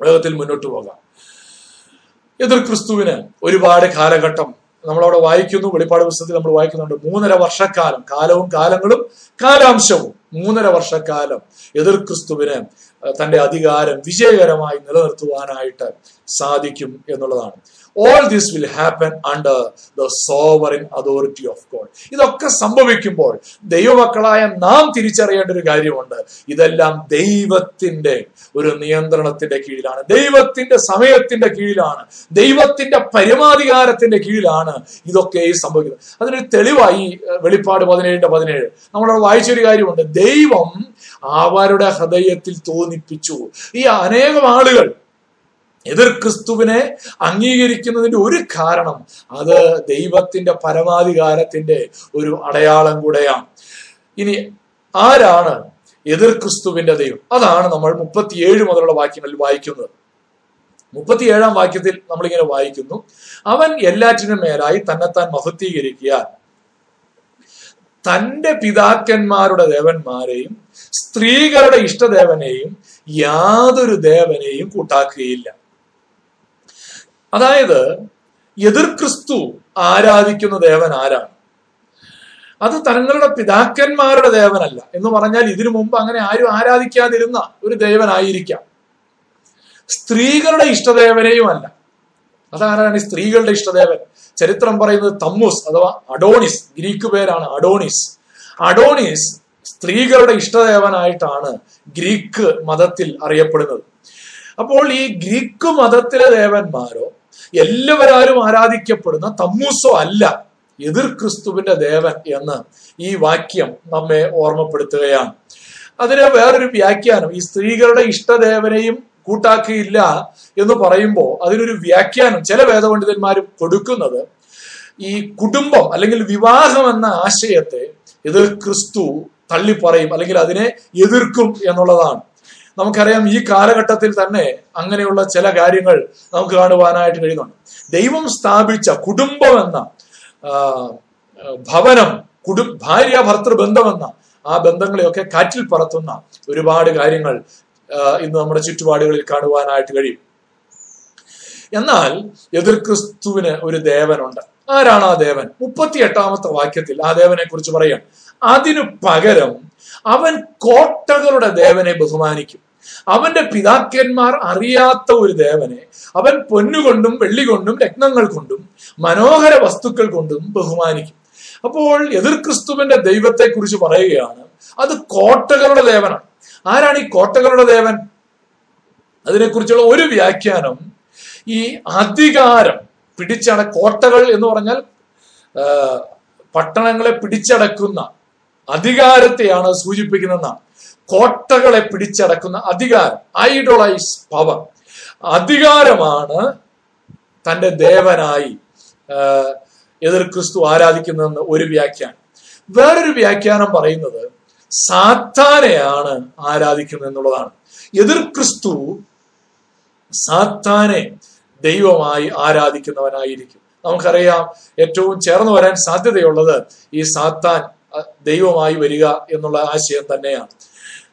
വേഗത്തിൽ മുന്നോട്ട് പോകാം. എതിർ ക്രിസ്തുവിന് ഒരുപാട് കാലഘട്ടം നമ്മളവിടെ വായിക്കുന്നു. വെളിപ്പാട് പുസ്തകത്തിൽ നമ്മൾ വായിക്കുന്നുണ്ട്. മൂന്നര വർഷക്കാലം കാലവും കാലങ്ങളും കാലാംശവും മൂന്നര വർഷക്കാലം എതിർ ക്രിസ്തുവിന് തന്റെ അധികാരം വിജയകരമായി നിലനിർത്തുവാനായിട്ട് സാധിക്കും എന്നുള്ളതാണ്. All this will happen under the sovereign authority of God ഇതൊക്കെ സംഭവിക്കുമ്പോൾ ദൈവമക്കളായ നാം തിരിച്ചറിയേണ്ട ഒരു കാര്യമുണ്ട്. ഇതെല്ലാം ദൈവത്തിന്റെ ഒരു നിയന്ത്രണത്തിന്റെ കീഴിലാണ്. ദൈവത്തിന്റെ സമയത്തിന്റെ കീഴിലാണ്. ദൈവത്തിന്റെ പരമാധികാരത്തിന്റെ കീഴിലാണ് ഇതൊക്കെ സംഭവിക്കുന്നത്. അതിനൊരു തെളിവായി വെളിപ്പാട് പതിനേഴിന്റെ പതിനേഴ്. നമ്മൾ വായിച്ചൊരു കാര്യമുണ്ട്. ദൈവം അവരുടെ ഹൃദയത്തിൽ തോന്നിപ്പിച്ചു. ഈ അനേകം ആളുകൾ എതിർ ക്രിസ്തുവിനെ അംഗീകരിക്കുന്നതിന്റെ ഒരു കാരണം അത് ദൈവത്തിന്റെ പരമാധികാരത്തിന്റെ ഒരു അടയാളം കൂടെയാണ്. ഇനി ആരാണ് എതിർ ക്രിസ്തുവിന്റെ ദൈവം? അതാണ് നമ്മൾ മുപ്പത്തിയേഴ് മുതലുള്ള വാക്യങ്ങളിൽ വായിക്കുന്നത്. മുപ്പത്തിയേഴാം വാക്യത്തിൽ നമ്മളിങ്ങനെ വായിക്കുന്നു അവൻ എല്ലാറ്റിനും മേലായി തന്നെത്താൻ മഹത്വീകരിക്കുക തന്റെ പിതാക്കന്മാരുടെ ദേവന്മാരെയും സ്ത്രീകളുടെ ഇഷ്ടദേവനെയും യാതൊരു ദേവനെയും കൂട്ടാക്കുകയില്ല. അതായത് എതിർ ക്രിസ്തു ആരാധിക്കുന്ന ദേവൻ ആരാണ്? അത് തങ്ങളുടെ പിതാക്കന്മാരുടെ ദേവനല്ല. എന്ന് പറഞ്ഞാൽ ഇതിനു മുമ്പ് അങ്ങനെ ആരും ആരാധിക്കാതിരുന്ന ഒരു ദേവനായിരിക്കാം. സ്ത്രീകളുടെ ഇഷ്ടദേവനെയും അല്ല. അതാരാണ് സ്ത്രീകളുടെ ഇഷ്ടദേവൻ? ചരിത്രം പറയുന്നത് തമ്മൂസ് അഥവാ അഡോണിസ്. ഗ്രീക്ക് പേരാണ് അഡോണിസ്. അഡോണിസ് സ്ത്രീകളുടെ ഇഷ്ടദേവനായിട്ടാണ് ഗ്രീക്ക് മതത്തിൽ അറിയപ്പെടുന്നത്. അപ്പോൾ ഈ ഗ്രീക്ക് മതത്തിലെ ദേവന്മാരോ എല്ലാവരാലും ആരാധിക്കപ്പെടുന്ന തമ്മൂസോ അല്ല എതിർ ക്രിസ്തുവിന്റെ ദേവൻ എന്ന് ഈ വാക്യം നമ്മെ ഓർമ്മപ്പെടുത്തുകയാണ്. അതിന് വേറൊരു വ്യാഖ്യാനം ഈ സ്ത്രീകളുടെ ഇഷ്ടദേവനെയും കൂട്ടാക്കിയില്ല എന്ന് പറയുമ്പോൾ അതിനൊരു വ്യാഖ്യാനം ചില വേദപണ്ഡിതന്മാർ കൊടുക്കുന്നത് ഈ കുടുംബം അല്ലെങ്കിൽ വിവാഹം എന്ന ആശയത്തെ എതിർ ക്രിസ്തു തള്ളിപ്പറയും അല്ലെങ്കിൽ അതിനെ എതിർക്കും എന്നുള്ളതാണ്. നമുക്കറിയാം ഈ കാലഘട്ടത്തിൽ തന്നെ അങ്ങനെയുള്ള ചില കാര്യങ്ങൾ നമുക്ക് കാണുവാനായിട്ട് കഴിയുന്നുണ്ട്. ദൈവം സ്ഥാപിച്ച കുടുംബം എന്ന ഭവനം കുടു ഭാര്യ ഭർത്തൃ ബന്ധമെന്ന ആ ബന്ധങ്ങളെയൊക്കെ കാറ്റിൽ പറത്തുന്ന ഒരുപാട് കാര്യങ്ങൾ ഇന്ന് നമ്മുടെ ചുറ്റുപാടുകളിൽ കാണുവാനായിട്ട് കഴിയും. എന്നാൽ എതിർ ക്രിസ്തുവിന് ഒരു ദേവനുണ്ട്. ആരാണ് ആ ദേവൻ? മുപ്പത്തി എട്ടാമത്തെ വാക്യത്തിൽ ആ ദേവനെ കുറിച്ച് പറയാം. അതിനു പകരം അവൻ കോട്ടകളുടെ ദേവനെ ബഹുമാനിക്കും. അവന്റെ പിതാക്കന്മാർ അറിയാത്ത ഒരു ദേവനെ അവൻ പൊന്നുകൊണ്ടും വെള്ളി കൊണ്ടും രത്നങ്ങൾ കൊണ്ടും മനോഹര വസ്തുക്കൾ കൊണ്ടും ബഹുമാനിക്കും. അപ്പോൾ എതിർ ക്രിസ്തുവിന്റെ ദൈവത്തെ കുറിച്ച് പറയുകയാണ് അത് കോട്ടകളുടെ ദേവനാണ്. ആരാണ് ഈ കോട്ടകളുടെ ദേവൻ? അതിനെക്കുറിച്ചുള്ള ഒരു വ്യാഖ്യാനം ഈ അധികാരം പിടിച്ചട കോട്ടകൾ എന്ന് പറഞ്ഞാൽ പട്ടണങ്ങളെ പിടിച്ചടക്കുന്ന അധികാരത്തെയാണ് സൂചിപ്പിക്കുന്നതെന്നാണ് കോട്ടകളെ പിടിച്ചടക്കുന്ന അധികാരം ഐഡോളൈസ് പവർ അധികാരമാണ് തന്റെ ദേവനായി എതിർ ക്രിസ്തു ആരാധിക്കുന്നതെന്ന് ഒരു വ്യാഖ്യാനം. വേറൊരു വ്യാഖ്യാനം പറയുന്നത് സാത്താനെയാണ് ആരാധിക്കുന്നത് എന്നുള്ളതാണ് എതിർ ക്രിസ്തു സാത്താനെ ദൈവമായി ആരാധിക്കുന്നവനായിരിക്കും. നമുക്കറിയാം ഏറ്റവും ചേർന്ന് വരാൻ സാധ്യതയുള്ളത് ഈ സാത്താൻ ദൈവമായി വരിക എന്നുള്ള ആശയം തന്നെയാണ്.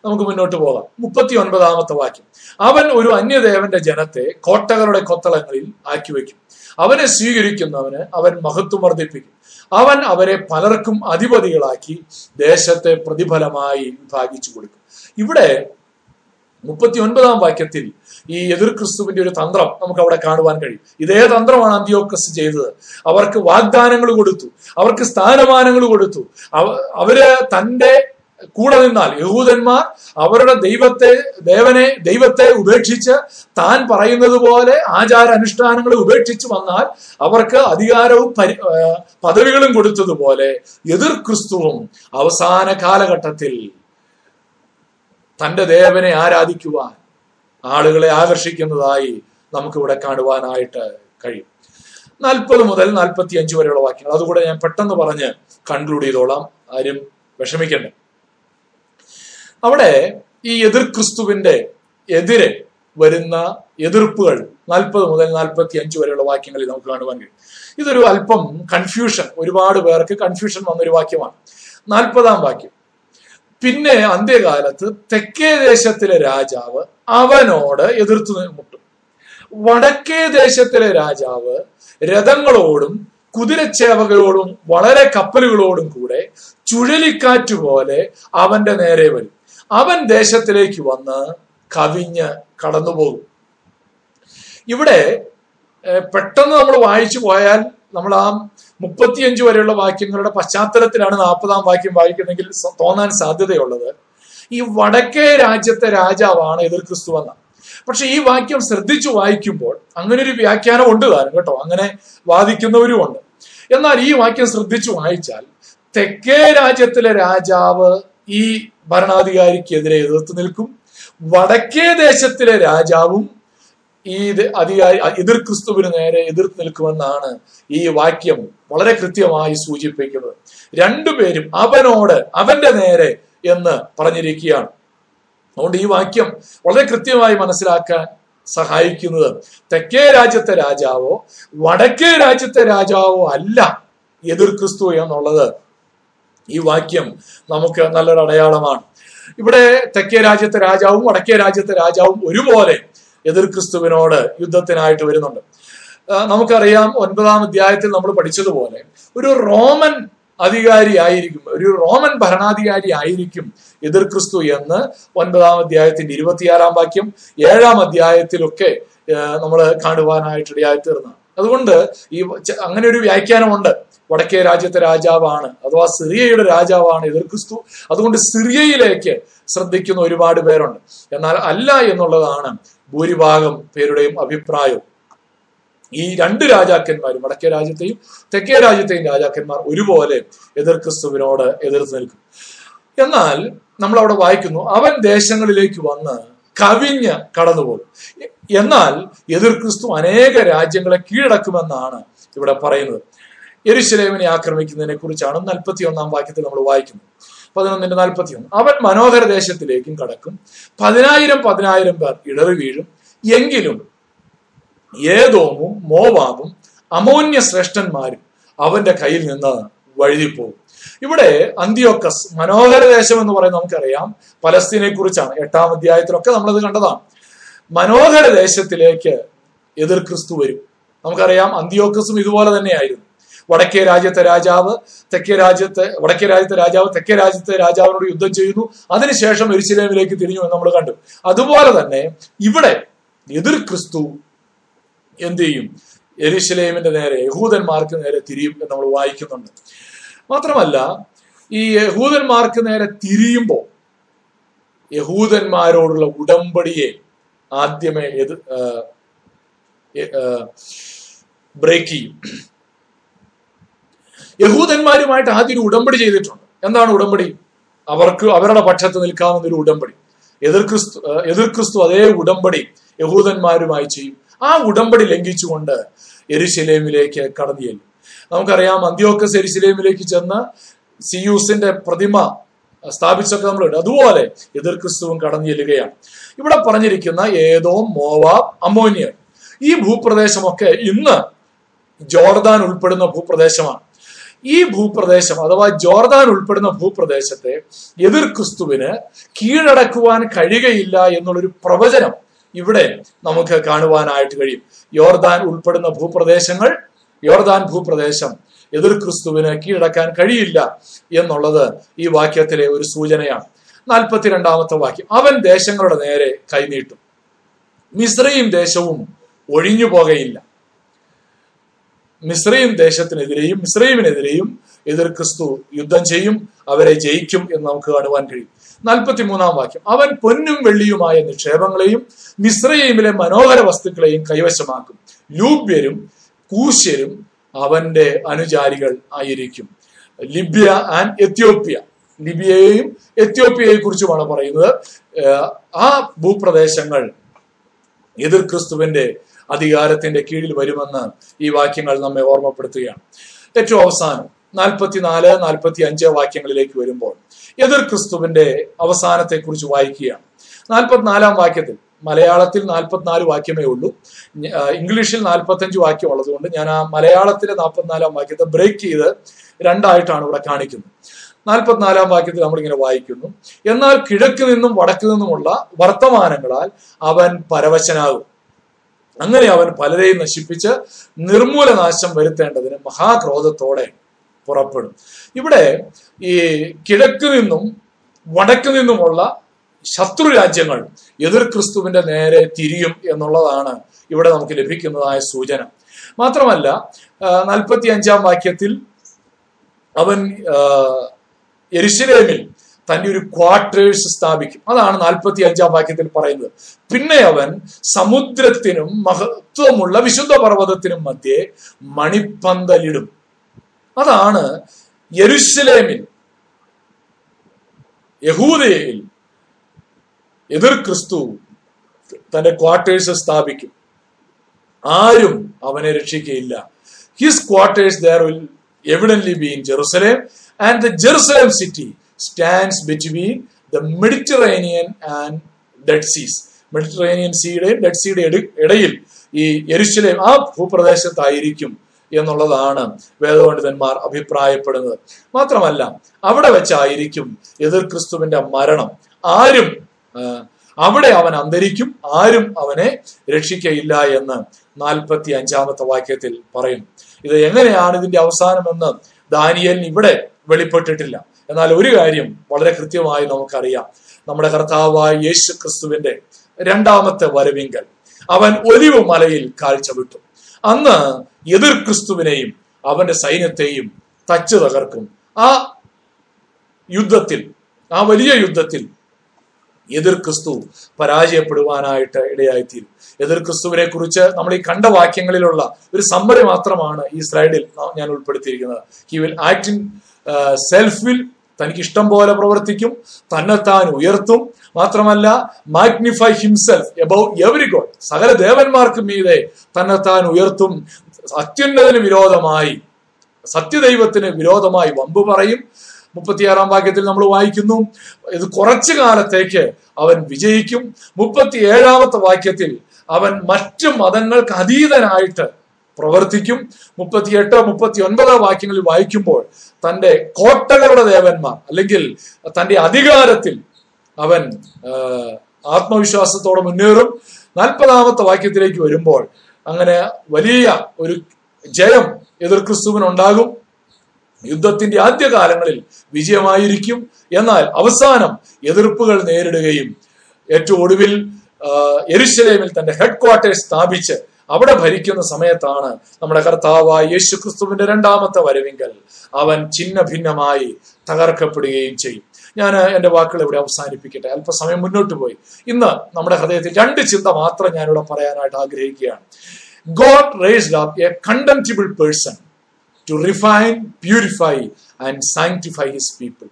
നമുക്ക് മുന്നോട്ട് പോകാം. മുപ്പത്തി ഒൻപതാമത്തെ വാക്യം. അവൻ ഒരു അന്യദേവന്റെ ജനത്തെ കോട്ടകളുടെ കൊത്തളങ്ങളിൽ ആക്കി വയ്ക്കും. അവനെ സ്വീകരിക്കുന്നവന് അവൻ മഹത്വം വർദ്ധിപ്പിക്കും. അവൻ അവരെ പലർക്കും അധിപതികളാക്കി ദേശത്തെ പ്രതിഫലമായി വിഭാഗിച്ചു കൊടുക്കും. ഇവിടെ മുപ്പത്തി ഒൻപതാം വാക്യത്തിൽ ഈ എതിർ ക്രിസ്തുവിന്റെ ഒരു തന്ത്രം നമുക്ക് അവിടെ കാണുവാൻ കഴിയും. ഇതേ തന്ത്രമാണ് അന്ത്യോക്കസ് ചെയ്തത്. അവർക്ക് വാഗ്ദാനങ്ങൾ കൊടുത്തു. അവർക്ക് സ്ഥാനമാനങ്ങൾ കൊടുത്തു. അവ- അവർ തന്റെ കൂടെ നിന്നാൽ യഹൂദന്മാർ അവരുടെ ദൈവത്തെ ദേവനെ ദൈവത്തെ ഉപേക്ഷിച്ച് താൻ പറയുന്നത് പോലെ ആചാര അനുഷ്ഠാനങ്ങളെ ഉപേക്ഷിച്ച് വന്നാൽ അവർക്ക് അധികാരവും പദവികളും കൊടുത്തതുപോലെ എതിർ ക്രിസ്തുവും അവസാന കാലഘട്ടത്തിൽ തന്റെ ദേവനെ ആരാധിക്കുവാൻ ആളുകളെ ആകർഷിക്കുന്നതായി നമുക്കിവിടെ കാണുവാനായിട്ട് കഴിയും. നാൽപ്പത് മുതൽ നാൽപ്പത്തി അഞ്ച് വരെയുള്ള വാക്യങ്ങൾ. അതുകൂടെ ഞാൻ പെട്ടെന്ന് പറഞ്ഞ് കൺക്ലൂഡ് ചെയ്തോളാം. ആരും വിഷമിക്കണ്ട. അവിടെ ഈ എതിർ ക്രിസ്തുവിന്റെ എതിരെ വരുന്ന എതിർപ്പുകൾ നാൽപ്പത് മുതൽ നാൽപ്പത്തി അഞ്ച് വരെയുള്ള വാക്യങ്ങളിൽ നമുക്ക് കാണുവാൻ കഴിയും. ഇതൊരു അല്പം കൺഫ്യൂഷൻ ഒരുപാട് പേർക്ക് കൺഫ്യൂഷൻ വന്നൊരു വാക്യമാണ്. നാൽപ്പതാം വാക്യം. പിന്നെ അന്ത്യകാലത്ത് തെക്കേ ദേശത്തിലെ രാജാവ് അവനോട് എതിർത്തു മുട്ടും വടക്കേ ദേശത്തിലെ രാജാവ് രഥങ്ങളോടും കുതിരച്ചേവകളോടും വളരെ കപ്പലുകളോടും കൂടെ ചുഴലിക്കാറ്റ് പോലെ അവന്റെ നേരെ വരും. അവൻ ദേശത്തിലേക്ക് വന്ന് കവിഞ്ഞ് കടന്നുപോകും. ഇവിടെ പെട്ടെന്ന് നമ്മൾ വായിച്ചു പോയാൽ നമ്മൾ ആ മുപ്പത്തിയഞ്ച് വരെയുള്ള വാക്യങ്ങളുടെ പശ്ചാത്തലത്തിലാണ് നാൽപ്പതാം വാക്യം വായിക്കുന്നെങ്കിൽ തോന്നാൻ സാധ്യതയുള്ളത്. ഈ വടക്കേ രാജ്യത്തെ രാജാവാണ് എതിർ ക്രിസ്തു എന്ന. പക്ഷെ ഈ വാക്യം ശ്രദ്ധിച്ചു വായിക്കുമ്പോൾ അങ്ങനെ ഒരു വ്യാഖ്യാനം ഉണ്ട് താനും കേട്ടോ. അങ്ങനെ വാദിക്കുന്നവരും ഉണ്ട് എന്നാൽ ഈ വാക്യം ശ്രദ്ധിച്ചു വായിച്ചാൽ തെക്കേ രാജ്യത്തിലെ രാജാവ് ഈ ഭരണാധികാരിക്കെതിരെ എതിർത്ത് നിൽക്കും. വടക്കേ ദേശത്തിലെ രാജാവും ഈ അതിയായി എതിർ ക്രിസ്തുവിന് നേരെ എതിർത്ത് നിൽക്കുമെന്നാണ് ഈ വാക്യം വളരെ കൃത്യമായി സൂചിപ്പിക്കുന്നത്. രണ്ടുപേരും അവനോട് അവന്റെ നേരെ എന്ന് പറഞ്ഞിരിക്കുകയാണ്. അതുകൊണ്ട് ഈ വാക്യം വളരെ കൃത്യമായി മനസ്സിലാക്കാൻ സഹായിക്കുന്നത് തെക്കേ രാജ്യത്തെ രാജാവോ വടക്കേ രാജ്യത്തെ രാജാവോ അല്ല എതിർ ക്രിസ്തു എന്നുള്ളത്. ഈ വാക്യം നമുക്ക് നല്ലൊരു അടയാളമാണ് ഇവിടെ തെക്കേ രാജ്യത്തെ രാജാവും വടക്കേ രാജ്യത്തെ രാജാവും ഒരുപോലെ എതിർ ക്രിസ്തുവിനോട് യുദ്ധത്തിനായിട്ട് വരുന്നുണ്ട്. നമുക്കറിയാം ഒൻപതാം അധ്യായത്തിൽ നമ്മൾ പഠിച്ചതുപോലെ ഒരു റോമൻ അധികാരി ആയിരിക്കും ഒരു റോമൻ ഭരണാധികാരി ആയിരിക്കും എതിർ ക്രിസ്തു എന്ന് ഒൻപതാം അധ്യായത്തിന്റെ ഇരുപത്തിയാറാം വാക്യം ഏഴാം അധ്യായത്തിലൊക്കെ നമ്മൾ കാണുവാനായിട്ട് ഇടയായി തീർന്ന. അതുകൊണ്ട് ഈ അങ്ങനെ ഒരു വ്യാഖ്യാനമുണ്ട്. വടക്കേ രാജ്യത്തെ രാജാവാണ് അഥവാ സിറിയയുടെ രാജാവാണ് എതിർ ക്രിസ്തു. അതുകൊണ്ട് സിറിയയിലേക്ക് ശ്രദ്ധിക്കുന്ന ഒരുപാട് പേരുണ്ട്. എന്നാൽ അല്ല എന്നുള്ളതാണ് ഭൂരിഭാഗം പേരുടെയും അഭിപ്രായവും ഈ രണ്ട് രാജാക്കന്മാരും വടക്കേ രാജ്യത്തെയും തെക്കേ രാജ്യത്തെയും രാജാക്കന്മാർ ഒരുപോലെ എതിർ ക്രിസ്തുവിനോട് എതിർത്ത് നിൽക്കും. എന്നാൽ നമ്മൾ അവിടെ വായിക്കുന്നു അവൻ ദേശങ്ങളിലേക്ക് വന്ന് കവിഞ്ഞ് കടന്നുപോകും. എന്നാൽ എതിർ ക്രിസ്തു അനേക രാജ്യങ്ങളെ കീഴടക്കുമെന്നാണ് ഇവിടെ പറയുന്നത്. എരുശലേമിനെ ആക്രമിക്കുന്നതിനെ കുറിച്ചാണ് നാൽപ്പത്തി ഒന്നാം വാക്യത്തിൽ നമ്മൾ വായിക്കുന്നത് പതിനൊന്നിന്റെ നാൽപ്പത്തി ഒന്ന് അവൻ മനോഹര ദേശത്തിലേക്കും കടക്കും. പതിനായിരം പതിനായിരം പേർ ഇടറി വീഴും. എങ്കിലും ഏതോമും മോവാബും അമോന്യ ശ്രേഷ്ഠന്മാരും അവന്റെ കയ്യിൽ നിന്ന് വഴുതിപ്പോകും. ഇവിടെ അന്ത്യോക്കസ് മനോഹര ദേശം എന്ന് പറയുന്നത് നമുക്കറിയാം. പലസ്തീനെ കുറിച്ചാണ് എട്ടാം അധ്യായത്തിലൊക്കെ നമ്മളത് കണ്ടതാണ്. മനോഹര ദേശത്തിലേക്ക് എതിർ ക്രിസ്തു വരും. നമുക്കറിയാം അന്ത്യോക്കസും ഇതുപോലെ തന്നെയായിരുന്നു. വടക്കേ രാജ്യത്തെ രാജാവ് തെക്കേ രാജ്യത്തെ വടക്കേ രാജ്യത്തെ രാജാവ് തെക്കേ രാജ്യത്തെ രാജാവിനോട് യുദ്ധം ചെയ്യുന്നു. അതിനുശേഷം എരിശിലേമിലേക്ക് തിരിഞ്ഞു എന്ന് നമ്മൾ കണ്ടു. അതുപോലെ തന്നെ ഇവിടെ എതിർ ക്രിസ്തു എന്ത് ചെയ്യും? എരിശിലേമിന്റെ നേരെ യഹൂദന്മാർക്ക് നേരെ തിരിയും എന്ന് നമ്മൾ വായിക്കുന്നുണ്ട്. മാത്രമല്ല ഈ യഹൂദന്മാർക്ക് നേരെ തിരിയുമ്പോൾ യഹൂദന്മാരോടുള്ള ഉടമ്പടിയെ ആദ്യമേ എത് ബ്രേക്ക് ചെയ്യും. യഹൂദന്മാരുമായിട്ട് ആദ്യം ഒരു ഉടമ്പടി ചെയ്തിട്ടുണ്ട്. എന്താണ് ഉടമ്പടി? അവർക്ക് അവരുടെ പക്ഷത്ത് നിൽക്കാവുന്ന ഒരു ഉടമ്പടി. എതിർ ക്രിസ്തു എതിർ ക്രിസ്തു അതേ ഉടമ്പടി യഹൂദന്മാരുമായി ചെയ്യും. ആ ഉടമ്പടി ലംഘിച്ചുകൊണ്ട് എരിശിലേമിലേക്ക് കടന്നു ചെല്ലും നമുക്കറിയാം അന്ത്യോക്കസ് എരിശിലേമിലേക്ക് ചെന്ന് സിയൂസിന്റെ പ്രതിമ സ്ഥാപിച്ചൊക്കെ നമ്മളുണ്ട് അതുപോലെ എതിർ ക്രിസ്തുവും കടന്നു ചെല്ലുകയാണ് ഇവിടെ പറഞ്ഞിരിക്കുന്ന ഏതോ മോവാബ് അമോനിയർ ഈ ഭൂപ്രദേശമൊക്കെ ഇന്ന് ജോർദാൻ ഉൾപ്പെടുന്ന ഭൂപ്രദേശമാണ്. ഈ ഭൂപ്രദേശം അഥവാ ജോർദാൻ ഉൾപ്പെടുന്ന ഭൂപ്രദേശത്തെ എതിർ ക്രിസ്തുവിന് കീഴടക്കുവാൻ കഴിയുകയില്ല എന്നുള്ളൊരു പ്രവചനം ഇവിടെ നമുക്ക് കാണുവാനായിട്ട് കഴിയും. യോർദാൻ ഉൾപ്പെടുന്ന ഭൂപ്രദേശങ്ങൾ യോർദാൻ ഭൂപ്രദേശം എതിർ ക്രിസ്തുവിന് കീഴടക്കാൻ കഴിയില്ല എന്നുള്ളത് ഈ വാക്യത്തിലെ ഒരു സൂചനയാണ്. നാൽപ്പത്തിരണ്ടാമത്തെ വാക്യം. അവൻ ദേശങ്ങളുടെ നേരെ കൈനീട്ടും മിശ്രയും ദേശവും ഒഴിഞ്ഞു പോകയില്ല മിശ്രയും ദേശത്തിനെതിരെയും മിസ്രൈമിനെതിരെയും എതിർ ക്രിസ്തു യുദ്ധം ചെയ്യും അവരെ ജയിക്കും എന്ന് നമുക്ക് കാണുവാൻ കഴിയും. നാൽപ്പത്തി മൂന്നാം വാക്യം. അവൻ പൊന്നും വെള്ളിയുമായ നിക്ഷേപങ്ങളെയും മിശ്രയിമിലെ മനോഹര വസ്തുക്കളെയും കൈവശമാക്കും. ലൂബ്യരും കൂശ്യരും അവന്റെ അനുചാരികൾ ആയിരിക്കും. ലിബ്യ ആൻഡ് എത്യോപ്യ. ലിബിയയെയും എത്യോപ്യയെ കുറിച്ചുമാണ് പറയുന്നത്. ആ ഭൂപ്രദേശങ്ങൾ എതിർ ക്രിസ്തുവിന്റെ അധികാരത്തിന്റെ കീഴിൽ വരുമെന്ന് ഈ വാക്യങ്ങൾ നമ്മെ ഓർമ്മപ്പെടുത്തുകയാണ്. ഏറ്റവും അവസാനം നാൽപ്പത്തിനാല് നാൽപ്പത്തി അഞ്ച് വാക്യങ്ങളിലേക്ക് വരുമ്പോൾ എതിർ ക്രിസ്തുവിന്റെ അവസാനത്തെ കുറിച്ച് വായിക്കുകയാണ്. നാൽപ്പത്തിനാലാം വാക്യത്തിൽ മലയാളത്തിൽ നാൽപ്പത്തിനാല് വാക്യമേ ഉള്ളൂ. ഇംഗ്ലീഷിൽ നാൽപ്പത്തഞ്ച് വാക്യം ഉള്ളതുകൊണ്ട് ഞാൻ ആ മലയാളത്തിലെ നാൽപ്പത്തിനാലാം വാക്യത്തെ ബ്രേക്ക് ചെയ്ത് രണ്ടായിട്ടാണ് ഇവിടെ കാണിക്കുന്നത്. നാൽപ്പത്തിനാലാം വാക്യത്തിൽ നമ്മളിങ്ങനെ വായിക്കുന്നു എന്നാൽ കിഴക്ക് നിന്നും വടക്ക് നിന്നുമുള്ള വർത്തമാനങ്ങളാൽ അവൻ പരവശനാകും. അങ്ങനെ അവൻ പലരെയും നശിപ്പിച്ച് നിർമൂലനാശം വരുത്തേണ്ടതിന് മഹാക്രോധത്തോടെ പുറപ്പെടും. ഇവിടെ ഈ കിഴക്ക് നിന്നും വടക്ക് നിന്നുമുള്ള ശത്രു രാജ്യങ്ങൾ എതിർ ക്രിസ്തുവിന്റെ നേരെ തിരിയും എന്നുള്ളതാണ് ഇവിടെ നമുക്ക് ലഭിക്കുന്നതായ സൂചന. മാത്രമല്ല നാൽപ്പത്തി അഞ്ചാം വാക്യത്തിൽ അവൻ എരിശിലേമിൽ തന്റെ ഒരു ക്വാർട്ടേഴ്സ് സ്ഥാപിക്കും. അതാണ് നാൽപ്പത്തി അഞ്ചാം വാക്യത്തിൽ പറയുന്നത്. പിന്നെ അവൻ സമുദ്രത്തിനും മഹത്വമുള്ള വിശുദ്ധ പർവതത്തിനും മധ്യേ മണിപ്പന്തലിടും. അതാണ് യരുസലേമിൽ യഹൂദയിൽ എതിർ ക്രിസ്തു തന്റെ ക്വാർട്ടേഴ്സ് സ്ഥാപിക്കും. ആരും അവനെ രക്ഷിക്കയില്ല. His quarters there will evidently be in Jerusalem and the Jerusalem city stands between the Mediterranean and Dead Seas Mediterranean സീയുടെയും Dead സീയുടെ ഇടയിൽ ഈ യെരുശലേം ആ ഭൂപ്രദേശത്തായിരിക്കും എന്നുള്ളതാണ് വേദപണ്ഡിതന്മാർ അഭിപ്രായപ്പെടുന്നത്. മാത്രമല്ല അവിടെ വെച്ചായിരിക്കും എതിർ ക്രിസ്തുവിന്റെ മരണം. ആരും അവിടെ അവൻ അന്തരിക്കും ആരും അവനെ രക്ഷിക്കയില്ല എന്ന് നാൽപ്പത്തി അഞ്ചാമത്തെ വാക്യത്തിൽ പറയുന്നു ഇത് എങ്ങനെയാണ് ഇതിന്റെ അവസാനമെന്ന് ദാനിയലിന് ഇവിടെ വെളിപ്പെട്ടിട്ടില്ല. എന്നാൽ ഒരു കാര്യം വളരെ കൃത്യമായി നമുക്കറിയാം. നമ്മുടെ കർത്താവായ യേശു ക്രിസ്തുവിന്റെ രണ്ടാമത്തെ വരവിങ്കൽ. അവൻ ഒലിവ് മലയിൽ കാഴ്ചവിട്ടു. അന്ന് എതിർ ക്രിസ്തുവിനെയും അവന്റെ സൈന്യത്തെയും തച്ചു തകർക്കും. ആ യുദ്ധത്തിൽ ആ വലിയ യുദ്ധത്തിൽ എതിർ ക്രിസ്തു പരാജയപ്പെടുവാനായിട്ട് ഇടയായിത്തീരും. എതിർ ക്രിസ്തുവിനെ കുറിച്ച് നമ്മൾ ഈ കണ്ട വാക്യങ്ങളിലുള്ള ഒരു സമ്മറി മാത്രമാണ് ഈ സ്ലൈഡിൽ ഞാൻ ഉൾപ്പെടുത്തിയിരിക്കുന്നത്. ഹി വിൽ ആക്ട് ഇൻ സെൽഫിൽ തനിക്ക് ഇഷ്ടം പോലെ പ്രവർത്തിക്കും തന്നെത്താൻ ഉയർത്തും. മാത്രമല്ല magnify himself above every God സകല ദേവന്മാർക്കും മീതെ തന്നെത്താൻ ഉയർത്തും. അത്യുന്നതിന് വിരോധമായി സത്യദൈവത്തിന് വിരോധമായി വമ്പ് പറയും. മുപ്പത്തിയാറാം വാക്യത്തിൽ നമ്മൾ വായിക്കുന്നു ഇത് കുറച്ചു കാലത്തേക്ക് അവൻ വിജയിക്കും. മുപ്പത്തി ഏഴാമത്തെ വാക്യത്തിൽ അവൻ മറ്റു മതങ്ങൾക്ക് അതീതനായിട്ട് പ്രവർത്തിക്കും. മുപ്പത്തിയെട്ട് മുപ്പത്തി ഒൻപത് വാക്യങ്ങളിൽ വായിക്കുമ്പോൾ തന്റെ കോട്ടകളുടെ ദേവന്മാർ അല്ലെങ്കിൽ തന്റെ അധികാരത്തിൽ അവൻ ആത്മവിശ്വാസത്തോടെ മുന്നേറും. നാൽപ്പതാമത്തെ വാക്യത്തിലേക്ക് വരുമ്പോൾ അങ്ങനെ വലിയ ഒരു ജയം എതിർ ക്രിസ്തുവിനുണ്ടാകും. യുദ്ധത്തിന്റെ ആദ്യകാലങ്ങളിൽ വിജയമായിരിക്കും. എന്നാൽ അവസാനം എതിർപ്പുകൾ നേരിടുകയും ഏറ്റവും ഒടുവിൽ എരുശലേമിൽ തന്റെ ഹെഡ് ക്വാർട്ടേഴ്സ് സ്ഥാപിച്ച് അവിടെ ഭരിക്കുന്ന സമയത്താണ് നമ്മുടെ കർത്താവായ യേശു ക്രിസ്തുവിന്റെ രണ്ടാമത്തെ വരവിങ്കൽ. അവൻ ഛിന്ന ഭിന്നമായി തകർക്കപ്പെടുകയും ചെയ്യും. ഞാൻ എന്റെ വാക്കുകൾ ഇവിടെ അവസാനിപ്പിക്കട്ടെ. അല്പസമയം മുന്നോട്ട് പോയി. ഇന്ന് നമ്മുടെ ഹൃദയത്തിൽ രണ്ട് ചിന്ത മാത്രം ഞാനിവിടെ പറയാനായിട്ട് ആഗ്രഹിക്കുകയാണ്. God raised up a contemptible person to refine purify and sanctify his people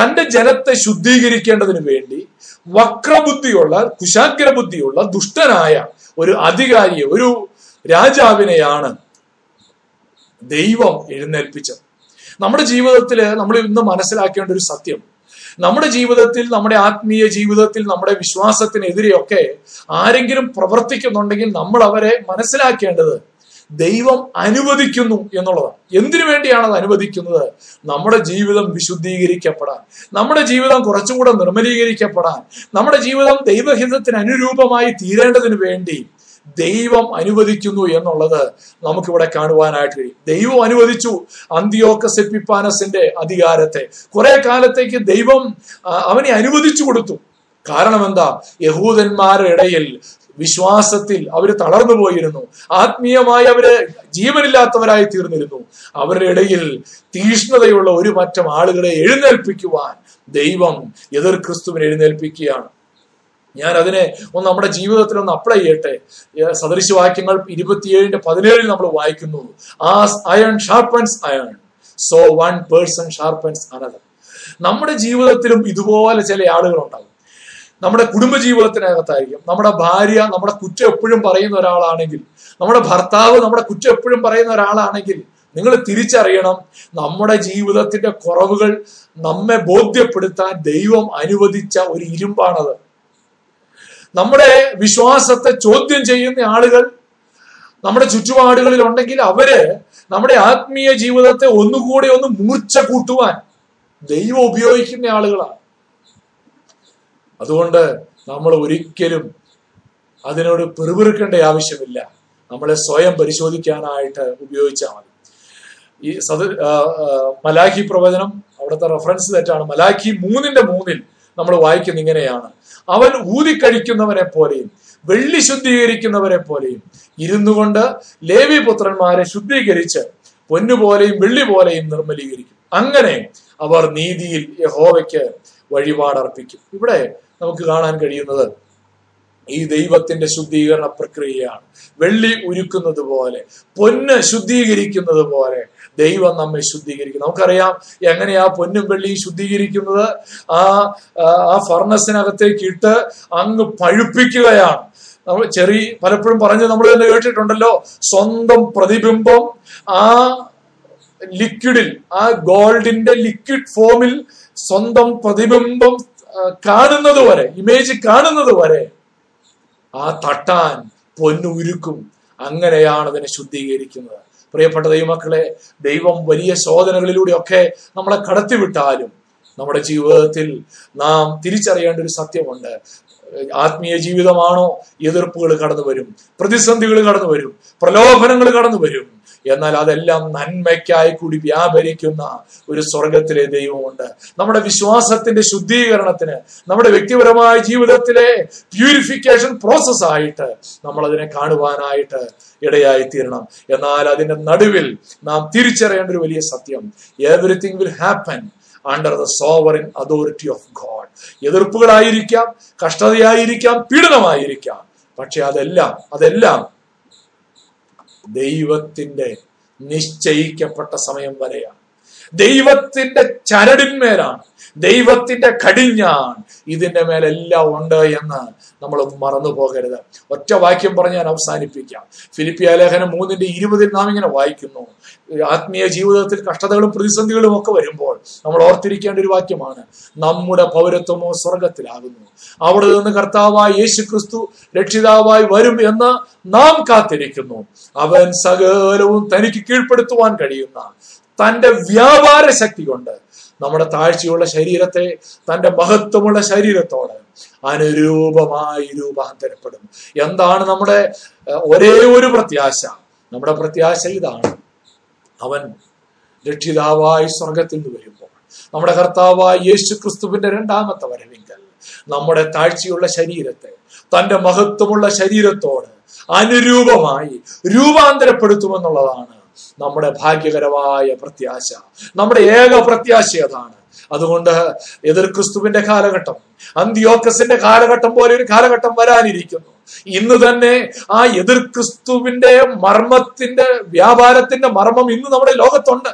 തന്റെ ജനത്തെ ശുദ്ധീകരിക്കേണ്ടതിന് വേണ്ടി വക്രബുദ്ധിയുള്ള കുശാഗ്രബുദ്ധിയുള്ള ദുഷ്ടനായ ഒരു അധികാരിയെ ഒരു രാജാവിനെയാണ് ദൈവം എഴുന്നേൽപ്പിച്ചത്. നമ്മുടെ ജീവിതത്തിൽ നമ്മൾ ഇന്ന് മനസ്സിലാക്കേണ്ട ഒരു സത്യം നമ്മുടെ ജീവിതത്തിൽ നമ്മുടെ ആത്മീയ ജീവിതത്തിൽ നമ്മുടെ വിശ്വാസത്തിനെതിരെയൊക്കെ ആരെങ്കിലും പ്രവർത്തിക്കുന്നുണ്ടെങ്കിൽ നമ്മൾ അവരെ മനസ്സിലാക്കേണ്ടത് ദൈവം അനുവദിക്കുന്നു എന്നുള്ളതാണ് എന്തിനു വേണ്ടിയാണ് അത് അനുവദിക്കുന്നത്? നമ്മുടെ ജീവിതം വിശുദ്ധീകരിക്കപ്പെടാൻ. നമ്മുടെ ജീവിതം കുറച്ചുകൂടെ നിർമ്മലീകരിക്കപ്പെടാൻ. നമ്മുടെ ജീവിതം ദൈവഹിതത്തിന് അനുരൂപമായി തീരേണ്ടതിന് വേണ്ടി ദൈവം അനുവദിക്കുന്നു എന്നുള്ളത് നമുക്കിവിടെ കാണുവാനായിട്ട് കഴിയും. ദൈവം അനുവദിച്ചു അന്തിയോക്കസ് എപ്പിപ്പാനസിന്റെ അധികാരത്തെ. കുറെ കാലത്തേക്ക് ദൈവം അവനെ അനുവദിച്ചു കൊടുത്തു. കാരണം എന്താ യഹൂദന്മാരുടെ ഇടയിൽ വിശ്വാസത്തിൽ അവർ തളർന്നു പോയിരുന്നു. ആത്മീയമായി അവർ ജീവനില്ലാത്തവരായി തീർന്നിരുന്നു. അവരുടെ ഇടയിൽ തീഷ്ണതയുള്ള ഒരു പറ്റം ആളുകളെ എഴുന്നേൽപ്പിക്കുവാൻ ദൈവം എതിർ ക്രിസ്തുവിനെ എഴുന്നേൽപ്പിക്കുകയാണ്. ഞാൻ അതിനെ ഒന്ന് നമ്മുടെ ജീവിതത്തിൽ ഒന്ന് അപ്ലൈ ചെയ്യട്ടെ. സദൃശവാക്യങ്ങൾ ഇരുപത്തിയേഴിന്റെ പതിനേഴിൽ നമ്മൾ വായിക്കുന്നു. Iron sharpens iron so one person sharpens another നമ്മുടെ ജീവിതത്തിലും ഇതുപോലെ ചില ആളുകൾ നമ്മുടെ കുടുംബ ജീവിതത്തിനകത്തായിരിക്കും നമ്മുടെ ഭാര്യ നമ്മുടെ കുറ്റം എപ്പോഴും പറയുന്ന ഒരാളാണെങ്കിൽ നമ്മുടെ ഭർത്താവ് നമ്മുടെ കുറ്റം എപ്പോഴും പറയുന്ന ഒരാളാണെങ്കിൽ നിങ്ങൾ തിരിച്ചറിയണം നമ്മുടെ ജീവിതത്തിന്റെ കുറവുകൾ നമ്മെ ബോധ്യപ്പെടുത്താൻ ദൈവം അനുവദിച്ച ഒരു ഇരുമ്പാണത്. നമ്മുടെ വിശ്വാസത്തെ ചോദ്യം ചെയ്യുന്ന ആളുകൾ നമ്മുടെ ചുറ്റുപാടുകളിൽ ഉണ്ടെങ്കിൽ അവർ നമ്മുടെ ആത്മീയ ജീവിതത്തെ ഒന്നുകൂടി ഒന്ന് മൂർച്ച കൂട്ടുവാൻ ദൈവം ഉപയോഗിക്കുന്ന ആളുകളാണ്. അതുകൊണ്ട് നമ്മൾ ഒരിക്കലും അതിനോട് പെറുപിറുക്കേണ്ട ആവശ്യമില്ല. നമ്മളെ സ്വയം പരിശോധിക്കാനായിട്ട് ഉപയോഗിച്ചാൽ മതി. ഈ സദ മലാഖി പ്രവചനം അവിടുത്തെ റെഫറൻസ് തെറ്റാണ്. മലാഖി മൂന്നിന്റെ മൂന്നിൽ നമ്മൾ വായിക്കുന്ന ഇങ്ങനെയാണ്. അവൻ ഊതിക്കഴിക്കുന്നവനെ പോലെയും വെള്ളി ശുദ്ധീകരിക്കുന്നവരെ പോലെയും ഇരുന്നു കൊണ്ട് ലേവി പുത്രന്മാരെ ശുദ്ധീകരിച്ച് പൊന്നുപോലെയും വെള്ളി പോലെയും നിർമ്മലീകരിക്കും. അങ്ങനെ അവർ നീതിയിൽ യഹോവയ്ക്ക് വഴിപാടർപ്പിക്കും. ഇവിടെ നമുക്ക് കാണാൻ കഴിയുന്നത് ഈ ദൈവത്തിന്റെ ശുദ്ധീകരണ പ്രക്രിയയാണ്. വെള്ളി ഉരുക്കുന്നത് പോലെ പൊന്ന് ശുദ്ധീകരിക്കുന്നത് പോലെ ദൈവം നമ്മെ ശുദ്ധീകരിക്കും. നമുക്കറിയാം എങ്ങനെയാ പൊന്നും വെള്ളിയും ശുദ്ധീകരിക്കുന്നത്? ആ ആ, ഫർണസിനകത്തേക്ക് ഇട്ട് അങ്ങ് പഴുപ്പിക്കുകയാണ്. നമ്മൾ ചെറിയ പലപ്പോഴും പറഞ്ഞ് നമ്മൾ തന്നെ കേട്ടിട്ടുണ്ടല്ലോ സ്വന്തം പ്രതിബിംബം ആ ലിക്വിഡിൽ ആ ഗോൾഡിന്റെ ലിക്വിഡ് ഫോമിൽ സ്വന്തം പ്രതിബിംബം കാണുന്നത് വരെ ഇമേജ് കാണുന്നത് വരെ ആ തട്ടാൻ പൊന്നുരുക്കും അങ്ങനെയാണ് അതിനെ ശുദ്ധീകരിക്കുന്നത്. പ്രിയപ്പെട്ട ദൈവമക്കളെ ദൈവം വലിയ ശോധനകളിലൂടെയൊക്കെ നമ്മളെ കടത്തിവിട്ടാലും നമ്മുടെ ജീവിതത്തിൽ നാം തിരിച്ചറിയേണ്ട ഒരു സത്യമുണ്ട്. ആത്മീയ ജീവിതമാണോ? എതിർപ്പുകൾ കടന്നു വരും. പ്രതിസന്ധികൾ കടന്നു വരും. പ്രലോഭനങ്ങൾ കടന്നു വരും. എന്നാൽ അതെല്ലാം നന്മയ്ക്കായി കൂടി വ്യാപരിക്കുന്ന ഒരു സ്വർഗത്തിലെ ദൈവമുണ്ട്. നമ്മുടെ വിശ്വാസത്തിന്റെ ശുദ്ധീകരണത്തിന് നമ്മുടെ വ്യക്തിപരമായ ജീവിതത്തിലെ പ്യൂരിഫിക്കേഷൻ പ്രോസസ് ആയിട്ട് നമ്മൾ അതിനെ കാണുവാനായിട്ട് ഇടയായി തീരണം എന്നാൽ അതിന്റെ നടുവിൽ നാം തിരിച്ചറിയേണ്ട ഒരു വലിയ സത്യം. Everything will happen under the sovereign authority of God എതിർപ്പുകളായിരിക്കാം കഷ്ടതയായിരിക്കാം പീഡനമായിരിക്കാം. പക്ഷെ അതെല്ലാം അതെല്ലാം ദൈവത്തിന്റെ നിശ്ചയിക്കപ്പെട്ട സമയം വരെയാണ്. ദൈവത്തിന്റെ ചരടിന്മേലാണ്. ദൈവത്തിന്റെ കടിഞ്ഞാൻ ഇതിന്റെ മേലെല്ലാം ഉണ്ട് എന്ന് നമ്മൾ മറന്നു പോകരുത്. ഒറ്റ വാക്യം പറഞ്ഞ് ഞാൻ അവസാനിപ്പിക്കാം. ഫിലിപ്പിയ ലേഖനം മൂന്നിന്റെ ഇരുപതിൽ നാം ഇങ്ങനെ വായിക്കുന്നു. ആത്മീയ ജീവിതത്തിൽ കഷ്ടതകളും പ്രതിസന്ധികളും ഒക്കെ വരുമ്പോൾ നമ്മൾ ഓർത്തിരിക്കേണ്ട ഒരു വാക്യമാണ് നമ്മുടെ പൗരത്വമോ സ്വർഗത്തിലാകുന്നു അവിടെ നിന്ന് കർത്താവായ യേശു ക്രിസ്തു രക്ഷിതാവായി വരും എന്ന് നാം കാത്തിരിക്കുന്നു. അവൻ സകലവും തനിക്ക് കീഴ്പ്പെടുത്തുവാൻ കഴിയുന്ന തന്റെ വ്യാപാര ശക്തി കൊണ്ട് നമ്മുടെ താഴ്ചയുള്ള ശരീരത്തെ തന്റെ മഹത്വമുള്ള ശരീരത്തോട് അനുരൂപമായി രൂപാന്തരപ്പെടും. എന്താണ് നമ്മുടെ ഒരേ ഒരു പ്രത്യാശ? നമ്മുടെ പ്രത്യാശ ഇതാണ്. അവൻ രക്ഷിതാവായി സ്വർഗത്തിൽ നിന്ന് വരുമ്പോൾ നമ്മുടെ കർത്താവായി യേശു ക്രിസ്തുവിന്റെ രണ്ടാമത്തെ വരവിങ്കൽ നമ്മുടെ താഴ്ചയുള്ള ശരീരത്തെ തന്റെ മഹത്വമുള്ള ശരീരത്തോട് അനുരൂപമായി രൂപാന്തരപ്പെടുത്തുമെന്നുള്ളതാണ് നമ്മുടെ ഭാഗ്യകരമായ പ്രത്യാശ. നമ്മുടെ ഏക പ്രത്യാശ അതാണ് അതുകൊണ്ട് എതിർ ക്രിസ്തുവിന്റെ കാലഘട്ടം അന്ത്യോക്കസിന്റെ കാലഘട്ടം പോലെ ഒരു കാലഘട്ടം വരാനിരിക്കുന്നു. ഇന്ന് തന്നെ ആ എതിർ ക്രിസ്തുവിന്റെ മർമ്മത്തിന്റെ വ്യാപാരത്തിന്റെ മർമ്മം ഇന്ന് നമ്മുടെ ലോകത്തുണ്ട്.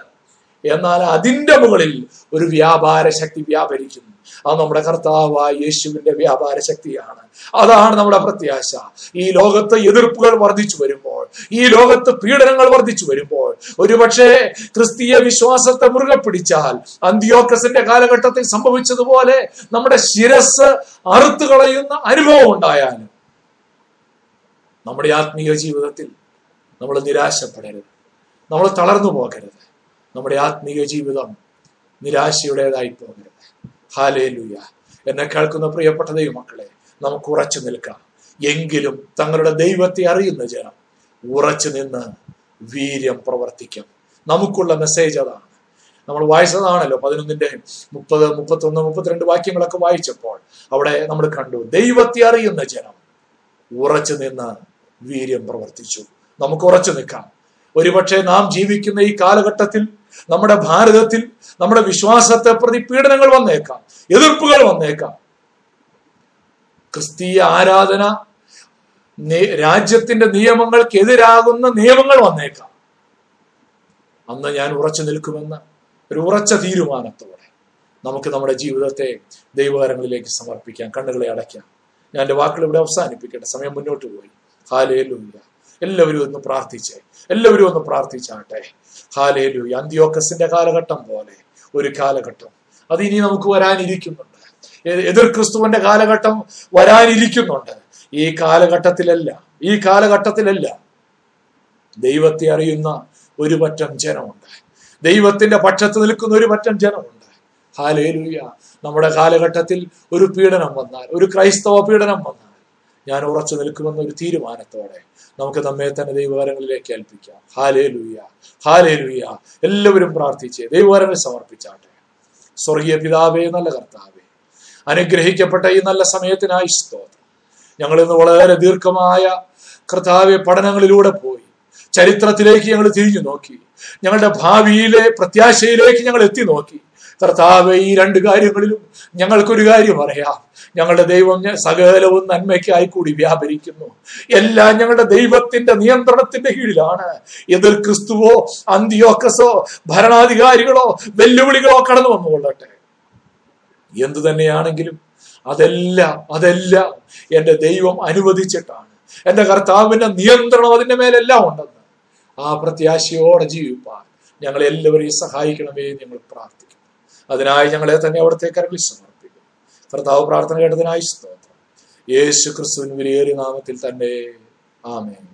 എന്നാൽ അതിന്റെ മുകളിൽ ഒരു വ്യാപാര ശക്തി വ്യാപരിക്കുന്നു. അത് നമ്മുടെ കർത്താവായ യേശുവിന്റെ വ്യാപാര ശക്തിയാണ് അതാണ് നമ്മുടെ പ്രത്യാശ. ഈ ലോകത്ത് എതിർപ്പുകൾ വർദ്ധിച്ചു വരുമ്പോൾ ഈ ലോകത്ത് പീഡനങ്ങൾ വർദ്ധിച്ചു വരുമ്പോൾ ഒരുപക്ഷെ ക്രിസ്തീയ വിശ്വാസത്തെ മുറുകെ പിടിച്ചാൽ അന്ത്യോക്കസിന്റെ കാലഘട്ടത്തിൽ സംഭവിച്ചതുപോലെ നമ്മുടെ ശിരസ് അറുത്തു കളയുന്ന അനുഭവം ഉണ്ടായാലും നമ്മുടെ ആത്മീയ ജീവിതത്തിൽ നമ്മൾ നിരാശപ്പെടരുത്. നമ്മൾ തളർന്നു പോകരുത്. നമ്മുടെ ആത്മീയ ജീവിതം നിരാശയുടേതായി പോകരുത്. ഹാലേ ലൂയ എന്നെ കേൾക്കുന്ന പ്രിയപ്പെട്ട ദൈവമക്കളെ നമുക്ക് ഉറച്ചു നിൽക്കാം. എങ്കിലും തങ്ങളുടെ ദൈവത്തെ അറിയുന്ന ജനം ഉറച്ചു നിന്ന് വീര്യം പ്രവർത്തിക്കും. നമുക്കുള്ള മെസ്സേജ് അതാണ്. നമ്മൾ വായിച്ചതാണല്ലോ പതിനൊന്നിന്റെ മുപ്പത് മുപ്പത്തൊന്ന് മുപ്പത്തിരണ്ട് വാക്യങ്ങളൊക്കെ വായിച്ചപ്പോൾ അവിടെ നമ്മൾ കണ്ടു ദൈവത്തെ അറിയുന്ന ജനം ഉറച്ചു നിന്ന് വീര്യം പ്രവർത്തിച്ചു. നമുക്ക് ഉറച്ചു നിൽക്കാം. ഒരുപക്ഷെ നാം ജീവിക്കുന്ന ഈ കാലഘട്ടത്തിൽ നമ്മുടെ ഭാരതത്തിൽ നമ്മുടെ വിശ്വാസത്തെ പ്രതി പീഡനങ്ങൾ വന്നേക്കാം എതിർപ്പുകൾ വന്നേക്കാം. ക്രിസ്തീയ ആരാധന രാജ്യത്തിന്റെ നിയമങ്ങൾക്കെതിരാകുന്ന നിയമങ്ങൾ വന്നേക്കാം. അന്ന് ഞാൻ ഉറച്ചു നിൽക്കുമെന്ന് ഒരു ഉറച്ച തീരുമാനത്തോടെ നമുക്ക് നമ്മുടെ ജീവിതത്തെ ദൈവകരങ്ങളിലേക്ക് സമർപ്പിക്കാം കണ്ണുകളെ അടയ്ക്കാം. ഞാൻ എന്റെ വാക്കുകൾ ഇവിടെ അവസാനിപ്പിക്കട്ടെ സമയം മുന്നോട്ട് പോയി. ഹാലേലൂയ. എല്ലാവരും ഒന്ന് പ്രാർത്ഥിച്ചേ. എല്ലാവരും ഒന്ന് പ്രാർത്ഥിച്ചാട്ടെ ഹാലേലു അന്ത്യോക്കസിന്റെ കാലഘട്ടം പോലെ ഒരു കാലഘട്ടം. അത് ഇനി നമുക്ക് വരാനിരിക്കുന്നുണ്ട്. എതിർ ക്രിസ്തുവിന്റെ കാലഘട്ടം വരാനിരിക്കുന്നുണ്ട്. ഈ കാലഘട്ടത്തിലല്ല ഈ കാലഘട്ടത്തിലല്ല ദൈവത്തെ അറിയുന്ന ഒരു പറ്റം ജനമുണ്ട്. ദൈവത്തിന്റെ പക്ഷത്ത് നിൽക്കുന്ന ഒരു പറ്റം ജനമുണ്ട്. ഹാലേലുയ. നമ്മുടെ കാലഘട്ടത്തിൽ ഒരു പീഡനം വന്നാൽ ഒരു ക്രൈസ്തവ പീഡനം വന്നാൽ ഞാൻ ഉറച്ചു നിൽക്കുമെന്ന ഒരു തീരുമാനത്തോടെ നമുക്ക് നമ്മെ തന്നെ ദൈവകരങ്ങളിലേക്ക് ഏൽപ്പിക്കാം. ഹാലേലൂയ ലുയ്യ എല്ലാവരും പ്രാർത്ഥിച്ച് ദൈവകരങ്ങൾ സമർപ്പിച്ചാട്ടെ. സ്വർഗീയ പിതാവേ നല്ല കർത്താവേ അനുഗ്രഹിക്കപ്പെട്ട ഈ നല്ല സമയത്തിനായി സ്തോത്രം. ഞങ്ങൾ ഇന്ന് വളരെ ദീർഘമായ കർത്താവെ പഠനങ്ങളിലൂടെ പോയി ചരിത്രത്തിലേക്ക് ഞങ്ങൾ തിരിഞ്ഞു നോക്കി. ഞങ്ങളുടെ ഭാവിയിലെ പ്രത്യാശയിലേക്ക് ഞങ്ങൾ എത്തി നോക്കി. കർത്താവ് ഈ രണ്ട് കാര്യങ്ങളിലും ഞങ്ങൾക്കൊരു കാര്യം അറിയാം. ഞങ്ങളുടെ ദൈവം സകലവും നന്മയ്ക്കായി കൂടി വ്യാപരിക്കുന്നു. എല്ലാം ഞങ്ങളുടെ ദൈവത്തിന്റെ നിയന്ത്രണത്തിന്റെ കീഴിലാണ്. എതിർ ക്രിസ്തുവോ അന്ത്യോക്കസോ ഭരണാധികാരികളോ വെല്ലുവിളികളോ കടന്നു വന്നുകൊള്ളട്ടെ. എന്തു തന്നെയാണെങ്കിലും അതെല്ലാം അതെല്ലാം എന്റെ ദൈവം അനുവദിച്ചിട്ടാണ്. എന്റെ കർത്താവിന്റെ നിയന്ത്രണം അതിന്റെ മേലെല്ലാം ഉണ്ടെന്ന് ആ പ്രത്യാശയോടെ ജീവിപ്പാൻ ഞങ്ങളെല്ലാവരെയും സഹായിക്കണമേ ഞങ്ങൾ പ്രാർത്ഥിക്കുന്നു. അതിനായി ഞങ്ങളെ തന്നെ അവിടുത്തെ കരങ്ങളിൽ സമർപ്പിക്കുന്നു. കർത്താവ് പ്രാർത്ഥന കേട്ടതിനായി സ്തോത്രം. യേശു ക്രിസ്തുവിൻ വിലയേറിയ നാമത്തിൽ തന്നെ. ആമേൻ.